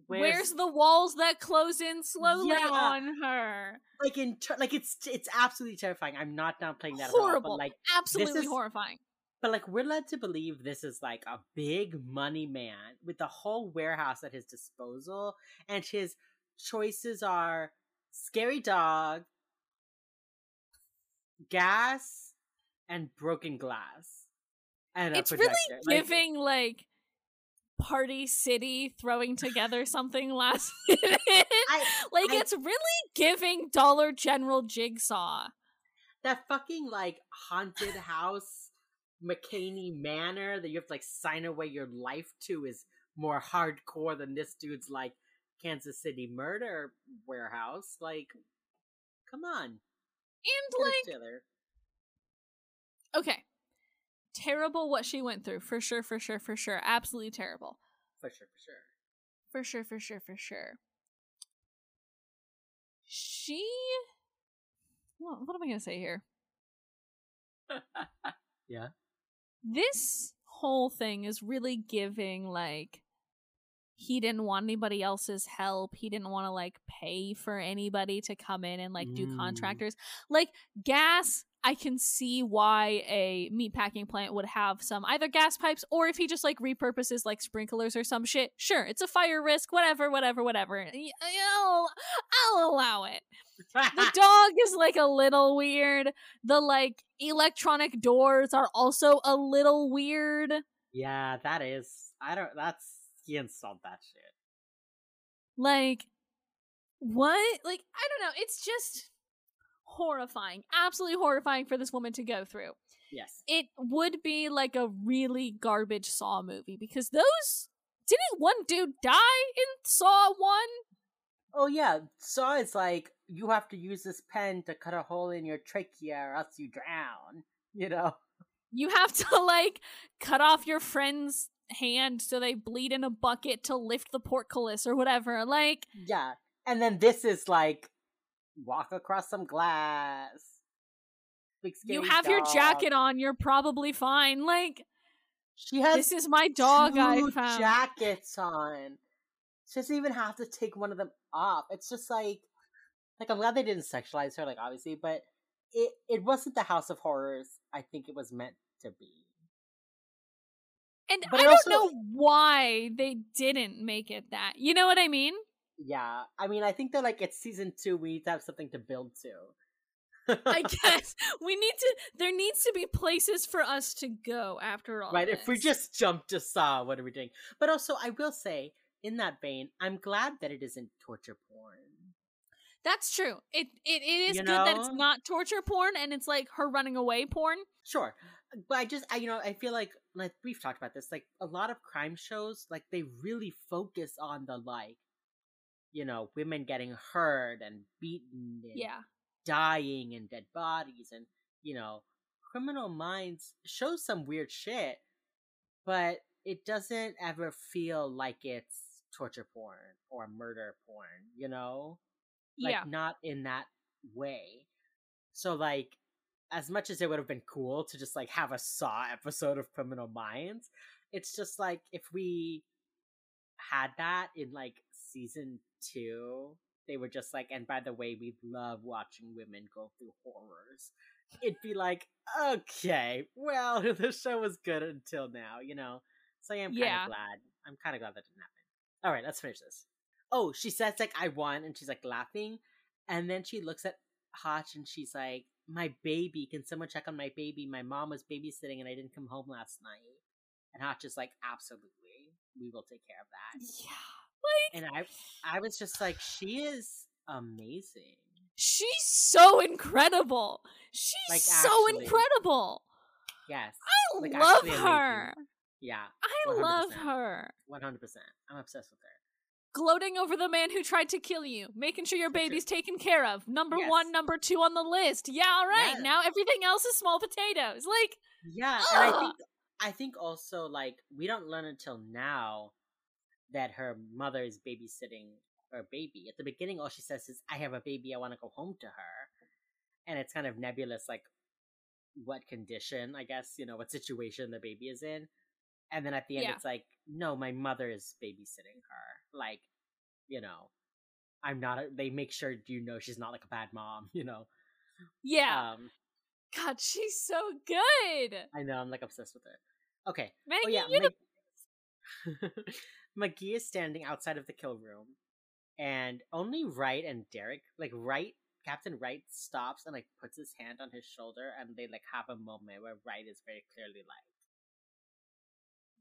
Where's, the walls that close in slowly Yeah. on her? like in ter- like it's it's absolutely terrifying. I'm not downplaying that at all, Horrible. but like Absolutely is- horrifying. But like we're led to believe this is like a big money man with the whole warehouse at his disposal, and his choices are scary dog, gas, and broken glass. And It's really projector. Like, giving like Party City throwing together something last minute. I, like I- it's really giving Dollar General Jigsaw. that fucking like haunted house McKamey Manor that you have to like sign away your life to is more hardcore than this dude's like Kansas City murder warehouse. Like, come on, And like okay. Terrible what she went through. For sure, for sure, for sure. Absolutely terrible. for sure, for sure. For sure, for sure, for sure. She what, what am I gonna say here? Yeah. This whole thing is really giving like he didn't want anybody else's help. He didn't want to like pay for anybody to come in and like do Mm. contractors. Like gas, I can see why a meatpacking plant would have some either gas pipes or if he just like repurposes like sprinklers or some shit. Sure, it's a fire risk, whatever, whatever, whatever. I'll, I'll allow it. The dog is like a little weird. The like electronic doors are also a little weird. yeah, that is. I don't. That's he installed that shit. Like, what? Like, I don't know. It's just horrifying. Absolutely horrifying for this woman to go through. Yes. It would be like a really garbage Saw movie because those. Didn't one dude die in Saw 1? Oh yeah. Saw is like you have to use this pen to cut a hole in your trachea or else you drown. You know. You have to, like, cut off your friend's hand so they bleed in a bucket to lift the portcullis or whatever. Like, Yeah. And then this is like walk across some glass. You have your jacket on, you're probably fine. Like, She has this is my dog I found. jackets on. She doesn't even have to take one of them off. It's just like, like I'm glad they didn't sexualize her, like obviously, but it it wasn't the House of Horrors. I think it was meant to be. And But I don't also- know why they didn't make it that. You know what I mean? Yeah, I mean, I think they're like it's season two. We need to have something to build to. I guess we need to. There needs to be places for us to go after all. right. If we just jump to Saw, what are we doing? But also, I will say, in that vein, I'm glad that it isn't torture porn. that's true. It it, it is You good that it's not torture porn and it's like her running away porn. Sure, but I just, I you know, I feel like like we've talked about this. Like a lot of crime shows, like they really focus on the like, you know, women getting hurt and beaten, and Yeah. dying and dead bodies, and you know, Criminal Minds shows some weird shit, but it doesn't ever feel like it's torture porn or murder porn. You know, like yeah. not in that way. So like as much as it would have been cool to just like have a saw episode of Criminal Minds, it's just like if we had that in like season 2, they were just like and by the way we love watching women go through horrors. It'd be like, okay, well, the show was good until now, you know. So I am kind of Yeah. glad. I'm kind of glad that didn't happen. All right, let's finish this. Oh, she says like I won, and she's like laughing, and then she looks at Hotch and she's like, "My baby, can someone check on my baby? My mom was babysitting and I didn't come home last night." And Hotch is like, "Absolutely, we will take care of that." Yeah. And I, I was just like, "She is amazing." She's so incredible. She's Like, so actually. incredible. Yes, I Like, love amazing. her. yeah, I love 100%. her. one hundred percent. I'm obsessed with her. Gloating over the man who tried to kill you, making sure your baby's taken care of. Number Yes. one, number two on the list. Yeah, all right. Yeah. Now everything else is small potatoes. Like, Yeah, and I think I think also like we don't learn until now that her mother is babysitting her baby. At the beginning, all she says is, "I have a baby. I want to go home to her," and it's kind of nebulous, like what condition, I guess, you know, what situation the baby is in. And then at the end, Yeah. it's like, "No, my mother is babysitting her." Like, you know, I'm not. A, they make sure you know she's not like a bad mom. You know. yeah. Um, God, she's so good. I know. I'm like obsessed with her. Okay. Maggie, oh yeah, you know- Mag- McGee is standing outside of the kill room, and only Wright and Derek, like Wright, Captain Wright, stops and like puts his hand on his shoulder, and they like have a moment where Wright is very clearly like,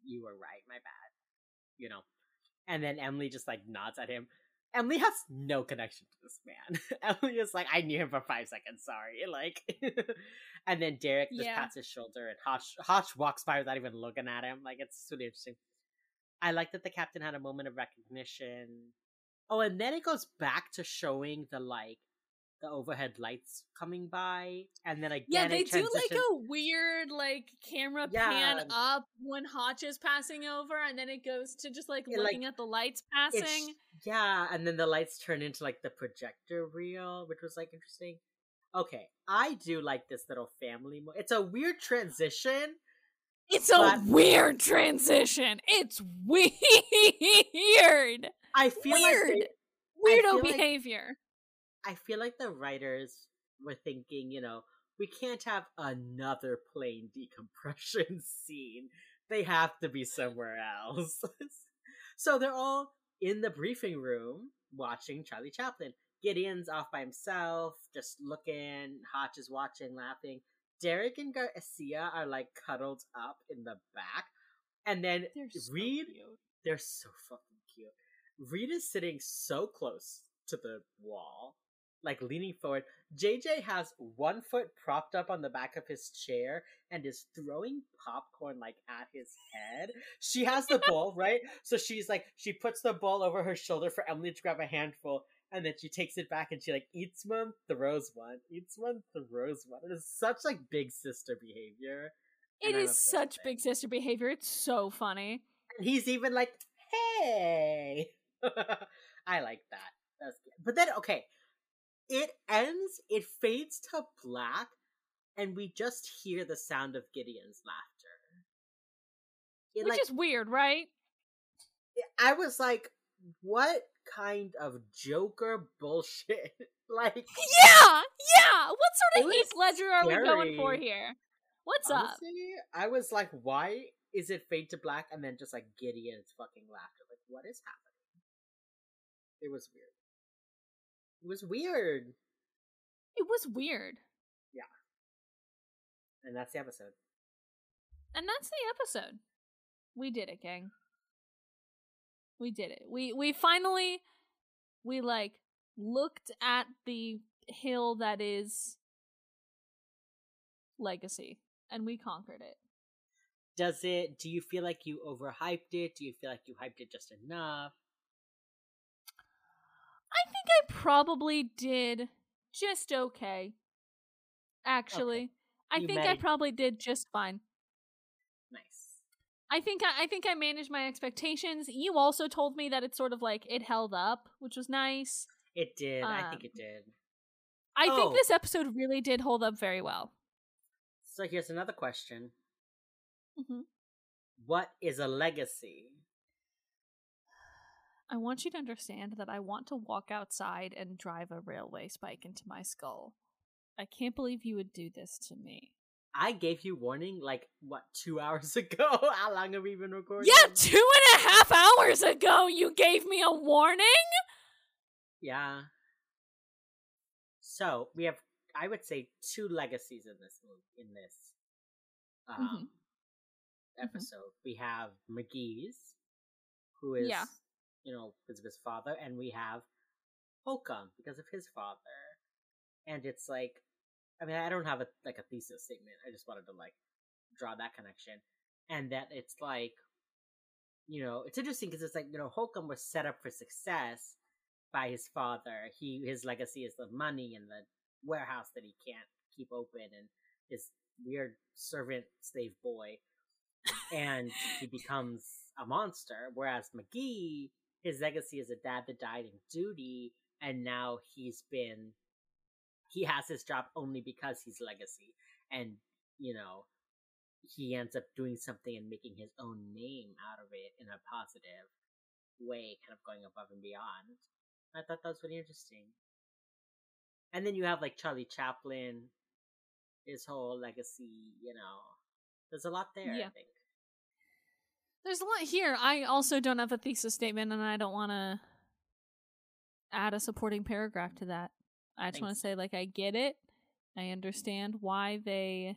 "You were right, my bad," you know, and then Emily just like nods at him. Emily has no connection to this man. Emily is like, I knew him for five seconds. Sorry, like, and then Derek just Yeah. pats his shoulder, and Hotch Hotch walks by without even looking at him. Like, it's really interesting. I like that the captain had a moment of recognition. Oh, and then it goes back to showing the like the overhead lights coming by, and then again, Yeah, they do like a weird like camera pan up when Hotch is passing over, and then it goes to just like It, like, looking at the lights passing. yeah, and then the lights turn into like the projector reel, which was like interesting. Okay, I do like this little family. Mo- it's a weird transition, It's a weird transition. It's weird. I feel Weird. like they- Weirdo like- behavior. I feel like the writers were thinking, you know, we can't have another plane decompression scene. They have to be somewhere else. so they're all in the briefing room watching Charlie Chaplin. Gideon's off by himself, just looking. Hotch is watching, laughing. Derek and Garcia are like cuddled up in the back. And then They're so Reid cute. they're so fucking cute. Reid is sitting so close to the wall, like leaning forward. JJ has one foot propped up on the back of his chair and is throwing popcorn like at his head. She has the bowl, right? So she's like, she puts the bowl over her shoulder for Emily to grab a handful, and then she takes it back and she like eats one, throws one, eats one, throws one. It is such like big sister behavior. It is such big sister behavior. It's so funny. And he's even like, "Hey." I like that. That's good. But then okay, it ends, it fades to black and we just hear the sound of Gideon's laughter. It, Which like, is weird, right? I was like, what kind of Joker bullshit? like Yeah! Yeah! What sort of Heath Ledger are we going for here? What's up? I was like, why is it fade to black and then just like Gideon's fucking laughter? Like, what is happening? It was weird. It was weird. It was weird. Yeah. And that's the episode. And that's the episode. We did it, gang. We did it. We we finally we like looked at the hill that is legacy and we conquered it. Does it do you feel like you overhyped it? Do you feel like you hyped it just enough? I think I probably did just okay. Actually, I You think I probably did just fine. I think I, I think I managed my expectations. You also told me that it's sort of like it held up, which was nice. It did. I think Um, it did. I Oh. think this episode really did hold up very well. So here's another question. hmm What is a legacy? I want you to understand that I want to walk outside and drive a railway spike into my skull. I can't believe you would do this to me. I gave you warning like what two hours ago. How long have we been recording? Yeah, two and a half hours ago, you gave me a warning. Yeah. So we have, I would say, two legacies in this movie. In this um, episode, we have McGee's, who is, Yeah. you know, because of his father, and we have Holcomb because of his father. And it's like, I mean, I don't have a like a thesis statement. I just wanted to like draw that connection, and that it's like, you know, it's interesting because it's like you know, Holcomb was set up for success by his father. He his legacy is the money and the warehouse that he can't keep open, and his weird servant slave boy, and he becomes a monster. Whereas McGee, his legacy is a dad that died in duty, and now he's been he has his job only because he's legacy, and you know he ends up doing something and making his own name out of it in a positive way, kind of going above and beyond. I thought that was really interesting. And then you have like Charlie Chaplin, his whole legacy, you know. There's a lot there, Yeah. I think. There's a lot here. I also don't have a thesis statement, and I don't want to add a supporting paragraph to that. I just want to say, like, I get it. I understand why they.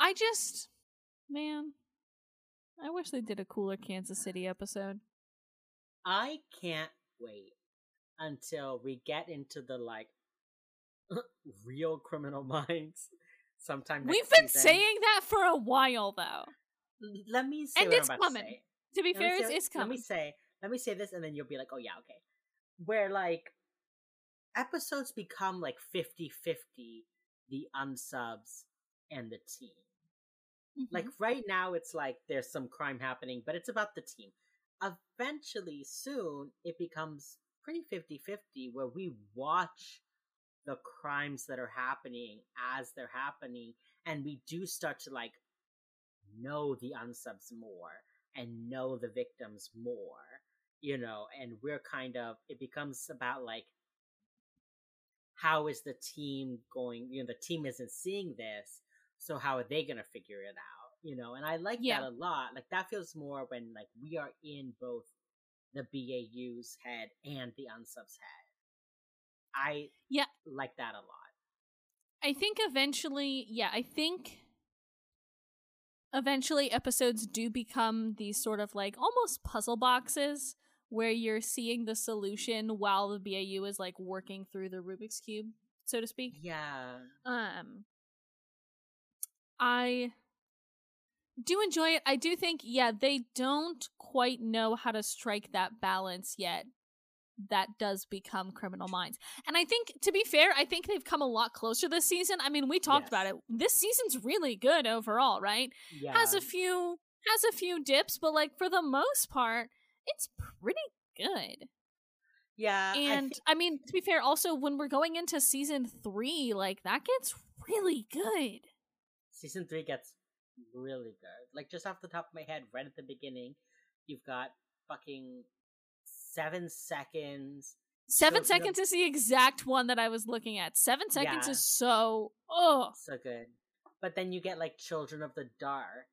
I just, man, I wish they did a cooler Kansas City episode. I can't wait until we get into the like real criminal minds sometime next We've been season. saying that for a while, though. Let me say And it's coming. to. To be Let fair, it's, it's Let me say, let me say this, and then you'll be like, "Oh yeah, okay." Where like episodes become like 50-50, the unsubs and the team. Mhm. Like right now, it's like there's some crime happening, but it's about the team. Eventually, soon, it becomes pretty 50 50 where we watch the crimes that are happening as they're happening, and we do start to like know the unsubs more and know the victims more, you know, and we're kind of, it becomes about like, how is the team going? You know, the team isn't seeing this, so how are they going to figure it out? You know, and I like Yeah. that a lot. Like, that feels more when, like, we are in both the BAU's head and the unsubs head. I Yeah. like that a lot. I think eventually, yeah, I think eventually episodes do become these sort of like almost puzzle boxes where you're seeing the solution while the BAU is like working through the Rubik's cube, so to speak. Yeah. Um I do enjoy it. I do think yeah, they don't quite know how to strike that balance yet. That does become criminal minds. And I think to be fair, I think they've come a lot closer this season. I mean, we talked about it. This season's really good overall, right? Yeah. Has a few has a few dips, but like for the most part, it's pretty good. yeah. I And I mean, to be fair, also when we're going into season 3, like that gets really good. season three gets really good. Like just off the top of my head, right at the beginning, you've got fucking seven seconds. Seven So, seconds is the exact one that I was looking at. Seven seconds Yeah. is so oh So good. But then you get like Children of the Dark.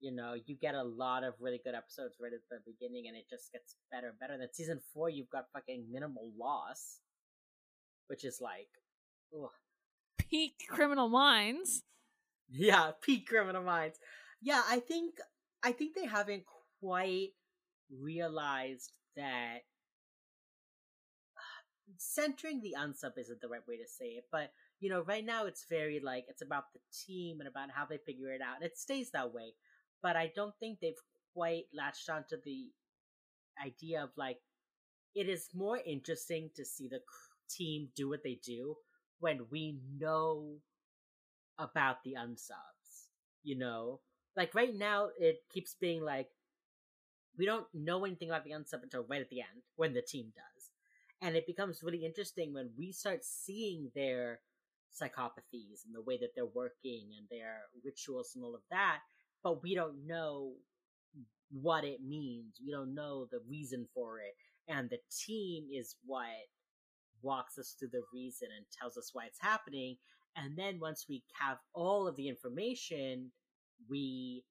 You know, you get a lot of really good episodes right at the beginning, and it just gets better and better. And then season four, you've got fucking Minimal Loss, which is like, ugh. peak criminal minds. Yeah, peak criminal minds. Yeah, I think I think they haven't quite realized that uh, centering the unsub isn't the right way to say it, but you know, right now it's very like it's about the team and about how they figure it out. And it stays that way, but I don't think they've quite latched onto the idea of like it is more interesting to see the team do what they do when we know about the unsubs. You know, like right now it keeps being like we don't know anything about the unsub until right at the end when the team does, and it becomes really interesting when we start seeing their psychopathies and the way that they're working and their rituals and all of that, but we don't know what it means. We don't know the reason for it, and the team is what walks us through the reason and tells us why it's happening. And then once we have all of the information, we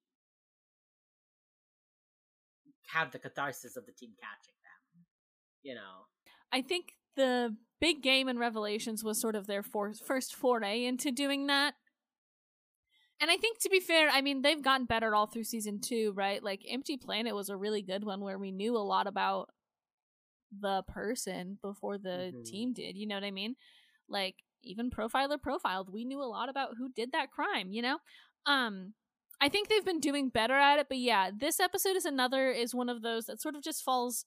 have the catharsis of the team catching them. You know? I think the big game in Revelations was sort of their for- first foray into doing that. And I think to be fair, I mean they've gotten better all through season 2, right? Like Empty Planet was a really good one where we knew a lot about the person before the Mhm. team did, you know what I mean? Like even Profiler profiled, we knew a lot about who did that crime, you know? Um I think they've been doing better at it, but yeah, this episode is another is one of those that sort of just falls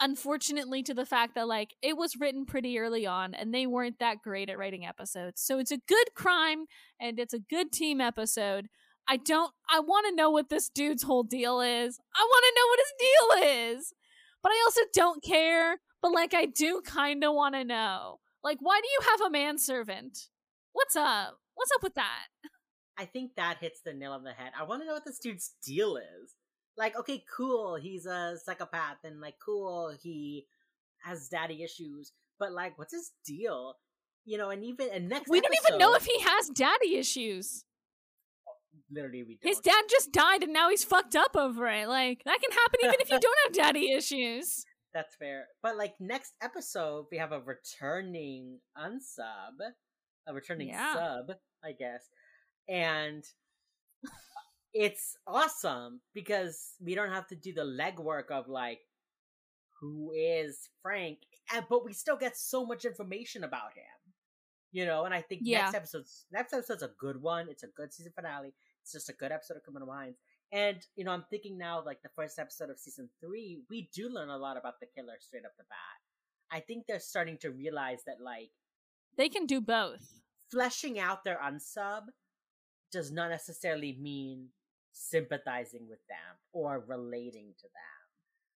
unfortunately to the fact that like it was written pretty early on and they weren't that great at writing episodes. So it's a good crime and it's a good team episode. I don't I want to know what this dude's whole deal is. I want to know what his deal is. But I also don't care, but like I do kind of want to know. Like why do you have a manservant? What's up? What's up with that? I think that hits the nail on the head. I want to know what this dude's deal is. Like, okay, cool, he's a psychopath, and like, cool, he has daddy issues, but like, what's his deal? You know, and even and next We don't even know if he has daddy issues. literally we don't. His dad just died and now he's fucked up over it. Like that can happen even if you don't have daddy issues. That's fair. But like next episode, we have a returning unsub, a returning Yeah. sub, I guess, and it's awesome because we don't have to do the legwork of like who is Frank, eh, but we still get so much information about him, you know. And I think Yeah. next episode's next episode's a good one. It's a good season finale. It's just a good episode of Criminal Minds. And you know, I'm thinking now, like the first episode of season three, we do learn a lot about the killer straight up the bat. I think they're starting to realize that like They can do both. fleshing out their unsub does not necessarily mean sympathizing with them or relating to them.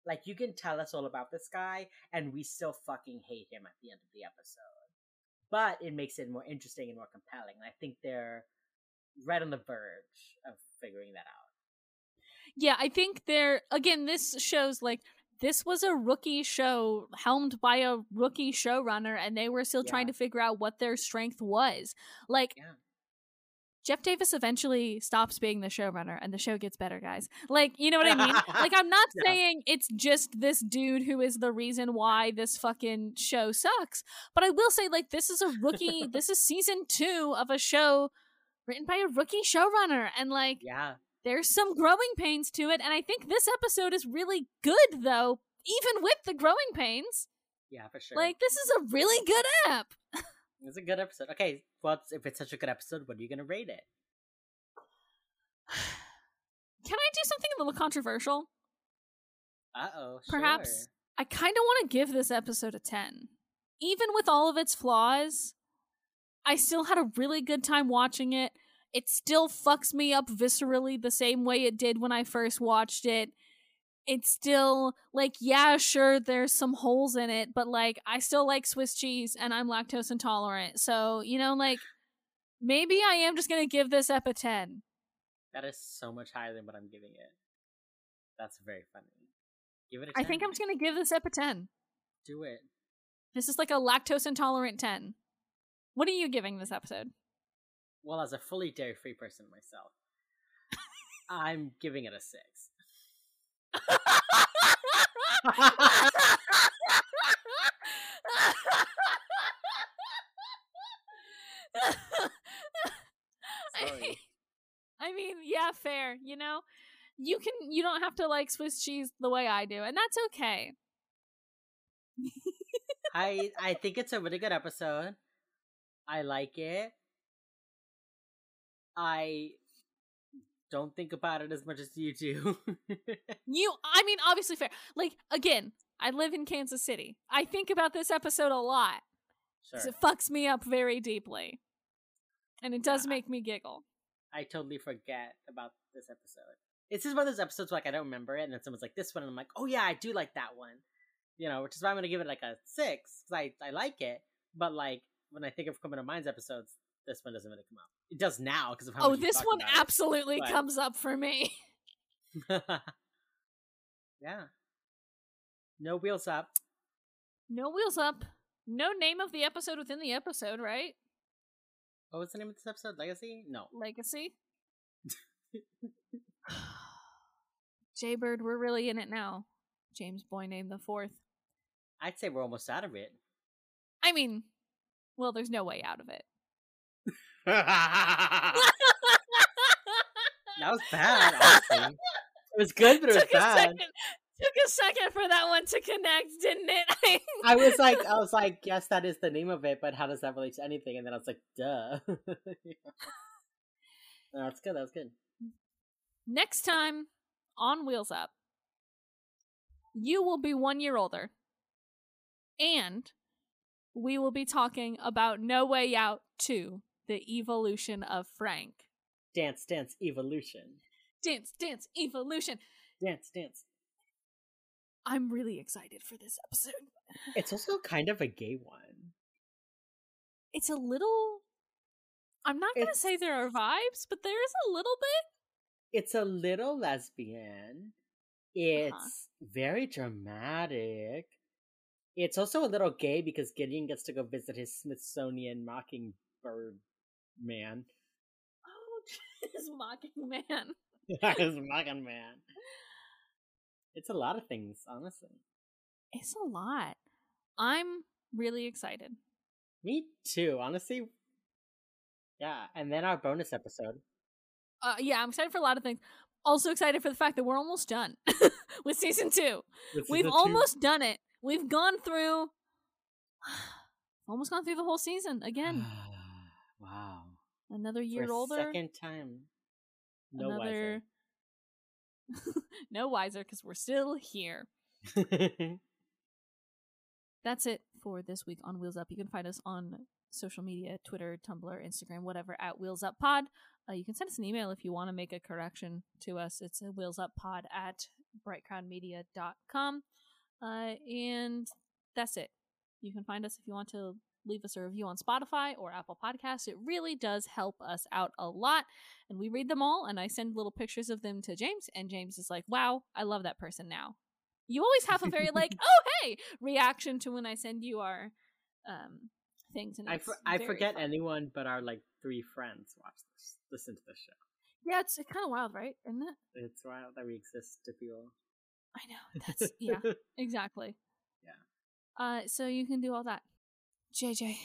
Like you can tell us all about this guy and we still fucking hate him at the end of the episode. But it makes it more interesting and more compelling. I think they're right on the verge of figuring that out. Yeah, I think they're again. This shows like this was a rookie show helmed by a rookie showrunner, and they were still trying to figure out what their strength was. Like Yeah. Jeff Davis eventually stops being the showrunner and the show gets better, guys. Like, you know what I mean? like, I'm not Yeah. saying it's just this dude who is the reason why this fucking show sucks, but I will say, like, this is a rookie, this is season two of a show written by a rookie showrunner, and like, Yeah. there's some growing pains to it, and I think this episode is really good, though, even with the growing pains. Yeah, for sure. Like, this is a really good app. it's a good episode. Okay, well, if it's such a good episode, what are you gonna rate it? Can I do something a little controversial? Uh oh. Perhaps I kind of want to give this episode a 10. Even with all of its flaws, I still had a really good time watching it. It still fucks me up viscerally the same way it did when I first watched it. It's still like, yeah, sure, there's some holes in it, but like, I still like Swiss cheese and I'm lactose intolerant. So, you know, like, maybe I am just going to give this ep a 10. That is so much higher than what I'm giving it. That's very funny. Give it a 10. I think I'm just going to give this ep a 10. Do it. This is like a lactose intolerant 10. What are you giving this episode? Well, as a fully dairy free person myself, I'm giving it a I mean, yeah, fair. You know, you can. You don't have to like Swiss cheese the way I do, and that's okay. I I think it's a really good episode. I like it. I don't think about it as much as you do. You, I mean, obviously fair. Like again, I live in Kansas City. I think about this episode a lot sure. it fucks me up very deeply, and it does Yeah. make me giggle. I totally forget about this episode. It's just one of those episodes where like I don't remember it, and then someone's like this one, and I'm like, oh yeah, I do like that one. You know, which is why I'm gonna give it like a six because I I like it. But like when I think of Criminal Minds episodes, this one doesn't really come up. It does now because of how. Oh, this one about it. absolutely but- comes up for me. yeah. No wheels up. no wheels up. No name of the episode within the episode, right? What was the name of this episode? Legacy? No. Legacy. Jaybird, we're really in it now. James Boyname the fourth. I'd say we're almost out of it. I mean, well, there's no way out of it. that was bad, honestly. It was good, but it was took a bad. second. Took a second for that one to connect, didn't it? I was like, I was like, yes, that is the name of it, but how does that relate to anything? And then I was like, duh. no, that's good. That was good. Next time on Wheels Up, you will be one year older, and we will be talking about No Way Out 2, the evolution of Frank. Dance, dance, evolution. Dance, dance, evolution. Dance, dance. I'm really excited for this episode. It's also kind of a gay one. It's a little. I'm not going to say there are vibes, but there is a little bit. It's a little lesbian. Uh-huh. It's very dramatic. It's also a little gay because Gideon gets to go visit his Smithsonian mockingbird man. Oh, this mocking man. his mocking man. It's a lot of things, honestly. It's a lot. I'm really excited. Me too, honestly. Yeah, and then our bonus episode. Uh, yeah, I'm excited for a lot of things. Also excited for the fact that we're almost done with season two. We've the two- almost done it. We've gone through, almost gone through the whole season again. Another year a older. Second time. No another. no wiser because we're still here. That's it for this week on Wheels Up. You can find us on social media Twitter, Tumblr, Instagram, whatever, at Wheels Up Pod. Uh, you can send us an email if you want to make a correction to us. It's a Wheels Up Pod at brightcrownmedia.com. Uh, and that's it. You can find us if you want to leave us a review on Spotify or Apple Podcasts. It really does help us out a lot. And we read them all, and I send little pictures of them to James, and James is like, wow, I love that person now. You always have a very, like, oh, hey, reaction to when I send you our um, things. And I, for, I forget fun. anyone but our like three friends watch this, listen to this show. Yeah, it's kind of wild, right? Isn't it? It's wild that we exist to people. I know. That's, yeah, exactly. Yeah. Uh, so you can do all that. JJ,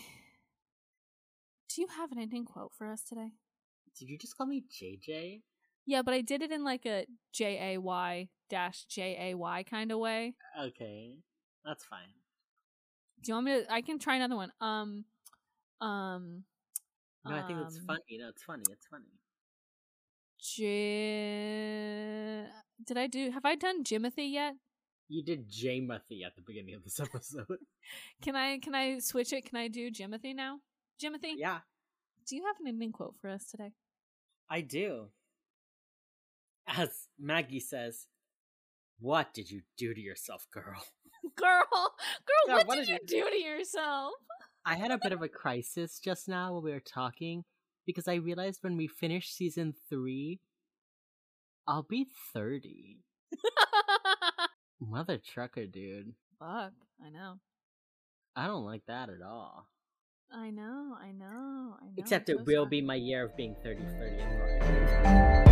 do you have an ending quote for us today? Did you just call me JJ? Yeah, but I did it in like a J A Y dash J A Y kind of way. Okay, that's fine. Do you want me to? I can try another one. Um, um. No, I think it's um, funny. No, it's funny. It's funny. J. Did I do? Have I done Jimothy yet? You did Jamothy at the beginning of this episode. Can I? Can I switch it? Can I do Jimothy now? Jimothy, yeah, do you have an ending quote for us today? I do. As Maggie says, "What did you do to yourself, girl?" Girl, girl, Yeah, what, what did did you do to yourself? I had a bit of a crisis just now while we were talking because I realized when we finish season three, I'll be 30. Mother trucker, dude. Fuck, I know. I don't like that at all. I know, I know, I know. Except it will be my year of being 30, 30 and 40.